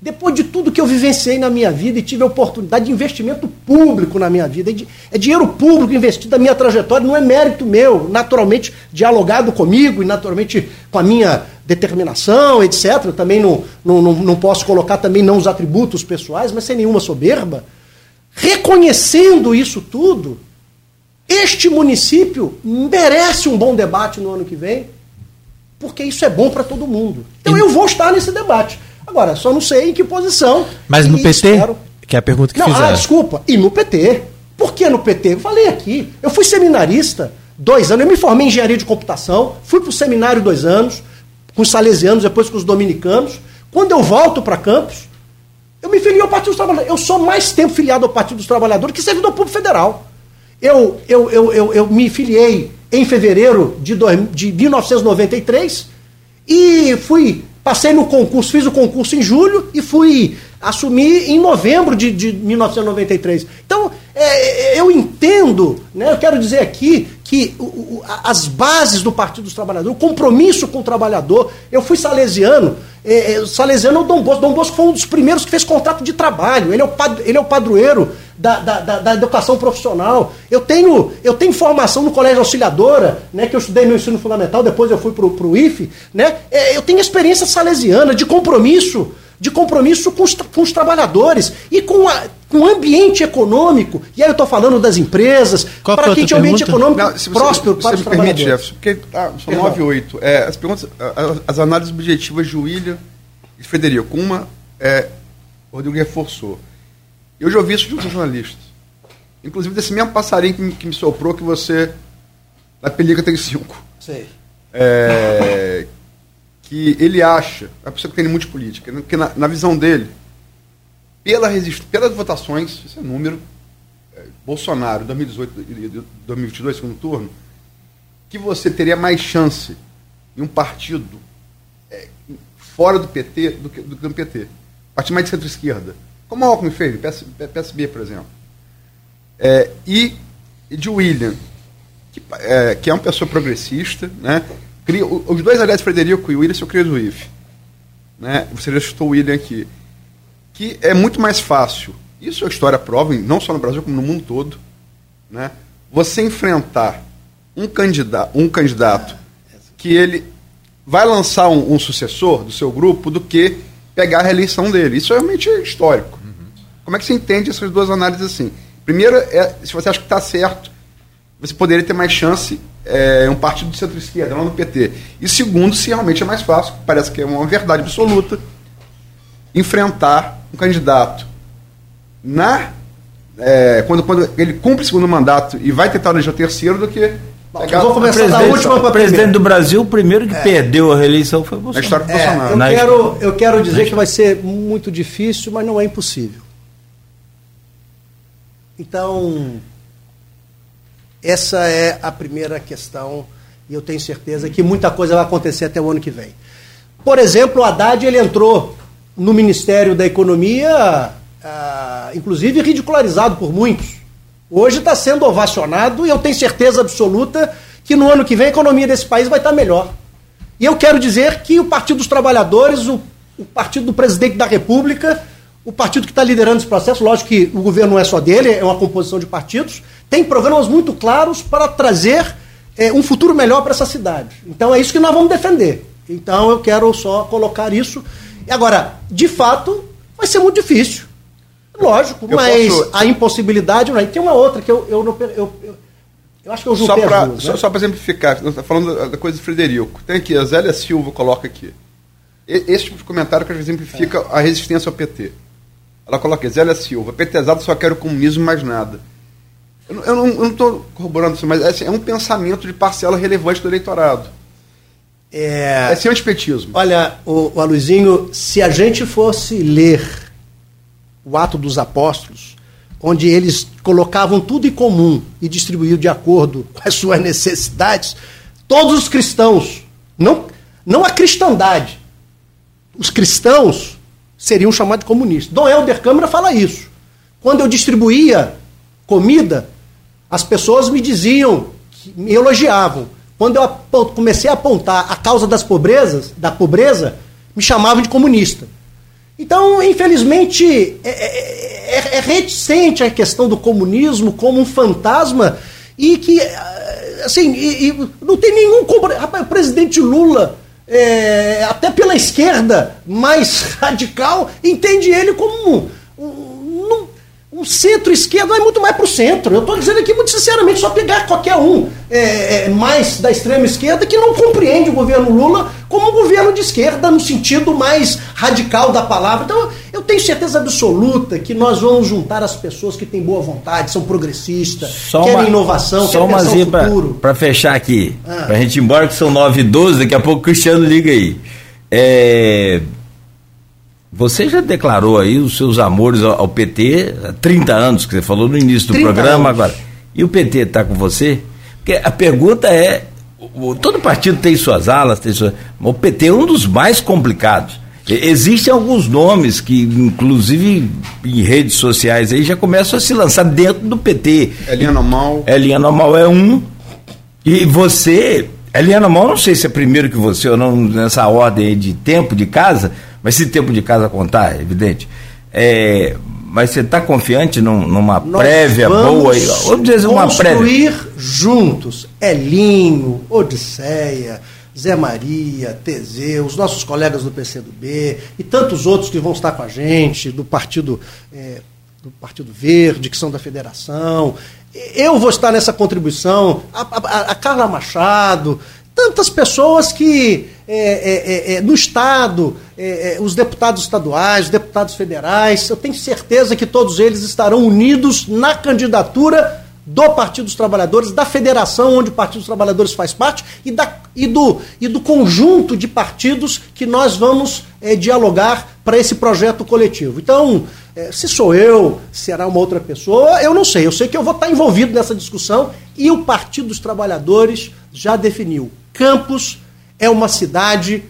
depois de tudo que eu vivenciei na minha vida e tive a oportunidade de investimento público na minha vida, é dinheiro público investido na minha trajetória, não é mérito meu, naturalmente dialogado comigo e naturalmente com a minha determinação, etc. Eu também não, não, não, não posso colocar também não os atributos pessoais, mas sem nenhuma soberba. Reconhecendo isso tudo, este município merece um bom debate no ano que vem porque isso é bom para todo mundo. Então eu vou estar nesse debate. Agora, só não sei em que posição. Mas no PT? Espero... Que é a pergunta que não, fizeram. Ah, desculpa. E no PT. Por que no PT? Eu falei aqui. Eu fui seminarista dois anos. Eu me formei em engenharia de computação. Fui para o seminário dois anos. Com os salesianos, depois com os dominicanos. Quando eu volto para Campos, eu me filiei ao Partido dos Trabalhadores. Eu sou mais tempo filiado ao Partido dos Trabalhadores que servidor público federal. Eu, eu, eu, eu, eu me filiei em fevereiro de, dois, de 1993 e fui, passei no concurso, fiz o concurso em julho e fui assumir em novembro de, de 1993. Então, é, eu entendo, né, eu quero dizer aqui que o, o, as bases do Partido dos Trabalhadores, o compromisso com o trabalhador. Eu fui salesiano, é, é, salesiano é o Dom Bosco. Dom Bosco foi um dos primeiros que fez contrato de trabalho. Ele é o, pad, ele é o padroeiro da, da, da, da, educação profissional. Eu tenho, eu tenho formação no Colégio Auxiliadora, né, que eu estudei no ensino fundamental, depois eu fui para o IFE. Né, é, eu tenho experiência salesiana de compromisso de compromisso com os, com os trabalhadores e com, a, com o ambiente econômico. E aí eu estou falando das empresas, para que tinha um ambiente econômico Não, você, próspero você para os me permite, trabalhadores. Jefferson, porque tá, são 9 e 8. É, as, perguntas, as análises objetivas de William e de Frederico. Uma, é, o Rodrigo reforçou. Eu já ouvi isso de outros jornalistas. Inclusive desse mesmo passarinho que me, que me soprou que você, na Pelica, tem 5. Sei. É, que ele acha, a pessoa que tem muito política, né, que na, na visão dele, pela resist, pelas votações, esse é número, é, Bolsonaro, 2018 e 2022, segundo turno, que você teria mais chance em um partido é, fora do PT do que, do que no PT. Partido mais de centro-esquerda. Como o Alckmin fez, PS, PSB, por exemplo. É, e, de William, que é, que é uma pessoa progressista, né? Os dois, aliás, Frederico e William, eu criei do IF. Né? Você já citou o William aqui. Que é muito mais fácil, isso a história prova, não só no Brasil, como no mundo todo, né? você enfrentar um candidato, um candidato que ele vai lançar um, um, sucessor do seu grupo do que pegar a reeleição dele. Isso é realmente histórico. Uhum. Como é que você entende essas duas análises assim? Primeiro, é, se você acha que está certo, você poderia ter mais chance é, um partido de centro-esquerda, não no PT. E segundo, se realmente é mais fácil, parece que é uma verdade absoluta, enfrentar um candidato na é, quando, quando ele cumpre o segundo mandato e vai tentar eleger o terceiro do que Bom, vou começar da última para O presidente do Brasil, o primeiro que é. perdeu a reeleição foi. Na história do é, Bolsonaro. Eu, Na quero, eu quero dizer que vai ser muito difícil, mas não é impossível. Então, essa é a primeira questão e eu tenho certeza que muita coisa vai acontecer até o ano que vem. Por exemplo, o Haddad ele entrou no Ministério da Economia, ah, inclusive ridicularizado por muitos. Hoje está sendo ovacionado e eu tenho certeza absoluta que no ano que vem a economia desse país vai estar melhor. E eu quero dizer que o Partido dos Trabalhadores, o, o Partido do Presidente da República, o partido que está liderando esse processo, lógico que o governo não é só dele, é uma composição de partidos, tem programas muito claros para trazer é, um futuro melhor para essa cidade. Então é isso que nós vamos defender. Então eu quero só colocar isso. E agora, de fato, vai ser muito difícil. Lógico, eu mas posso... a impossibilidade. Não, tem uma outra que eu, eu, não, eu, eu, eu acho que eu só para né? Só, só para exemplificar, está falando da coisa de Frederico. Tem aqui, a Zélia Silva coloca aqui. Esse tipo de comentário que exemplifica é. a resistência ao PT. Ela coloca aqui, Zélia Silva, PTzado só quer o comunismo mais nada. Eu, eu não estou corroborando isso, mas assim, é um pensamento de parcela relevante do eleitorado. É, é sem antipetismo. Olha, o, o Aluizinho, se a gente fosse ler o Ato dos Apóstolos, onde eles colocavam tudo em comum e distribuíam de acordo com as suas necessidades, todos os cristãos, não, não a cristandade, os cristãos seriam chamados de comunistas. Dom Helder Câmara fala isso. Quando eu distribuía comida, as pessoas me diziam, me elogiavam. Quando eu comecei a apontar a causa das pobrezas, da pobreza, me chamavam de comunista. Então, infelizmente, é, é, é, é reticente a questão do comunismo como um fantasma e que, assim, e, e não tem nenhum. Rapaz, o presidente Lula, é, até pela esquerda mais radical, entende ele como um, o centro-esquerda vai muito mais para o centro. Eu estou dizendo aqui muito sinceramente, só pegar qualquer um é, é, mais da extrema esquerda que não compreende o governo Lula como um governo de esquerda no sentido mais radical da palavra. Então, eu tenho certeza absoluta que nós vamos juntar as pessoas que têm boa vontade, são progressistas, só querem uma, inovação, só querem pensar o futuro. Para fechar aqui, ah. para a gente ir embora, que são 9 e 12, daqui a pouco o Cristiano liga aí. É, você já declarou aí os seus amores ao, PT há 30 anos, que você falou no início do programa anos. agora. E o PT está com você? Porque a pergunta é: todo partido tem suas alas, tem suas, o PT é um dos mais complicados. Existem alguns nomes que, inclusive em redes sociais, aí já começam a se lançar dentro do PT. Elinha Normal. Elinha Normal é um. E você, Eliana Mal, não sei se é primeiro que você ou não nessa ordem de tempo de casa, mas se tempo de casa contar, é evidente. É, mas você está confiante num, numa Nós prévia boa? Vamos dizer uma construir prévia. juntos. Elinho, Odisseia, Zé Maria, Teseu, os nossos colegas do PCdoB e tantos outros que vão estar com a gente, do Partido, é, do Partido Verde, que são da federação. Eu vou estar nessa contribuição, a, a, a Carla Machado, tantas pessoas que é, é, é, é no Estado, é, os deputados estaduais, os deputados federais, eu tenho certeza que todos eles estarão unidos na candidatura do Partido dos Trabalhadores, da federação onde o Partido dos Trabalhadores faz parte e, da, e, do, e do conjunto de partidos que nós vamos dialogar para esse projeto coletivo. Então, se sou eu, será uma outra pessoa, eu não sei. Eu sei que eu vou estar envolvido nessa discussão e o Partido dos Trabalhadores já definiu Campos é uma cidade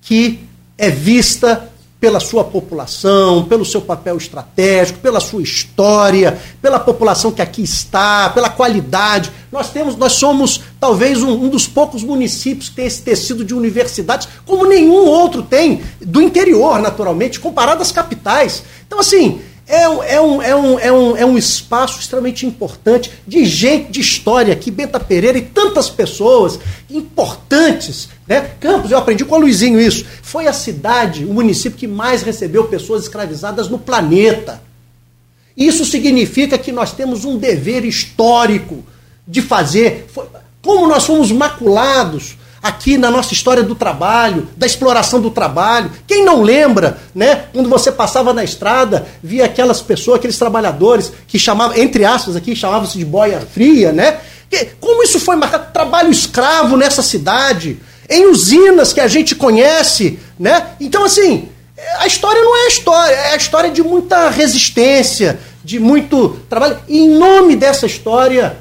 que é vista pela sua população, pelo seu papel estratégico, pela sua história, pela população que aqui está, pela qualidade. Nós temos, nós somos talvez um, um dos poucos municípios que tem esse tecido de universidades, como nenhum outro tem, do interior, naturalmente, comparado às capitais. Então, assim, é, é, um, é, um, é, um, é um espaço extremamente importante de gente de história aqui, Benta Pereira e tantas pessoas importantes. Né? Campos, eu aprendi com o Luizinho isso. Foi a cidade, o município que mais recebeu pessoas escravizadas no planeta. Isso significa que nós temos um dever histórico de fazer. Como nós fomos maculados aqui na nossa história do trabalho, da exploração do trabalho. Quem não lembra, né? Quando você passava na estrada, via aquelas pessoas, aqueles trabalhadores que chamavam, entre aspas aqui, chamavam-se de boia fria, né? Como isso foi marcado? Trabalho escravo nessa cidade, em usinas que a gente conhece, né? Então, assim, a história não é a história, é a história de muita resistência, de muito trabalho. E em nome dessa história,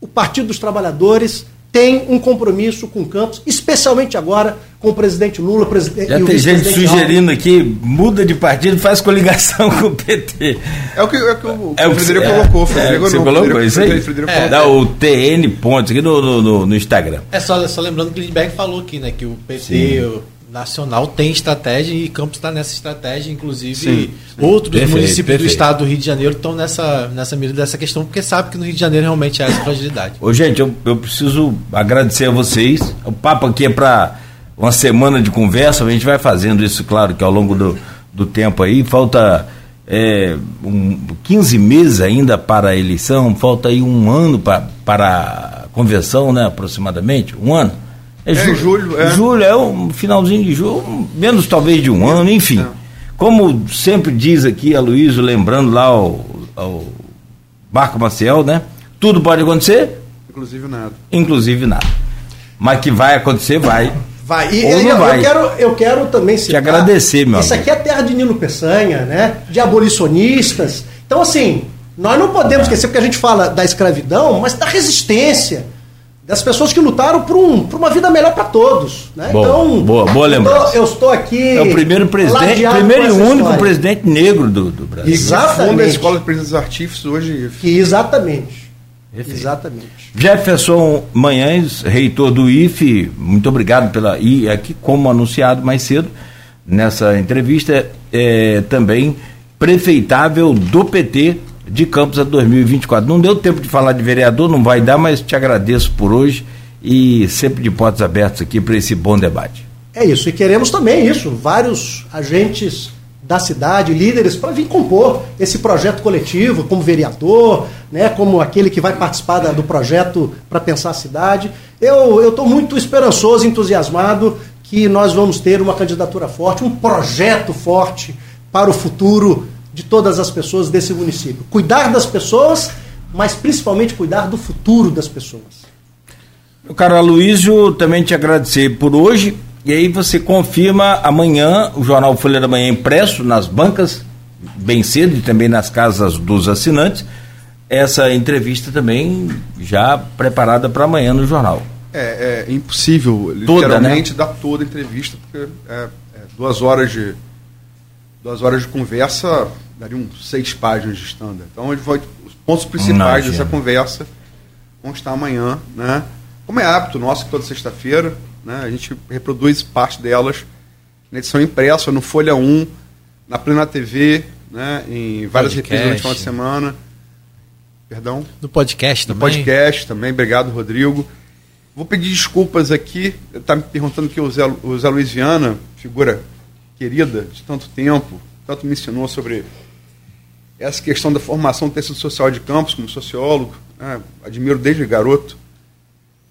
o Partido dos Trabalhadores tem um compromisso com o Campos, especialmente agora com o presidente Lula presidente, Já tem gente sugerindo aqui, muda de partido, faz coligação com o PT. É o que, é o, que o, é o Frederico é, colocou. Frederico é, você não, colocou Frederico, isso aí? Frederico é, Dá o TN pontos aqui no, no, no, Instagram. É só, só lembrando que o Lindbergh falou aqui, né, que o PT... Nacional tem estratégia e Campos está nessa estratégia, inclusive sim, outros perfeito, municípios perfeito. do estado do Rio de Janeiro estão nessa, nessa mira dessa questão, porque sabe que no Rio de Janeiro realmente há essa fragilidade. Ô, gente, eu, eu preciso agradecer a vocês. O papo aqui é para uma semana de conversa, a gente vai fazendo isso, claro, que ao longo do, do tempo aí, falta é, um, 15 meses ainda para a eleição, falta aí um ano pra, para a convenção, né, aproximadamente, um ano é, é julho. É. Julho é um finalzinho de julho, menos talvez de um ano, enfim. É. Como sempre diz aqui a Luísa, lembrando lá o, o Marco Maciel, né? Tudo pode acontecer. Inclusive nada. Inclusive nada. Mas que vai acontecer, vai. Vai. E Ou não eu, vai. Eu, quero, eu quero também citar. Te agradecer, meu Isso amigo. aqui é terra de Nilo Peçanha, né? De abolicionistas. Então, assim, nós não podemos esquecer, porque a gente fala da escravidão, mas da resistência das pessoas que lutaram por, um, por uma vida melhor para todos. Né? Boa, então, boa, boa lembrança. Eu estou aqui. É o primeiro presidente, primeiro e único história. presidente negro do, do Brasil. Exatamente. Funda a Escola de Presidentes Artífices hoje. Que exatamente. Exatamente. Jefferson Manhães, reitor do IFE, muito obrigado pela. E aqui, como anunciado mais cedo, nessa entrevista, é, também prefeitável do PT de Campos a 2024. Não deu tempo de falar de vereador, não vai dar, mas te agradeço por hoje e sempre de portas abertas aqui para esse bom debate. É isso, e queremos também isso, vários agentes da cidade, líderes, para vir compor esse projeto coletivo, como vereador, né, como aquele que vai participar da, do projeto para pensar a cidade. Eu estou muito esperançoso, entusiasmado que nós vamos ter uma candidatura forte, um projeto forte para o futuro de todas as pessoas desse município. Cuidar das pessoas, mas principalmente cuidar do futuro das pessoas. Meu caro Aloysio, também te agradecer por hoje. E aí você confirma amanhã o jornal Folha da Manhã impresso nas bancas, bem cedo, e também nas casas dos assinantes. Essa entrevista também já preparada para amanhã no jornal. É, é impossível, toda, literalmente, né? dar toda a entrevista, porque é, é duas horas de duas horas de conversa dariam seis páginas de standard. Então, vai, os pontos principais dessa conversa vão estar amanhã, né? como é hábito nosso, toda sexta-feira, né, a gente reproduz parte delas na edição impressa, no Folha 1, na Plena TV, né, em várias reprises durante o final de semana. Perdão? No podcast também. No podcast também, obrigado, Rodrigo. Vou pedir desculpas aqui, está me perguntando que o Zé, o Zé Luiz Viana, figura querida de tanto tempo, tanto me ensinou sobre essa questão da formação do tecido social de campos como sociólogo, né, admiro desde garoto.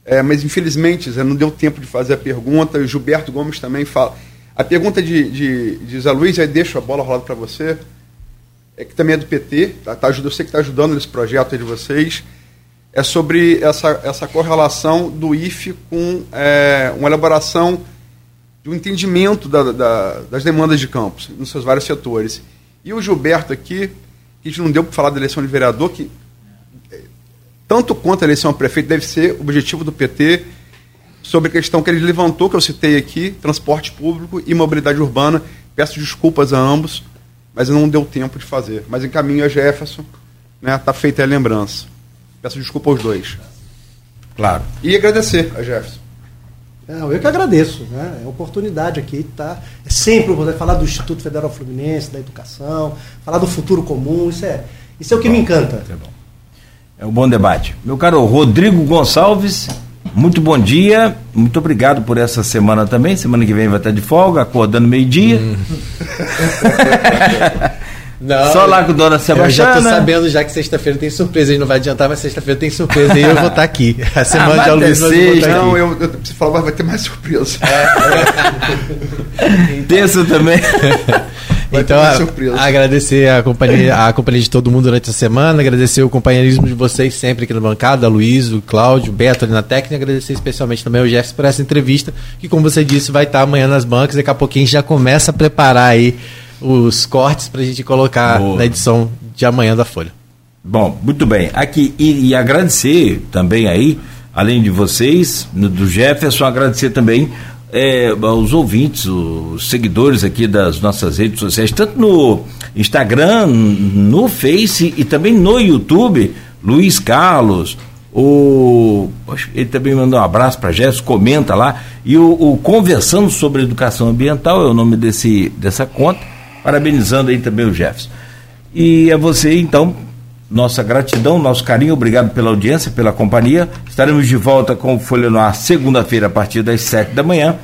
É, mas infelizmente não deu tempo de fazer a pergunta. O Gilberto Gomes também fala. A pergunta de, de, de Zé Luiz, aí deixo a bola rolada para você, é que também é do PT, tá, tá, eu sei que está ajudando nesse projeto de vocês, é sobre essa, essa correlação do IFE com é, uma elaboração um entendimento da, da, das demandas de campos nos seus vários setores. E o Gilberto aqui, que a gente não deu para falar da eleição de vereador, que tanto quanto a eleição a prefeito deve ser objetivo do PT sobre a questão que ele levantou, que eu citei aqui, transporte público e mobilidade urbana. Peço desculpas a ambos, mas não deu tempo de fazer. Mas encaminho a Jefferson, né? Tá feita a lembrança. Peço desculpa aos dois. Claro. E agradecer a Jefferson. Não, eu que agradeço, né? É a oportunidade aqui, tá? É sempre poder falar do Instituto Federal Fluminense, da educação, falar do futuro comum, isso é, isso é o que bom, me encanta. É bom. É um bom debate. Meu caro Rodrigo Gonçalves, muito bom dia, muito obrigado por essa semana também. Semana que vem vai estar de folga, acordando meio-dia. Hum. Não, Só lá com a dona Sebastiana. Eu já tô sabendo já que sexta-feira tem surpresa. A gente não vai adiantar, mas sexta-feira tem surpresa. E eu vou estar aqui. A semana ah, de Luiz Não, eu, eu preciso falar, mas vai ter mais surpresa. É. Terça também. Vai então, a, agradecer a companhia, a companhia de todo mundo durante a semana, agradecer o companheirismo de vocês sempre aqui na bancada, Luiz, o Cláudio, o Beto ali na técnica, agradecer especialmente também ao Jefferson por essa entrevista, que como você disse, vai estar amanhã nas bancas, daqui a pouquinho a gente já começa a preparar aí os cortes para a gente colocar Boa. na edição de amanhã da Folha. Bom, muito bem. Aqui, e, e agradecer também aí, além de vocês, do Jefferson, agradecer também é, os ouvintes, os seguidores aqui das nossas redes sociais, tanto no Instagram, no Face e também no YouTube, Luiz Carlos, o ele também mandou um abraço para Jéssica, comenta lá, e o, o, Conversando sobre Educação Ambiental é o nome desse, dessa conta, parabenizando aí também o Jefferson. E a você, então, nossa gratidão, nosso carinho, obrigado pela audiência, pela companhia. Estaremos de volta com o Folha no Ar segunda-feira a partir das sete da manhã.